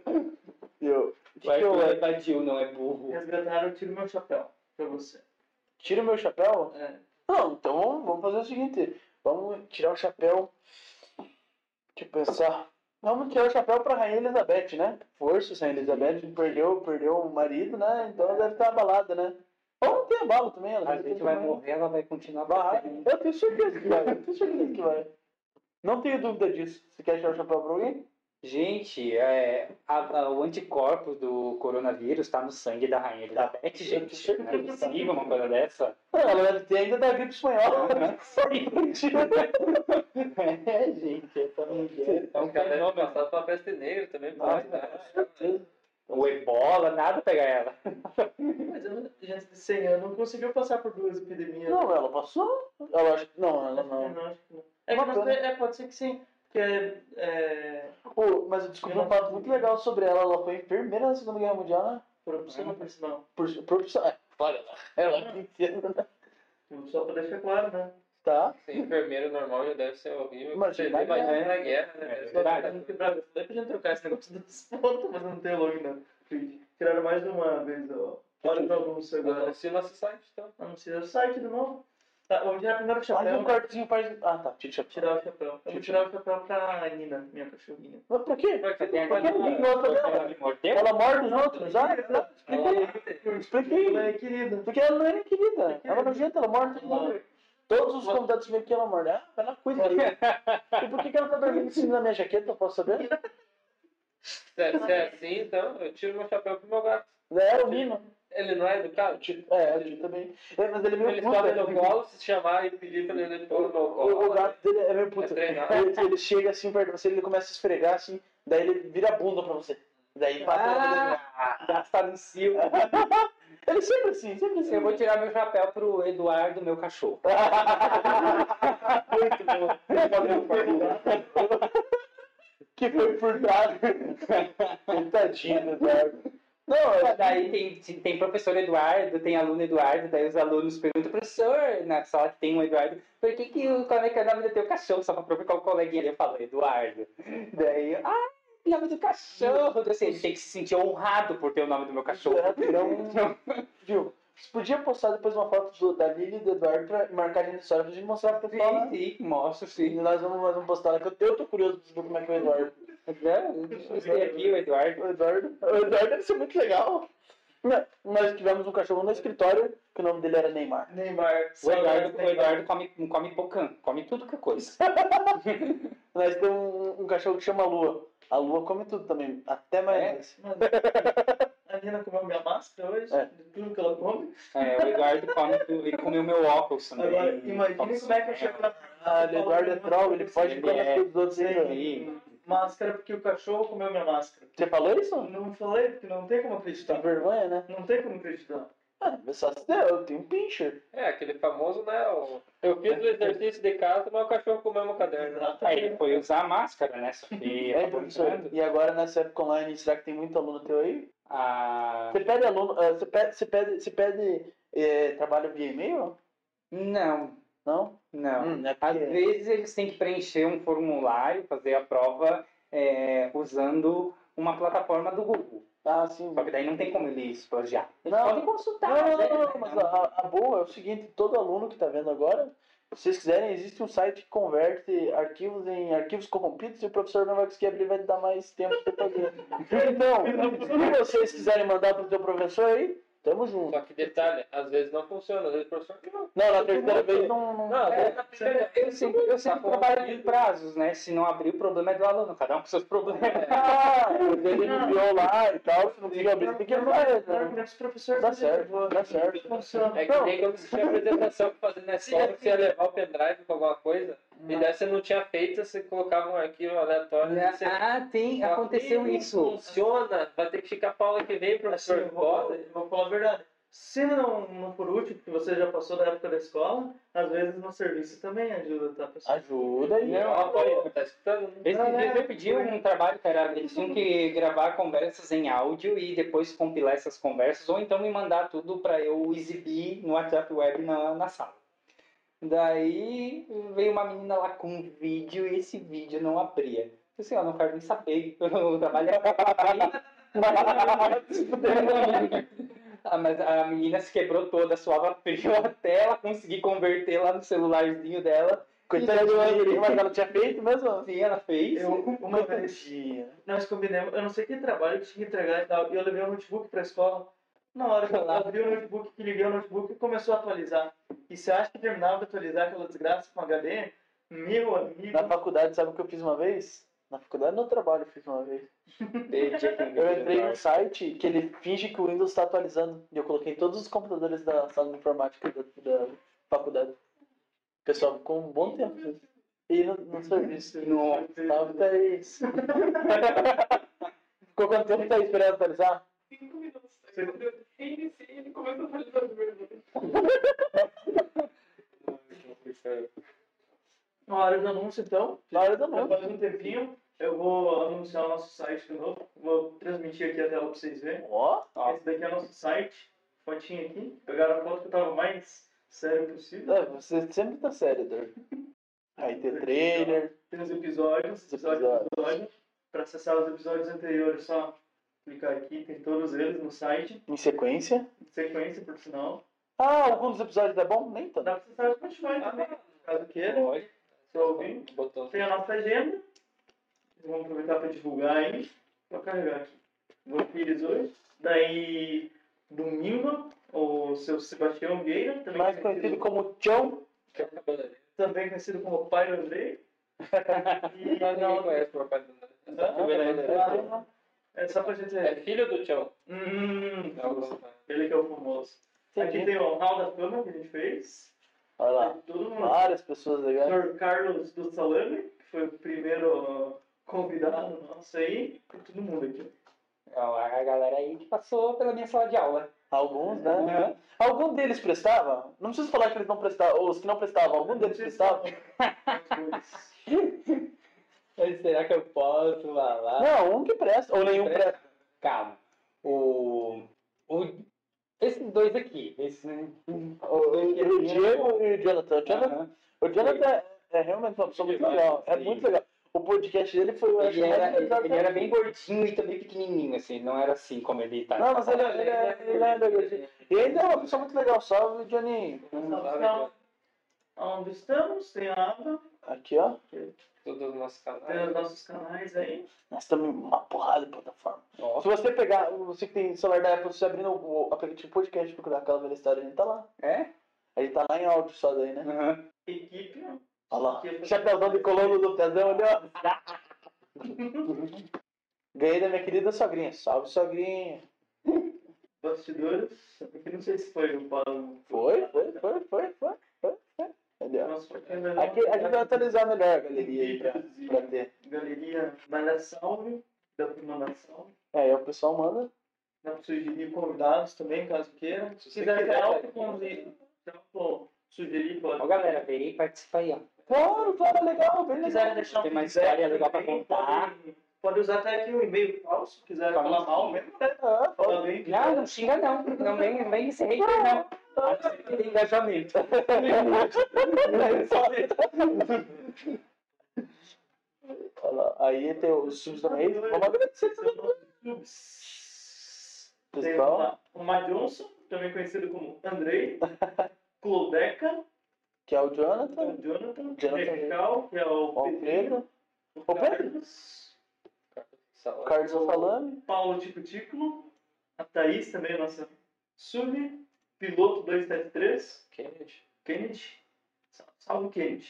Eu, que Vai que eu, evadiu, não é burro. Resgataram, eu tiro meu chapéu pra você. tira o meu chapéu? É. Não, então vamos, vamos fazer o seguinte. Vamos tirar o chapéu. Deixa eu pensar. Vamos tirar o chapéu pra Rainha Elizabeth, né? Força, Rainha Elizabeth perdeu, perdeu o marido, né? Então ela deve estar abalada, né? Ou não tem abalo também, ela A gente vai morrer, ela vai continuar batendo. eu tenho certeza que vai. Eu tenho certeza que vai. Não tenho dúvida disso. Você quer tirar o chapéu pra alguém? Gente, é, a- a- o anticorpo do coronavírus tá no sangue da Rainha Elizabeth, gente. Não é possível uma coisa dessa. Ela deve ter ainda da gripe espanhola. (laughs) é, gente, é não ver. É um devem fenômeno. passar pela peste negra também. Ah, pode, né? O ebola, nada pega ela. Mas eu, gente de 100 anos não conseguiu passar por duas epidemias. Não, ela passou. Ela acho que. Não, ela Eu não. não acho que não. É, pena. é, pode ser que sim. Porque é, Pô, mas eu descobri um fato muito legal sobre ela. Ela foi enfermeira na Segunda Guerra Mundial, né? por opção ou por sinal. Por, por opção. É, olha lá. Ela que entenda, né? Só pra deixar claro, né? Tá. Ser enfermeiro normal já deve ser horrível. Imagina Você na guerra. na guerra, né? É verdade. Daí pra gente trocar esse negócio dos pontos, mas não tem log não. Tiraram mais de uma vez, ó. Olha pro anúncio agora. Anuncia nosso site, então. Anuncia o site de novo. Tá, vou tirar primeiro o Faz um chapéu. cortezinho, faz. Ah, tá. Tira o chapéu. Tirar o chapéu. Eu vou tirar o chapéu pra Nina, minha cachorrinha. Mas pra quê? Porque Por que não tem outra dela? Ela mordeu? Ela morde os outros? Ah, expliquei. Expliquei. Ela é querida. Porque ela não é nem querida. Ela é nojenta, ela morde todo mundo. Todos os convidados que vêm aqui, ela morde. Ah, ela cuida aí. E por que, que ela tá dormindo em cima da minha jaqueta? Eu posso saber? Se é, se é assim, então eu tiro meu chapéu pro meu gato. É o Nino. Ele não é educado? É, o Tio também. É, mas ele é meio Ele puto, sobe velho. no colo, se chamar e pedir pra ele pôr no colo. O, o gato dele é meio puto. É. Ele, ele chega assim perto de você, ele começa a esfregar assim, daí ele vira a bunda pra você. Daí passa Ah, gasta no cio. Ele sempre assim, sempre assim. Eu vou tirar meu chapéu pro Eduardo, meu cachorro. (laughs) Muito bom. (laughs) que foi furtado. Tadinho, Eduardo. Não, é- Daí tem, tem professor Eduardo, tem aluno Eduardo, daí os alunos perguntam, professor, na sala que tem um Eduardo, por que, que o, como é que é o nome do teu cachorro? Só pra provocar o coleguinha ali, eu falo, Eduardo. Daí, ah, nome do cachorro. Assim, ele tem que se sentir honrado por ter o nome do meu cachorro. (laughs) Não, viu? Você podia postar depois uma foto do, da Lili e do Eduardo pra marcar a gente história pra gente mostrar pro pessoal? Sim, sim, mostro, E sim. nós vamos, nós vamos postar eu, eu tô curioso pra saber como é que é o Eduardo. Eu Gostei aqui, o Eduardo. O Eduardo, o Eduardo deve ser muito legal. Não, Nós tivemos um cachorro no escritório, que o nome dele era Neymar. Neymar. O Eduardo, o Eduardo come, come pocã, come tudo que é coisa. (laughs) Nós temos um, um cachorro que chama Lua. A Lua come tudo também, até maionese. Mano, a Nina comeu minha máscara hoje, É. de tudo que ela come. É, o Eduardo come tudo, ele comeu meu óculos também. Agora, imagine Come como é que eu chego na Ah, o Eduardo é troll, ele pode comer é- coisas dos outros. Sim. Máscara porque o cachorro comeu minha máscara. Você falou isso? Não falei, porque não tem como Tem acreditar. vergonha, né? Não tem como acreditar. Ah, mas só se der, eu tenho um pincher. É, aquele famoso, né? o- Eu fiz o exercício de casa, mas o cachorro comeu meu caderno. Aí ele foi usar a máscara, né? Só que (laughs) É, professor. E agora nessa época online, será que tem muito aluno teu aí? Ah, Você pede aluno, ah, você pede, você pede, você pede eh, trabalho via e-mail? não, Não? não. Hum, é Às vezes eles têm que preencher um formulário, fazer a prova é, usando uma plataforma do Google. Ah, sim. Só que daí não tem como eles plagiar. Eles Não. podem consultar. Não, não, né? não, não, mas a, a boa é o seguinte, todo aluno que está vendo agora, se vocês quiserem, existe um site que converte arquivos em arquivos corrompidos e o professor não vai conseguir abrir, vai dar mais tempo para fazer. (laughs) Então, se vocês quiserem mandar pro teu professor aí, tamo junto. Só que detalhe, às vezes não funciona, às vezes o professor não. Não, na terceira vez não... não... Não, vezes na primeira Eu sempre, eu sempre Tá trabalho em prazos, né? Se não abrir, o problema é do aluno, cada um com seus problemas. (laughs) Ah, ele enviou lá e tal, se não conseguir abrir, tem que abrir, né? Os professores Dá certo, dá certo. Funciona. É que nem quando você tinha apresentação pra fazer na escola, que você ia levar o pendrive com alguma coisa, e daí você não tinha feito, você colocava um arquivo aleatório e você. Ah, tem, aconteceu isso. Funciona, vai ter que ficar pra aula que vem, Assim, professor. eu vou, eu vou falar a verdade. se não, não por último, porque você já passou da época da escola, às vezes no serviço também ajuda, tá, pessoal? Ajuda aí. Não, apoia, tá escutando? né? Esses dias eu pedi um trabalho que era, eles tinham que gravar conversas em áudio e depois compilar essas conversas, ou então me mandar tudo para eu exibir no WhatsApp Web na, na sala. Daí veio uma menina lá com um vídeo e esse vídeo não abria. Eu assim, ó, não quero nem saber, o trabalho. (laughs) Ah, mas a menina se quebrou toda, suava frio até ela conseguir converter lá no celularzinho dela. Coitada de mim, mas ela tinha feito mesmo? Sim, ela fez. Eu, uma vez, nós combinamos, eu não sei que trabalho que tinha que entregar e tal, e eu levei o notebook pra escola. Na hora que eu abri o notebook, que liguei o notebook, começou a atualizar. E você acha que terminava de atualizar aquela desgraça com HD? Meu amigo. Na faculdade, sabe o que eu fiz uma vez? Na faculdade, no trabalho, eu fiz uma vez. Eu entrei no site que ele finge que o Windows está atualizando. E eu coloquei em todos os computadores da sala de informática da, da faculdade. O pessoal ficou um bom tempo. E no, no serviço. Nossa. Salve, Thaís. (laughs) Ficou quanto tempo, Thaís, esperando atualizar? Cinco minutos. Eu reiniciei, ele começou a atualizar de verdade. Na hora do anúncio, então. Na hora do anúncio. faz um tempinho. Eu vou anunciar o nosso site de novo. Vou transmitir aqui a tela pra vocês verem. Ó, Esse daqui é o nosso site. Fotinha aqui. Pegaram a foto que eu tava mais sério possível. é, você sempre tá sério, Dor. Aí tem trailer. Tem os episódios, Os episódios. episódio. Para acessar os episódios anteriores, só clicar aqui, tem todos eles no site, Em sequência. em sequência, por sinal. Ah, alguns episódios é bom? Nem tanto. Dá para acessar o Spotify também, caso queira, Pode. se ouvir. Botão. Tem a nossa agenda. Vamos aproveitar para divulgar aí. Vou carregar aqui. Vampires hoje. Daí, domingo, o seu Sebastião Vieira, também Mais conhecido como Chão. Que é também conhecido como Pai do Andrei. (laughs) E não, conhece o papai do Ah, é só pra gente. É filho do Tchão. Hum, É o- ele que é o famoso. Aqui tem o Hall da Fama que a gente fez. Olha lá. Várias pessoas legais. Sr. Carlos do Salame, que foi o primeiro convidado nosso aí. E todo mundo aqui. A galera aí que passou pela minha sala de aula. Alguns, né? Algum deles prestava? Não preciso falar que eles não prestavam, ou os que não prestavam, algum deles prestava? (laughs) Mas será que eu posso falar? Não, um que presta, ou nenhum presta. Calma. O, o, esses dois aqui. Esse, O, o Diego e o Jonathan. O Jonathan, Aham. o Jonathan é, é realmente uma pessoa muito legal. É muito legal. O podcast dele foi, acho, Ele era, engraçado ele era bem gordinho e também pequenininho, assim. Não era assim como ele tá. Não, mas ele, ele, é- ele é legal. E ainda é uma pessoa muito legal. Salve, Johnny. Então, onde estamos? Tem a aba, Aqui, ó. Todos os nossos tem os canais. nossos canais aí. Nós estamos em uma porrada de plataforma. Ó, Se você pegar, você que tem celular da Apple, você abrir no o aplicativo podcast e procurar aquela velha história, a gente tá lá. É? A gente tá lá em áudio só daí, né? Aham. Equipe, ó. Olha lá. Chapéuzão de colono do Pezão ali, ó. (laughs) Ganhei da minha querida sogrinha. Salve, sogrinha. bastidores. Aqui não sei se foi o Paulo. Foi, foi, foi, foi, foi. Nossa, aqui a gente vai atualizar melhor a galeria aí pra, pra ter. Galeria Manda Salve, dá pra mandar salve. É, aí o pessoal manda. Dá pra sugerir convidados também, caso queira. Se Se quiser quiser, convi- pô, sugerir, pode. Ó, galera, vem e participa aí, ó. Claro, claro, legal, bem Se legal. quiser deixar um Tem mais história legal pra contar. Pode, pode usar até aqui o e-mail falso, se quiser falar mal mesmo, né? Ah, pode. bem. Não, não xinga não. Não vem, não vem hater, não. Tem engajamento. Aí tem os subs mês. Vamos agradecer também. Tem o o Ma Johnson, também conhecido como Andrei. Clodeca, que é o Jonathan. Jonathan. Jonathan. Recal, que é o o. Pedro. O Pedro? Carlos. Salame. Paulo Tico Tico. A Thaís também, nossa sub. Piloto 273. Kennedy. Kennedy. Sal- Salve Kennedy.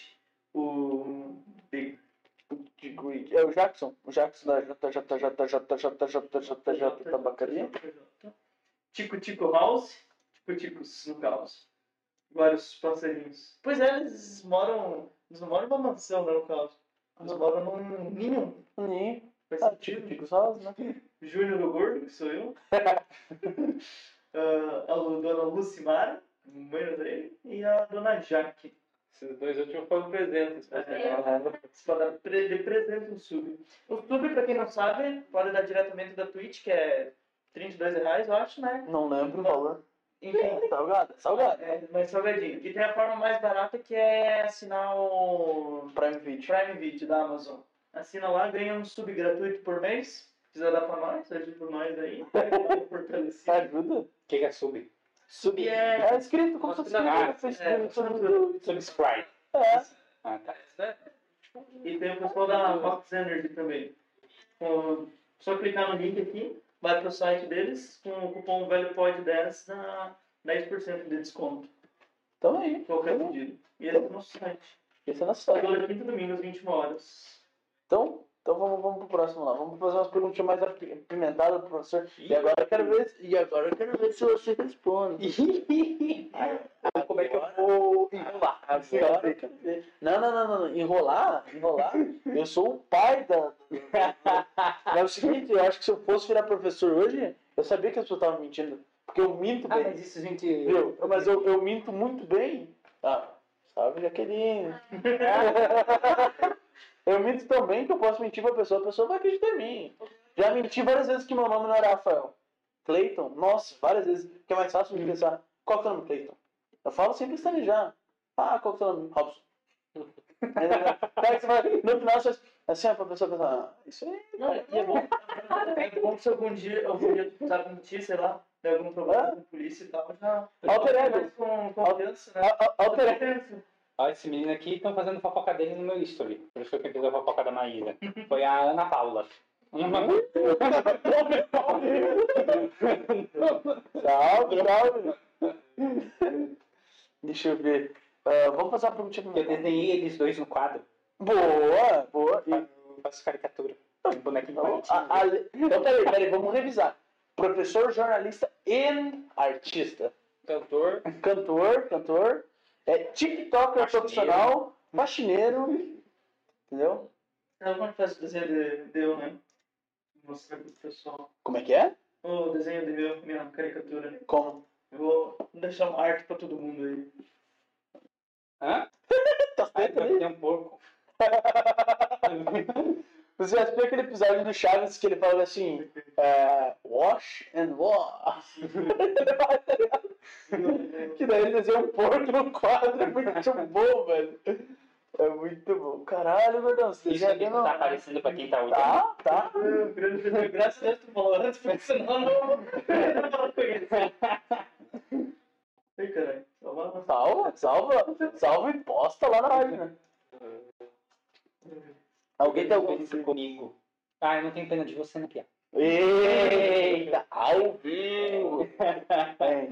O Big Degree. É o Jackson. O Jackson da JJJJJJJJ Tabacaria. Tico Tico House. Tico Ticos no caos. Vários passarinhos. Pois é, eles moram. Eles não moram numa mansão, né, no caso. Eles moram num ninho. Ninho. Faz Ah, sentido. Tico Tico House, né? Júnior o Gordo, que sou eu. Ah, a dona Lucimara, mãe dele, e a dona Jaque. Esses dois últimos foram presentes. você. Pode dar de presente um sub. O sub, pra quem não sabe, pode dar diretamente da Twitch, que é 32 reais, eu acho, né? Não lembro o valor. Enfim, Salgado, salgado. é mais salgadinho. E tem a forma mais barata que é assinar o Prime Video. Prime Video da Amazon. Assina lá, ganha um sub gratuito por mês. Precisa dar pra nós, ajuda por nós aí. (laughs) Ajuda. O que que é sub? Sub é. É inscrito, como se fosse Ah, inscrito no é. Subscribe. É. Ah, tá. Né? E tem o pessoal da Fox Energy também. Com- Só clicar no link aqui, vai pro site deles, com o cupom VELHOPOD10 dá 10% de desconto. Então aí. Qualquer pedido. E esse é o nosso site. Esse é nosso site. Toda quinta e domingo às 21 horas. Então, então vamos, vamos pro próximo lá. Vamos fazer umas perguntas mais api- apimentadas pro professor. E agora eu quero ver, e agora eu quero ver se você responde. Como é que eu vou enrolar? Agora eu quero ver. Não, não, não, não. Enrolar? Enrolar? Eu sou o pai da. É o seguinte, eu acho que se eu fosse virar professor hoje, eu sabia que as pessoas estavam mentindo. Porque eu minto Ah, bem. mas isso a gente. Viu? Mas eu, eu minto muito bem. Ah, salve Jaqueline. (laughs) eu minto tão bem que eu posso mentir pra pessoa, a pessoa vai acreditar em mim. Já menti várias vezes que meu nome não era Rafael. Cleiton, nossa, várias vezes. Que é mais fácil de pensar. Qual que é o nome Cleiton? Eu falo sem pestanejar. Ah, qual que é o nome? Robson. Aí você vai- no final você assim, a pessoa pensa, ah, isso aí. Não, e é bom, é bom se algum dia, algum dia tu precisar mentir, sei lá, der algum problema com polícia e tal, já. Alter ego. com confiança, né? A- a- Alter Confiança. Ó, esse menino aqui estão fazendo fofoca dele no meu history. Por isso que eu fiz a fofoca da Maíra. Foi a Ana Paula. (laughs) Salve, salve. Deixa eu ver. Ah, vamos fazer uma perguntinha Eu pra mim. desenhei eles dois no quadro. Boa, boa. E- Eu faço caricatura. Um bonequinho a- a- então, peraí, peraí, vamos revisar. Professor, jornalista e artista. Cantor. Cantor, cantor. É, TikToker profissional, faxineiro. Entendeu? Sabe quando faz o desenho de, de eu, né? Mostrar pro pessoal. Como é que é? O desenho de meu, minha caricatura. Como? Eu vou deixar uma arte pra todo mundo aí. Hã? (laughs) Tá feito ali? tem um porco. Você já viu aquele episódio do Chaves que ele fala assim: é, Wash and wash. (laughs) que daí ele desenha um porco no quadro. É muito bom, velho. É muito bom. Caralho, gordão. Você Isso já viu não tá aparecendo pra quem tá olhando. Tá, tá. Graças a Deus tu falou antes, porque senão não. Eu não conheço. Ai, caralho. Salva. Salva, salva, salva e posta lá na página. Alguém tem algum. isso comigo? Ah, eu não tenho pena de você, né, Pia? Eita, ao vivo! (laughs) É.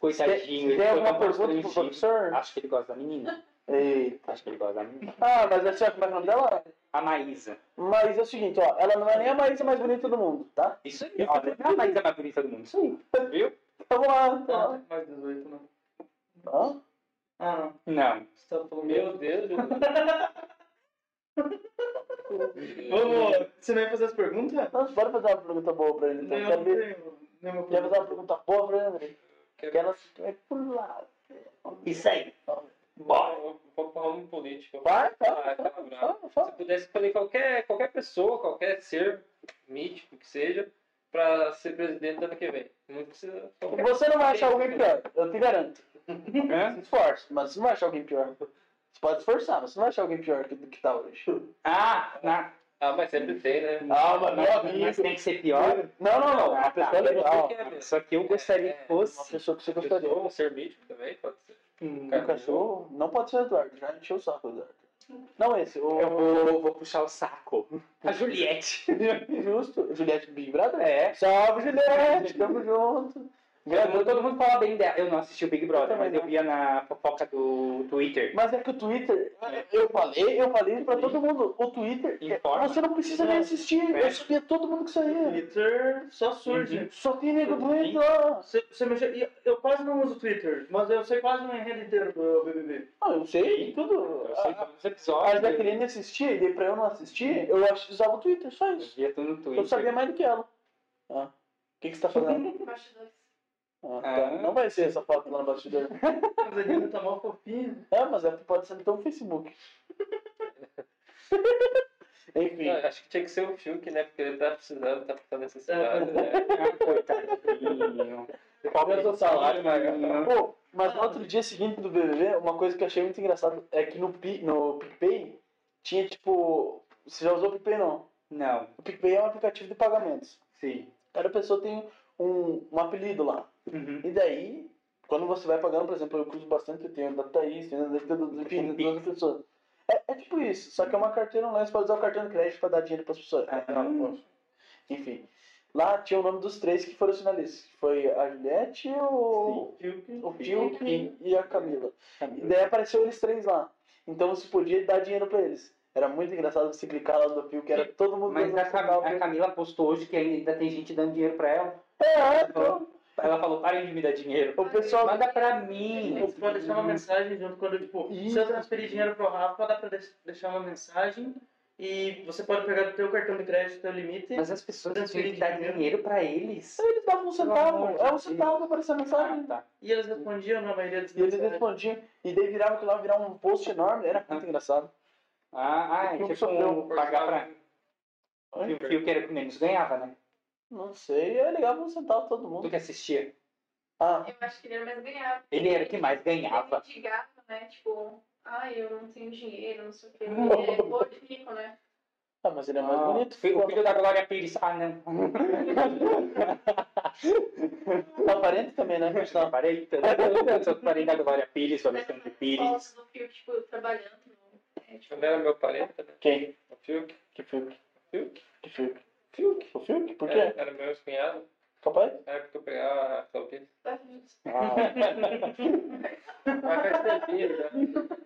Coitadinho. Tem ele alguma pergunta pro professor? Acho que ele gosta da menina. Eita. Acho que ele gosta da menina. Ah, mas assim, ó, como é que é o nome dela? A Maísa. Mas é o seguinte, ó, ela não é nem a Maísa mais bonita do mundo, tá? Isso aí. A Maísa é a mais bonita do mundo. Isso aí. Viu? (laughs) Vamos lá, tá Ah, lá. mais 18, não. Hã? Ah, não. Não. Você tava falando Meu Deus, Jesus. (laughs) Vamos. (laughs) Você não ia fazer as perguntas? Não, bora fazer uma pergunta boa pra ele, então. Não, Quero não ver. nenhuma Quer fazer uma pergunta boa pra ele, André? Quero- Que ela vai pular. Isso aí. Bora. Um pouco para ramo político. Vai, Ah, vai, tá vai, bravo. vai, Se vai. eu pudesse escolher qualquer, qualquer pessoa, qualquer ser mítico que seja, para ser presidente do ano que vem. Não precisa. Você não vai achar alguém pior, eu te garanto. Hã? (laughs) Se esforce, mas você não vai achar alguém pior. Você pode esforçar, mas você não vai achar alguém pior que- do que tá hoje. Ah, na... Ah, mas sempre tem, né? Ah, mas meu mas amigo. tem que ser pior. Não, não, não. Uma Ah, tá. pessoa legal. Porque é Só que eu gostaria que Uma fosse. pessoa que você gostaria. um ser mítico também, pode ser. Um cachorro. Não pode ser o Eduardo, já encheu o saco, Eduardo. Não esse, o. Eu vou, vou puxar o saco. (laughs) A Juliette. (laughs) Justo. Juliette Brother? É. Salve, Juliette! Tamo junto. Todo, todo mundo fala bem dela. Eu não assisti o Big Brother, Eu mas eu não. via na fofoca do Twitter. Mas é que o Twitter, eu falei, eu falei pra todo mundo, o Twitter, é, Informa. você não precisa nem assistir. É. Eu sabia todo mundo que saía. Twitter só surge. Só tem nego doido. Você, você mexe... e Eu quase não uso Twitter, mas eu sei quase um enredo inteiro do BBB. Ah, eu sei tudo. Eu sei A- todos os episódios. Jaqueline assistia e daí pra eu não assistir, eu acho- usava o Twitter, só Eu isso. via tudo no Twitter. Eu sabia mais do que ela. Ah. O que, que você tá (laughs) fazendo? Ah, tá. Ah. Não vai ser essa foto lá no bastidor. (laughs) Mas a Nina tá mal fofinha. É, mas é, pode ser então o Facebook. (laughs) Enfim. Não, acho que tinha que ser o Fiuk, né? Porque ele tá precisando, tá passando necessidade, É. né? (laughs) Ah, coitadinho. Pobre do salário, mano. Pô, mas no outro dia seguinte do BBB, uma coisa que eu achei muito engraçado é que no, Pi, no PicPay tinha tipo. Você já usou o PicPay não? Não, O PicPay é um aplicativo de pagamentos. sim. Cada pessoa tem um, um apelido lá. Uhum. E daí, quando você vai pagando, por exemplo, eu uso bastante, eu tenho da Thaís, tenho da Um das outras pessoas. É, é tipo isso, só que é uma carteira online, você pode usar o cartão de crédito pra dar dinheiro pras pessoas. Ah. Não, poxa. Enfim. Lá tinha o nome dos três que foram finalistas. que Foi a Juliette, o, o Fiuk e a Camila. E daí apareceu eles três lá. Então você podia dar dinheiro pra eles. Era muito engraçado você clicar lá no Fiuk, era todo mundo Mas a, Cam- a Camila postou hoje que ainda tem gente dando dinheiro pra ela. É, então, Ela falou, parem de me dar dinheiro. o pessoal Manda pra mim. Você pode deixar uma mensagem junto quando, tipo, se eu transferir dinheiro pro Rafa, dá pra deix- deixar uma mensagem e você pode pegar do teu cartão de crédito, teu limite. Mas as pessoas Transferir que dar dinheiro. dinheiro pra eles. Eles davam um centavo. amor É um centavo pra aparecer a mensagem. Ah, tá. E eles respondiam na maioria das E eles respondiam. E daí virava aquilo lá, virava um post enorme. Era muito engraçado. Ah, ah, Fiuk tipo, um, pagar pra... O que era que menos ganhava, né? Não sei, eu ligava um centavo todo Tu mundo. que assistia. Ah, Eu acho que ele era mais ganhava. Ele era o que mais ganhava. Ele mendigava, né? Tipo, ai, eu não tenho dinheiro, não sei o. Hum. (laughs) Ele é boa de rico, né? ah, mas ele é mais Ah, bonito. o filho da Glória Pires. Ah, não. Tá parente também, né? Não, parei. (laughs) Eu sou parente da Glória Pires, do Alexandre Pires. Fotos do Fiuk, tipo, trabalhando. É, tipo, Quando era meu parente, né? Quem? O Fiuk. Que Fiuk? Fiuk? Que Fiuk? Fiuk. O Fiuk? Por É, quê? era meu ex-cunhado. Capaz? Na época que eu pegava a Claudine. tá- Ah, (laughs) Mas faz tempinho já.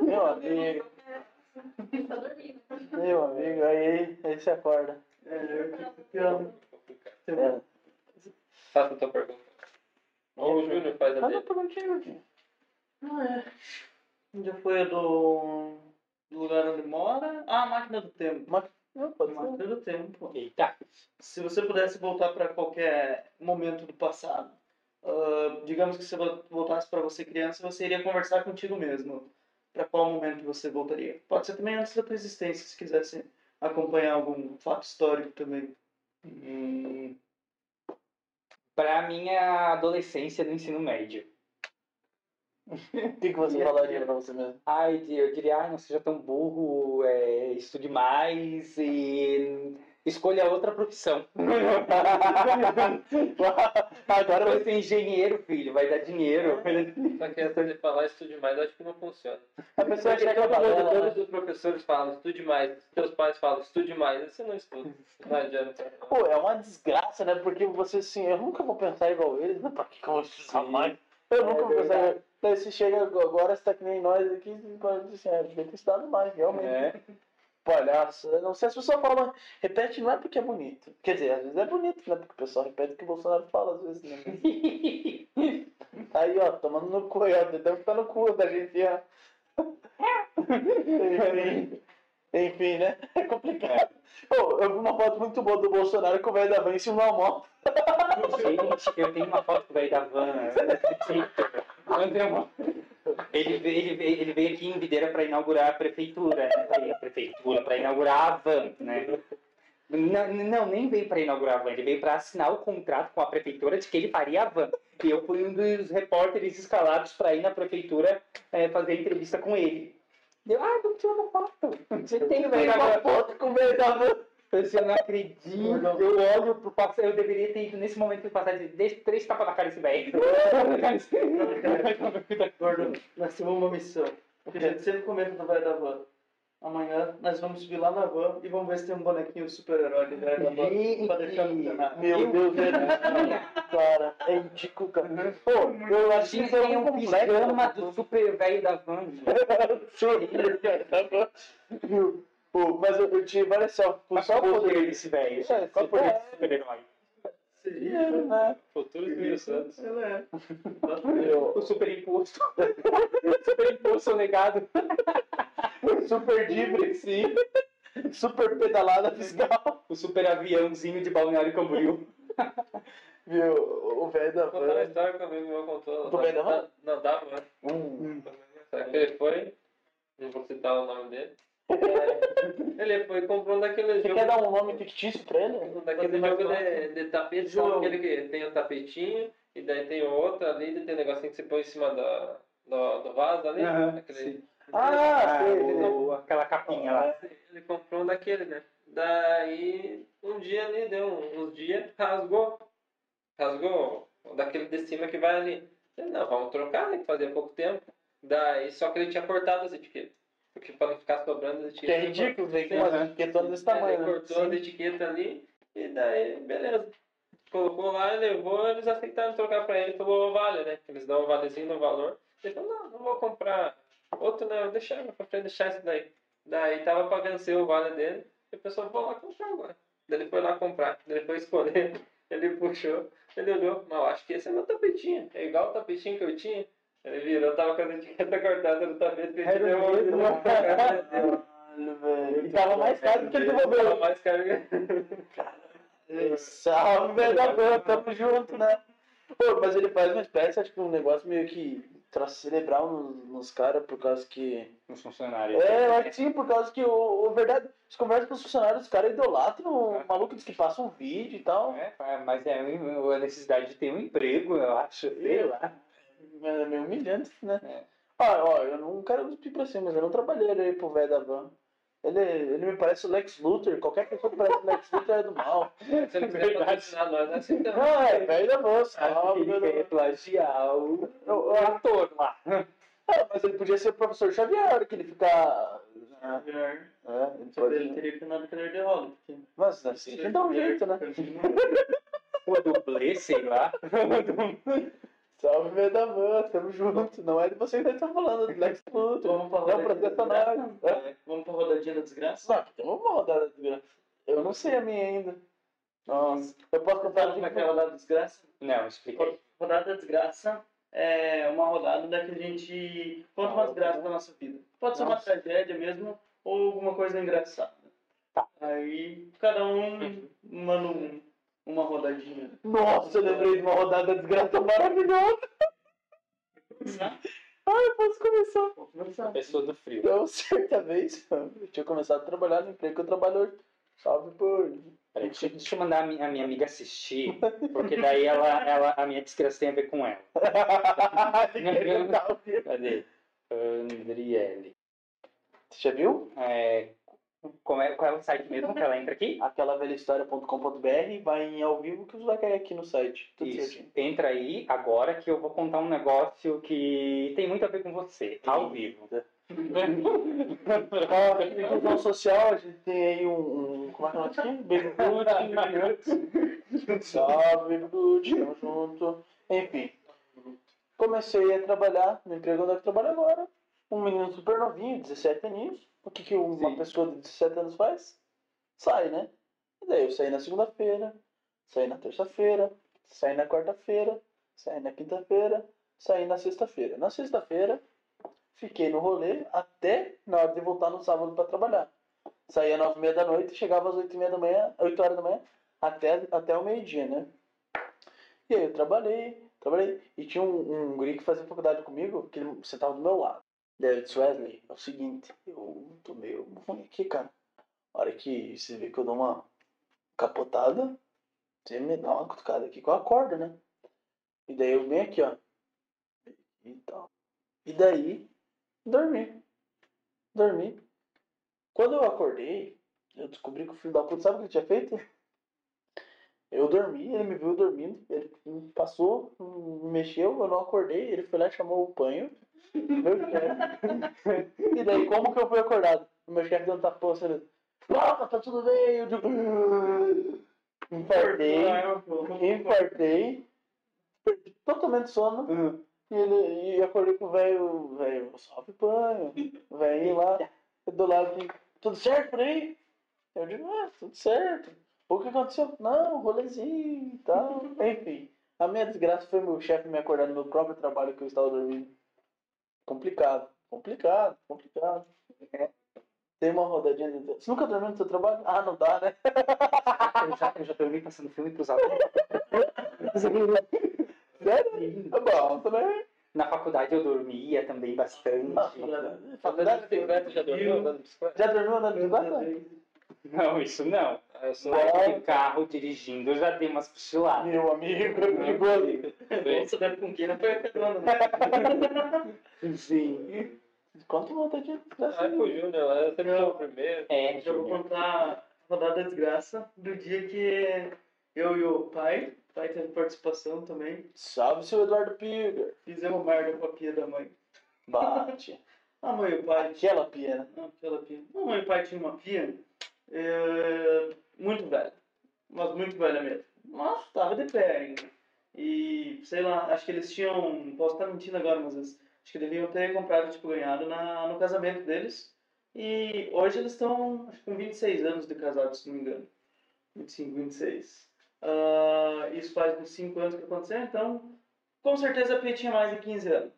Meu amigo, Ele tá dormindo. meu amigo, aí, aí você acorda. É, eu te amo. Complicado. É. Faça a tua pergunta. Ou o Júnior faz a Faz uma dele. perguntinha aqui. Não é. Já foi a do, do lugar onde mora? Ah, a máquina do tempo. Não, pode ser. Máquina do tempo. Eita. Se você pudesse voltar para qualquer momento do passado, ah, digamos que você vo- voltasse para você criança, você iria conversar contigo mesmo. Para qual momento você voltaria? Pode ser também antes da tua existência, se quisesse acompanhar algum fato histórico também. Hum, pra minha adolescência no ensino médio. O que, que você falaria pra você mesmo? Ai, eu diria, ai, não seja tão burro, é, estude mais e escolha outra profissão. (laughs) Agora Vai ser engenheiro, filho, vai dar dinheiro. Só que essa de falar estude mais, acho que não funciona. A pessoa Porque chega todos, falando. todos os professores falam estude mais, teus pais falam estude mais, você não estuda. Não adianta. Pô, é uma desgraça, né? Porque você assim, eu nunca vou pensar igual eles, né? Pra que, eu vou estudar mais? Eu nunca É vou pensar igual. Daí você chega agora, você tá que nem nós aqui, pode assim, ah, devia ter estudado mais, realmente. É. (laughs) Palhaço. Eu não sei, as pessoas falam, repete não é porque é bonito. Quer dizer, às vezes é bonito, né? Porque o pessoal repete o que o Bolsonaro fala, às vezes, né? (laughs) Aí, ó, tomando no cu, aí, ó, tentando ficar no cu da gente, ó. (laughs) Enfim, né? (laughs) É complicado. Eu vi uma foto muito boa do Bolsonaro com o velho da van em cima uma moto. Gente, eu tenho uma foto do velho da van. né? Ele ele, ele veio aqui em Videira para inaugurar a prefeitura, né? a prefeitura, para inaugurar a van, né? Não, não, nem veio para inaugurar a van, ele veio para assinar o contrato com a prefeitura de que ele faria a van. E eu fui um dos repórteres escalados para ir na prefeitura eh, fazer entrevista com ele. Eu, ah, vamos tirar uma foto. (laughs) Você tem uma foto com o da van. Eu não acredito. Eu olho pro passado. Eu deveria ter ido nesse momento do passado deixa três tapas na cara desse velho. (laughs) (laughs) Gordo, nós temos uma missão. Porque a gente sempre comenta do velho da van. Amanhã nós vamos subir lá na van e vamos ver se tem um bonequinho super-herói do velho da van pra deixar no cenário. Meu Deus, é cara. É ridículo, cara. Pô, eu achei que Tinha foi um pijama do super velho da van. (laughs) (laughs) Viu? Pô, mas eu, eu tive várias selfies. Mas qual o poder desse velho? É, Qual o poder é. desse super-herói? É, né? Futuro. Ele é. Eu- O super imposto. (laughs) super imposto negado. Super dibre, sim. Super pedalada fiscal. O super aviãozinho de Balneário Camboriú. Viu? O velho da Vou contar uma van. história que um amigo meu contou. Do velho da van? Não, dava, né? Hum. Só que ele foi, não vou citar o nome dele. É, ele foi e comprou um daquele Você jogo. quer dar um nome fictício pra ele? um daquele jogo de, de tapete, sabe aquele que tem o tapetinho e daí tem o outro ali, tem um negocinho que você põe em cima da, do, do vaso ali. Aham, aquele, sim. Ah, Ah, sei, o- aquela capinha lá. Ele comprou um daquele, né? Daí, um dia ali, deu uns dias, rasgou. Rasgou daquele de cima que vai ali. Não, vamos trocar, né? Fazia pouco tempo. Daí, só que ele tinha cortado as etiquetas. Porque para não ficar sobrando as Que etiquetas. é ele ridículo, vem com Sim, umas aham. etiquetonas desse É, tamanho, ele né? cortou as etiquetas ali e daí, beleza. Colocou lá e levou, eles aceitaram trocar pra ele pelo vale, né? Eles dão um valezinho no valor. Ele falou, não, não vou comprar outro, não, deixa, eu comprei deixar esse daí. Daí tava pra vencer o vale dele, e a pessoa vou lá comprar agora. Daí ele foi lá comprar, daí ele foi escolher, (laughs) ele puxou, ele olhou, mas eu acho que esse é meu tapetinho, é igual o tapetinho que eu tinha. Ele virou, tava com a etiqueta cortada no tapete Era deu mesmo, uma? Caralho, velho. E tava mais caro do que ele Tava devolveu. mais caro que (laughs) Salve, velho da van, tamo junto, né? Pô, mas ele faz uma espécie, acho que um negócio meio que troço cerebral nos, nos caras, por causa que. Os funcionários. É, eu acho que sim, por causa que o, o verdade, você conversa com os funcionários, os caras idolatram o maluco diz que passa um vídeo e tal. É, mas é um- a necessidade de ter um emprego, eu acho. Sei lá. É meio humilhante, né? É. Ó, ó, eu não quero cuspir pra cima, mas eu não trabalhei aí pro velho da van. Ele, ele me parece o Lex Luthor, qualquer pessoa que parece o Lex Luthor é do mal. (laughs) Se ele quiser patrocinar nós, nós aceitamos. Não, é velho da van, salve, Ele quer plagiar o, o ator lá. É, (laughs) mas ele podia ser o professor Xavier, que ele fica. Melhor. É, ele que ele pode. teria que andar de cadeira de roda. porque- Mas assim, a gente dá um jeito, né? O (laughs) dublê, sei lá. Salve, velho da van, tamo junto. Não é de você que tá falando, do Lex Luthor. Vamos pra Não, rodadinha processa da desgraça? É. Vamos pra rodadinha da desgraça? Não, tem uma rodada de graça. Eu não sei a minha ainda. Nossa, eu posso contar como é que é a rodada da desgraça? Não, expliquei. Rodada da desgraça é uma rodada da que a gente conta uma desgraça da nossa vida. Pode ser uma tragédia mesmo ou alguma coisa engraçada. Tá. Aí cada um manda um, uma rodadinha. Nossa, eu lembrei de uma rodada de desgraça maravilhosa. Ai, eu posso começar. Vou conversar. Pessoa do frio. Então, (laughs) certa vez, eu tinha começado a trabalhar no emprego que eu trabalho hoje. Salve por. Peraí, deixa, deixa eu mandar a minha, a minha amiga assistir, porque daí ela, ela, a minha desgraça tem a ver com ela. (laughs) Cadê? Andriele. Você já viu? É, como é, qual é o site mesmo que ela entra aqui? Aquela velhahistoria.com.br vai em ao vivo que vai cair aqui no site. Tudo Isso. certinho. Entra aí agora que eu vou contar um negócio que tem muito a ver com você, ao vivo. Ó, (laughs) inclusão social, a gente tem aí um. um como é que é o nome aqui? Baby Good. (laughs) Salve, Baby Good, tamo junto. Enfim. Comecei a trabalhar no emprego onde eu trabalho agora. Um menino super novinho, 17 aninhos. O que, que uma Sim. pessoa de 17 anos faz? Sai, né? E daí eu saí na segunda-feira, saí na terça-feira, saí na quarta-feira, saí na quinta-feira, saí na sexta-feira. Na sexta-feira, fiquei no rolê até na hora de voltar no sábado para trabalhar. Saía às nove e meia da noite e chegava às oito e meia da manhã, oito horas da manhã, até, até o meio-dia, né? E aí eu trabalhei, trabalhei. E tinha um, um guri que fazia faculdade comigo, que ele sentava do meu lado. Daí eu disse, Wesley, é o seguinte, eu tô meio ruim aqui, cara. A hora que você vê que eu dou uma capotada, você me dá uma cutucada aqui com a corda, né? E daí eu venho aqui, ó. E tal. E daí, dormi. Dormi. Quando eu acordei, eu descobri que o filho da puta, sabe o que ele tinha feito? Eu dormi, ele me viu dormindo, ele passou, me mexeu, eu não acordei, ele foi lá e chamou o panho. Meu chefe. (laughs) E daí, como que eu fui acordado? O meu chefe dando tapão, assim, Opa, tá tudo bem? Eu digo, infartei, infartei, perdi totalmente sono. E, ele, e acordei com o velho, velho, salve panho, o velhinho lá, do lado tudo certo por aí? Eu digo, ah, tudo certo. O que aconteceu? Não, rolezinho e tal. (laughs) Enfim, a minha desgraça foi meu chefe me acordar no meu próprio trabalho que eu estava dormindo. Complicado, complicado, complicado. Tem uma rodadinha de... Você nunca dormiu no seu trabalho? Ah, não dá, né? (laughs) Eu já, eu já dormi passando filme pros alunos. (laughs) Sério? É bom, também. Na faculdade eu dormia também bastante. Andando de Faculdade, bicicleta, já dormiu andando de bicicleta? Já dormiu andando de bicicleta? Não, isso não. Ah, eu sou Mas de carro dirigindo eu já dei umas cochiladas. Meu amigo, perigoso. Bom saber com quem não foi acabando, né? Sim. Conta uma rodadinha de Ah, bicicleta. pro Júnior, sou o primeiro. É, Eu vou contar a rodada da desgraça do dia que eu e o pai, o pai teve participação também, Salve, seu Eduardo Piger. fizemos merda com a pia da mãe. Bate. (laughs) A mãe e o pai Aquela pia, né? Não, aquela pia. A mãe e o pai tinham uma pia é, muito velha. Mas muito velha mesmo. Mas tava de pé ainda. E, sei lá, acho que eles tinham. Posso estar mentindo agora, mas eles, acho que deviam ter comprado, tipo, ganhado na, no casamento deles. E hoje eles estão, acho que com 26 anos de casados, se não me engano. 25, 26. Ah, isso faz uns 5 anos que aconteceu, então com certeza a pia tinha mais de 15 anos.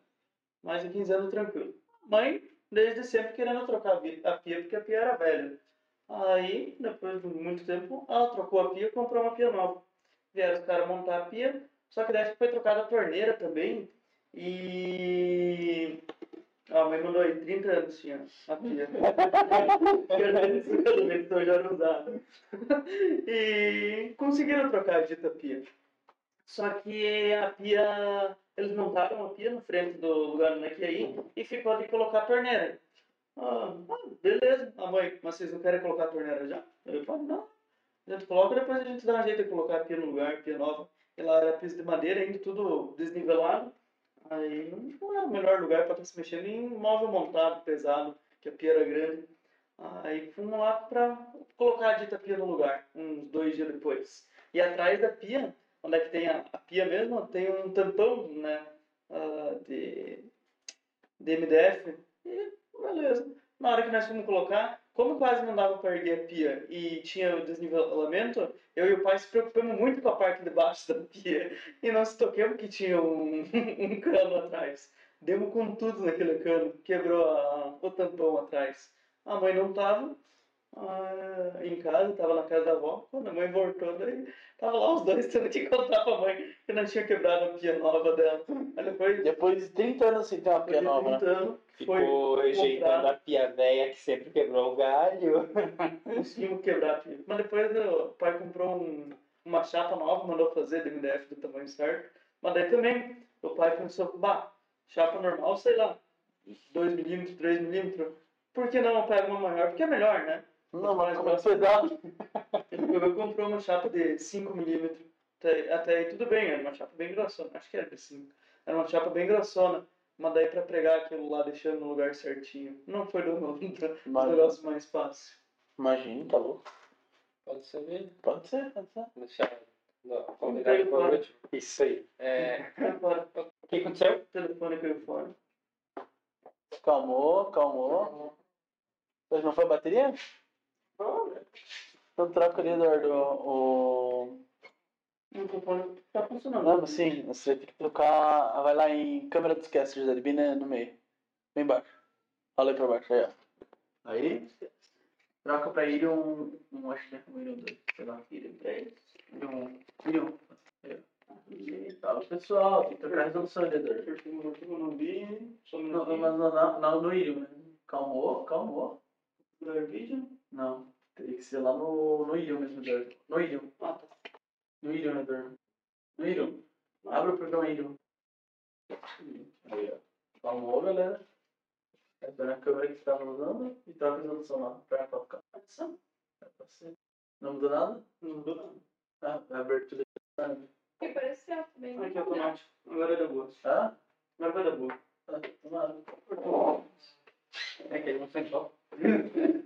Mais de 15 anos tranquilo. Mãe, desde sempre querendo trocar a pia, porque a pia era velha. Aí, depois de muito tempo, ela trocou a pia e comprou uma pia nova. Vieram os caras montar a pia, só que daí que foi trocada a torneira também. E. A mãe mandou aí 30 anos tinha a pia. então já era usada. E conseguiram trocar a dita pia. Só que a pia. Eles montaram a pia na frente do lugar onde ia ir e ficou ali colocar a torneira. Ah, ah, beleza, a mãe, mas vocês não querem colocar a torneira já? Eu falei, não. A gente coloca depois a gente dá um jeito de colocar a pia no lugar, pia nova. E lá era piso de madeira, ainda tudo desnivelado. Aí não era o melhor lugar para estar se mexendo em móvel montado, pesado, que a pia era grande. Aí fomos lá para colocar a dita pia no lugar, uns dois dias depois. E atrás da pia, onde é que tem a, a pia mesmo, tem um tampão, né, ah, de, de MDF. E beleza. Na hora que nós fomos colocar, como quase não dava para erguer a pia e tinha o desnivelamento, eu e o pai se preocupamos muito com a parte de baixo da pia e se toquemos que tinha um, (laughs) um cano atrás. Demos com tudo naquele cano, quebrou a- o tampão atrás. A mãe não tava ah, em casa, tava na casa da avó. Quando a mãe voltou, daí tava lá os dois (laughs) tendo que contar pra mãe que não tinha quebrado a pia nova dela. Aí depois, Depois de 30 anos sem ter uma pia nova, né? 30 anos, foi Ficou rejeitando a pia velha que sempre quebrou o galho. (laughs) conseguimos quebrar a pia. Mas depois o pai comprou um- uma chapa nova, mandou fazer de MDF do tamanho certo. Mas daí também o pai pensou, bah, chapa normal, sei lá, 2 milímetros, 3 milímetros. Por que não eu pego uma maior? Porque é melhor, né? Não, mas como é que foi dado? Ele pegou e comprou uma chapa de 5 milímetros. Até, até aí tudo bem, era uma chapa bem grossona. Acho que era de 5. Era uma chapa bem grossona. Mas daí pra pregar aquilo lá, deixando no lugar certinho. Não foi do, do (laughs) Mas- negócio mais fácil. Imagina, tá louco. Pode ser mesmo. Pode ser, pode ser. Deixar. Não, convidado por último. Isso aí. É, Agora, O que aconteceu? o telefone caiu fora. Calmou, calmou. Mas não foi a bateria? Então troca ali, Eduardo, o... O telefone tá funcionando. Não, mas sim, você vai ter que trocar... Vai lá em câmera dos casters ali, bem né, no meio. Bem embaixo. Olha aí pra baixo, aí ó. Aí, troca pra ele um... um acho que é um Irium 2, sei lá. Irium 3. Irium 1. Irium. Aí, ó. Fala pessoal, tem que trocar a resolução Eduardo. Não um Não, mas não, não, não no Irium, né? Calmou, calmou. Vídeo. Não, teria que ser lá no, no Irium mesmo, Eduardo. No Irium. Ah, tá. No Irium, Eduardo. No Irium. Abre o programa Irium. Aí, ó. Calmou, galera. Essa é a câmera que você estava usando e troca a resolução lá pra 4K. Atenção. É pra ser. Não mudou nada? Não mudou nada. Ah, a abertura. Porque pareceu bem. Aqui automático. Agora vai dar boa. Ah? Agora vai dar boa. Ah, tomara. É que ele não sentou. (laughs)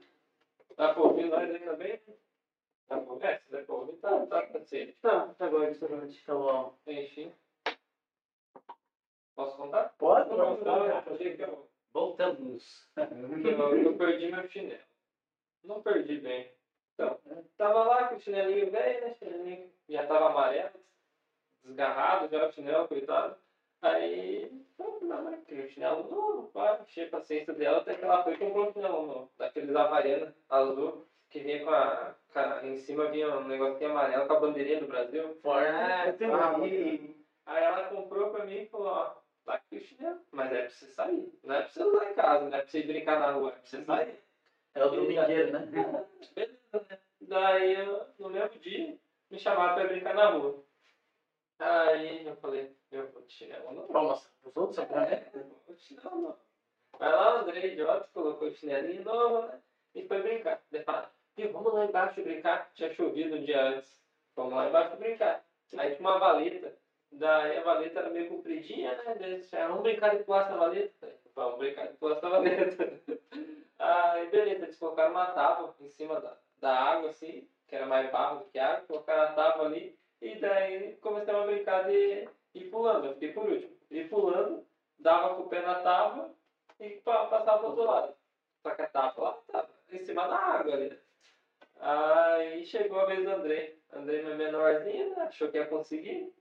Dá pra ouvir nós ainda bem? É, se der pra ouvir, tá, tá paciente. Tá, tá agora, tá agora. Tá bom. Enfim. Posso contar? Pode? Não, não, eu, Voltamos. eu, eu perdi meu chinelo. Não perdi bem. Então, tava lá com o chinelinho velho, né? Chinelinho já tava amarelo, desgarrado já o chinelo, coitado. Aí, então, minha mãe queria um chinelo novo, pá, enchei a paciência dela, até que ela foi e comprou um chinelo novo, daqueles Havaiana azul, que vinha com a, com a- em cima vinha um negocinho amarelo com a bandeirinha do Brasil. Ah, Aí ela comprou pra mim e falou, ó, tá aqui o chinelo, mas é pra você sair, não é pra você usar em casa, não é pra você brincar na rua, é pra você sair. É o domingueiro, né? Beleza, (laughs) né? Daí, eu, no mesmo dia, me chamaram pra brincar na rua. Aí eu falei, eu vou de chinelo não. Vamos mostrar pros outros, vou de chinelo não. Vai lá, André, idiota, colocou o chinelinho novo, né? E foi brincar. Daí fala, "Viu, vamos lá embaixo brincar. Tinha chovido um dia antes. Vamos lá embaixo brincar. Aí tinha uma valeta. Daí a valeta era meio compridinha, né? Daí disseram, vamos brincar de pular essa valeta. Vamos brincar de pular essa valeta. (laughs) Aí beleza, eles colocaram uma tábua em cima da, da água, assim, que era mais barro do que água, colocaram a tábua ali, e daí começamos a brincar de ir pulando, eu fiquei por último. Ir pulando, dava com o pé na tábua e pa- passava pro outro lado. Só que a tábua lá tava em cima da água ali. Aí chegou a vez do André. André meu menorzinho, né? achou que ia conseguir.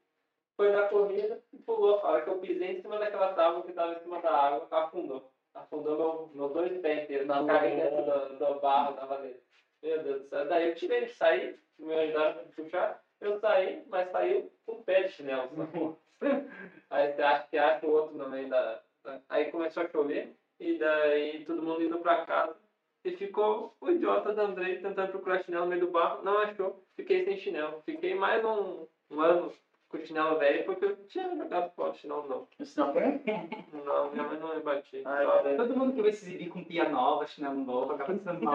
Foi na corrida e pulou. A hora que eu pisei em cima daquela tábua que estava em cima da água, afundou. Afundou meu, meus dois pés inteiros. Caí dentro do, do barro da valeta. Meu Deus do céu. Daí eu tirei, saí, me ajudaram a puxar. Eu saí, mas saí com o pé de chinelo. Aí você acha que acha o outro no meio da, Aí começou a chover. E daí todo mundo indo pra casa. E ficou o idiota da Andrei tentando procurar chinelo no meio do barro. Não achou. Fiquei sem chinelo. Fiquei mais um, um ano com o chinelo velho porque eu tinha jogado fora o chinelo novo. Isso não foi? Não, minha mãe não me batia. Ai, Só- cara. Todo mundo que vai se exibir com pia nova, chinelo novo, acaba se dando mal.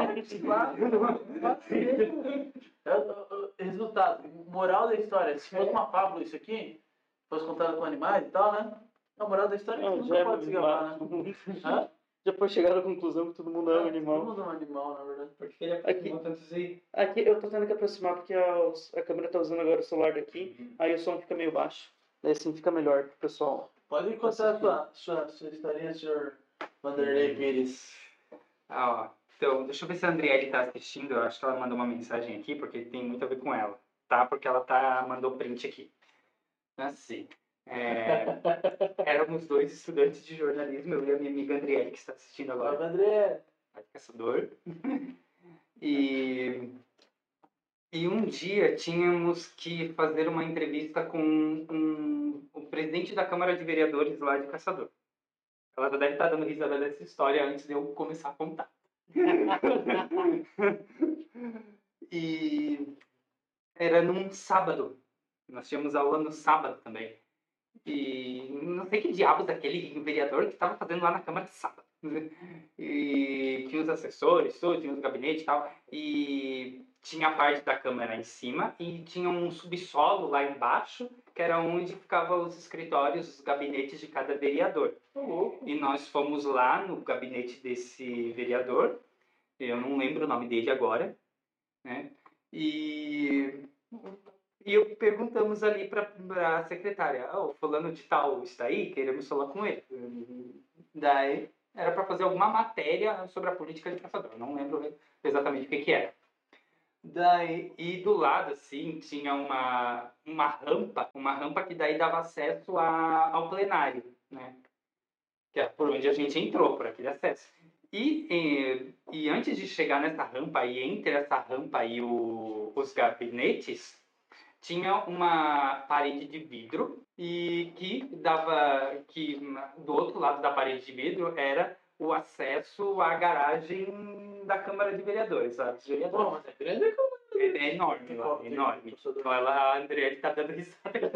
É o- o- o Resultado, moral da história, se fosse uma fábula isso aqui, fosse contado com animais e tal, né? A moral da história é que Não, nunca já é pode se gabar, né? Hã? (laughs) Depois chegaram à conclusão que todo mundo é um Todo animal. mundo é um animal, na verdade. Porque ele Aqui. aproximou tanto assim. Aqui eu tô tendo que aproximar porque a, a câmera tá usando agora o celular daqui, aí o som fica meio baixo. Daí assim fica melhor pro pessoal. Pode contar a sua, sua, sua historinha, senhor Vanderlei Pires. Ah, ó. Então, deixa eu ver se a Andriele tá assistindo. Eu acho que ela mandou uma mensagem aqui, porque tem muito a ver com ela. Tá? Porque ela tá, mandou print aqui. Assim. É, éramos dois estudantes de jornalismo, eu e a minha amiga Andriele, que está assistindo agora. Salve, André. Caçador. (laughs) E, e um dia tínhamos que fazer uma entrevista com um, o presidente da Câmara de Vereadores lá de Caçador. Ela já deve estar dando risada dessa história antes de eu começar a contar. (laughs) e era num sábado. Nós tínhamos aula no sábado também. E não sei que diabos daquele vereador que estava fazendo lá na Câmara de sábado. (laughs) E tinha os assessores, tudo, tinha os gabinetes e tal. E tinha a parte da Câmara em cima e tinha um subsolo lá embaixo, que era onde ficavam os escritórios, os gabinetes de cada vereador. E nós fomos lá no gabinete desse vereador, eu não lembro o nome dele agora, né? E, e eu perguntamos ali para a secretária, oh, fulano de tal está aí, queremos falar com ele. Daí era para fazer alguma matéria sobre a política de caçador, não lembro exatamente o que, que era. Daí, e do lado, assim, tinha uma, uma rampa, uma rampa que daí dava acesso a, ao plenário, né? Que é por onde a gente entrou, por aquele acesso. E, e, e antes de chegar nessa rampa, e entre essa rampa e o, os gabinetes, tinha uma parede de vidro e que dava que do outro lado da parede de vidro era o acesso à garagem da Câmara de Vereadores? Dos vereadores. Pô, mas é grande como É, é enorme, lá, é enorme. Então ela, a Andrea tá dando risada.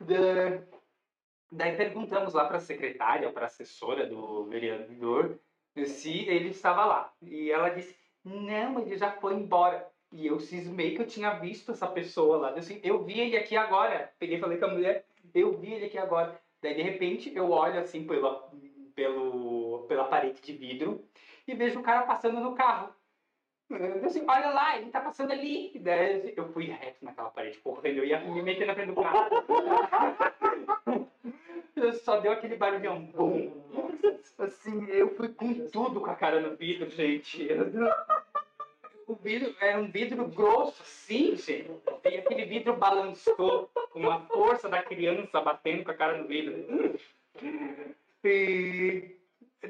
Da- (laughs) Daí perguntamos lá para a secretária, para a assessora do vereador, se ele estava lá. E ela disse, não, ele já foi embora. E eu cismei que eu tinha visto essa pessoa lá. Eu, assim, eu vi ele aqui agora. Peguei e falei com a mulher, eu vi ele aqui agora. Daí, de repente, eu olho assim pela, pelo, pela parede de vidro e vejo o cara passando no carro. Eu assim, olha lá, ele tá passando ali. Daí eu fui reto naquela parede, correndo, eu ia me meter na frente do carro. (laughs) Só deu aquele barulhão. Bum. Assim, eu fui com tudo com a cara no vidro, gente. O vidro era um vidro grosso, assim, gente. E aquele vidro balançou. uma força da criança batendo com a cara no vidro. E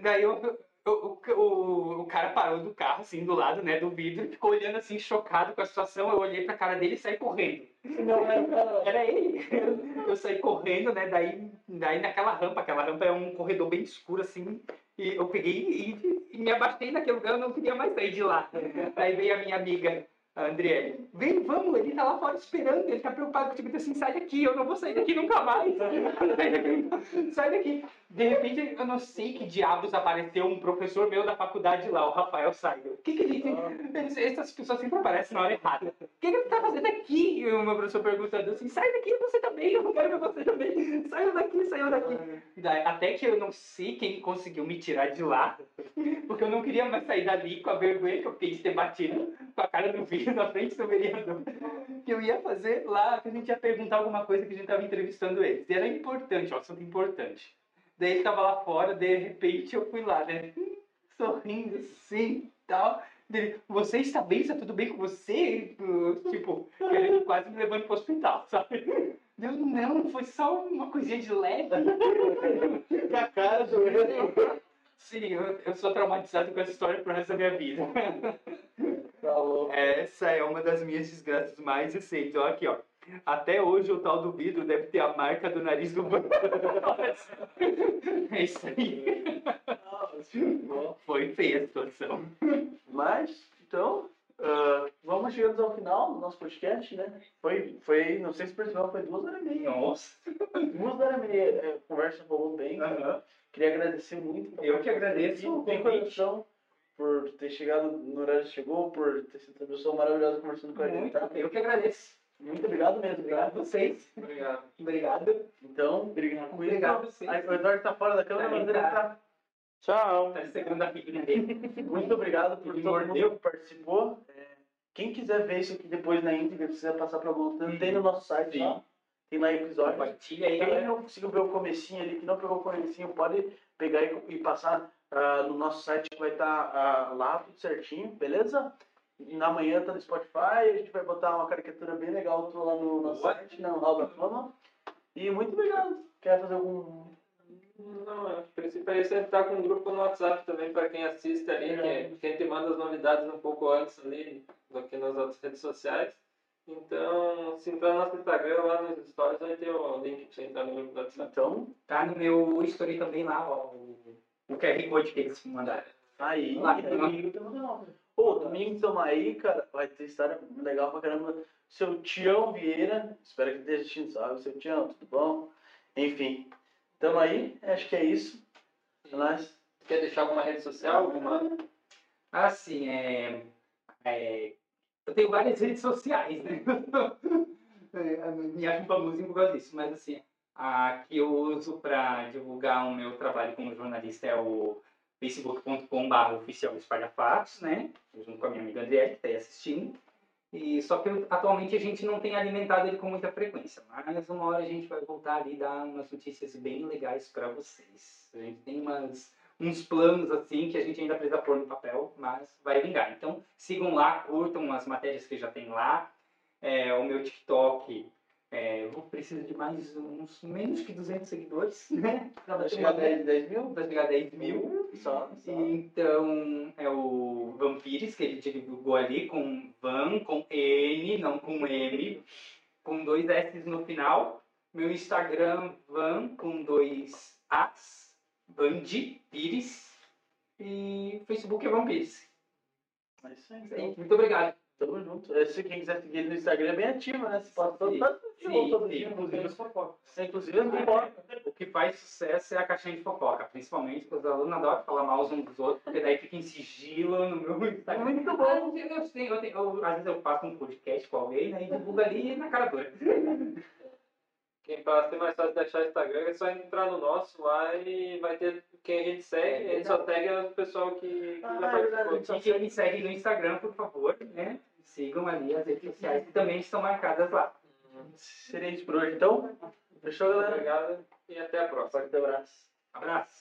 daí eu, eu- o, o, o cara parou do carro, assim, do lado, né, do vidro, e ficou olhando, assim, chocado com a situação. Eu olhei pra cara dele e saí correndo. Não. Era ele. Eu saí correndo, né, daí, daí naquela rampa, aquela rampa é um corredor bem escuro, assim, e eu peguei e, e me abaixei naquele lugar, eu não queria mais sair de lá. (laughs) Daí veio a minha amiga, a Andriele. Vem, vamos, ele tá lá fora esperando, ele tá preocupado contigo, disse assim, sai daqui, eu não vou sair daqui nunca mais. (laughs) sai daqui. De repente, eu não sei que diabos apareceu um professor meu da faculdade lá, o Rafael Saido. O que que ele tem? Eles- Essas pessoas sempre aparecem na hora errada. O que que ele tá fazendo aqui? E o meu professor perguntando assim, sai daqui, você também, eu não quero ver você também. Saiu daqui, saiu daqui. Daí, até que eu não sei quem conseguiu me tirar de lá, porque eu não queria mais sair dali com a vergonha que eu fiquei de ter batido com a cara no vidro na frente do vereador. Que eu ia fazer lá, que a gente ia perguntar alguma coisa que a gente tava entrevistando eles. E era importante, um assunto importante. Daí ele tava lá fora, de repente eu fui lá, né? Sorrindo assim tal. Dele, você está bem? Está tudo bem com você? Tipo, ele quase me levando pro hospital, sabe? Eu, não, foi só uma coisinha de leve. (laughs) Com a cara do Sim, eu, eu sou traumatizado com essa história pro resto da minha vida. Tá louco. Essa é uma das minhas desgraças mais recentes. Olha aqui, ó. Até hoje o tal do vidro deve ter a marca do nariz do banco. É isso aí. Foi feia a situação. Mas, então, ah, vamos chegando ao final do nosso podcast, né? Foi, foi não sei se percebeu, foi duas horas e meia. Nossa. Duas horas e meia. é, A conversa rolou bem. Queria agradecer muito. Eu que agradeço o de convite. coração por ter chegado no horário que chegou, por ter sido uma pessoa maravilhosa conversando com a gente. Muito, Tá? eu que agradeço. Muito obrigado mesmo, Obrigado tá? a vocês. Obrigado. Obrigado. Então, obrigado. Obrigado a vocês. Aí, o Eduardo tá fora da câmera, mas ele tá. tá. Tchau. Tá segurando a dele. (laughs) Muito obrigado por todo mundo que participou. É, quem quiser ver isso aqui depois na íntegra, precisa passar para o tem no nosso site lá. Tem lá episódio. Compartilha aí, Quem não conseguiu ver o comecinho ali, que não pegou o comecinho, pode pegar e, e passar ah, no nosso site que vai estar lá tudo certinho, beleza? E na manhã tá no Spotify, a gente vai botar uma caricatura bem legal lá no nosso site, no Hall da Fama. E muito obrigado. Quer fazer algum. Não, a princípio é a gente tá com um grupo no WhatsApp também para quem assiste ali, que, que a gente manda as novidades um pouco antes ali do que nas outras redes sociais. Então, se entrar no nosso Instagram, lá nos stories, vai ter o link para você entrar no grupo do WhatsApp. Então, Tá no meu story também lá, ó. O, o QR Code que eles mandaram. aí, Lá, domingo temos nova. Ô, domingo tamo aí, cara. Vai ter história legal pra caramba. Seu Tião Vieira, espero que esteja assistindo, sabe? Seu Tião, tudo bom? Enfim, tamo aí. Acho que é isso. É nóis. Quer deixar alguma rede social? Alguma... Assim, é, é, eu tenho várias redes sociais, né? (laughs) É, Me acho famosinho por causa disso, mas assim, a que eu uso para divulgar o meu trabalho como jornalista é o facebook.com.br oficial espalhafatos, né? Junto com a minha amiga André, que está aí assistindo. E só que atualmente a gente não tem alimentado ele com muita frequência, mas uma hora a gente vai voltar ali e dar umas notícias bem legais para vocês. A gente tem umas uns planos assim que a gente ainda precisa pôr no papel, mas vai vingar. Então sigam lá, curtam as matérias que já tem lá. É, o meu TikTok, é, eu preciso de mais uns menos que 200 seguidores, né? Pra chegar a uma 10, 10 mil? Vai chegar a 10 mil. Só, só. Então é o Vampires que ele divulgou ali com Van, com N, não com M, com dois S no final. Meu Instagram, Van, com dois As, Vandi Pires. E Facebook é Vampires. É Isso aí. então. Muito obrigado. Tamo junto. É, Se quem quiser seguir ele no Instagram é bem ativo, né? Você pode todo, todo, Sim, todo sim. dia, inclusive. fofoca. Inclusive as fofocas. O que faz sucesso é a caixinha de fofoca, principalmente porque os alunos adoram falar mal uns dos outros, porque daí fica em sigilo no meu Instagram. Muito bom. eu eu eu eu- às vezes eu faço um podcast com alguém né, e divulgo ali na cara dura. Quem para ser mais fácil de achar o Instagram é só entrar no nosso lá e vai ter quem a gente segue. É a gente só segue o pessoal que, que Ah, já é participou. E quem me segue no Instagram, por favor, né? Sigam ali as redes sociais que também estão marcadas lá. Seria isso por hoje, então? Fechou, galera? Obrigado e até a próxima. Forte abraço. Abraço!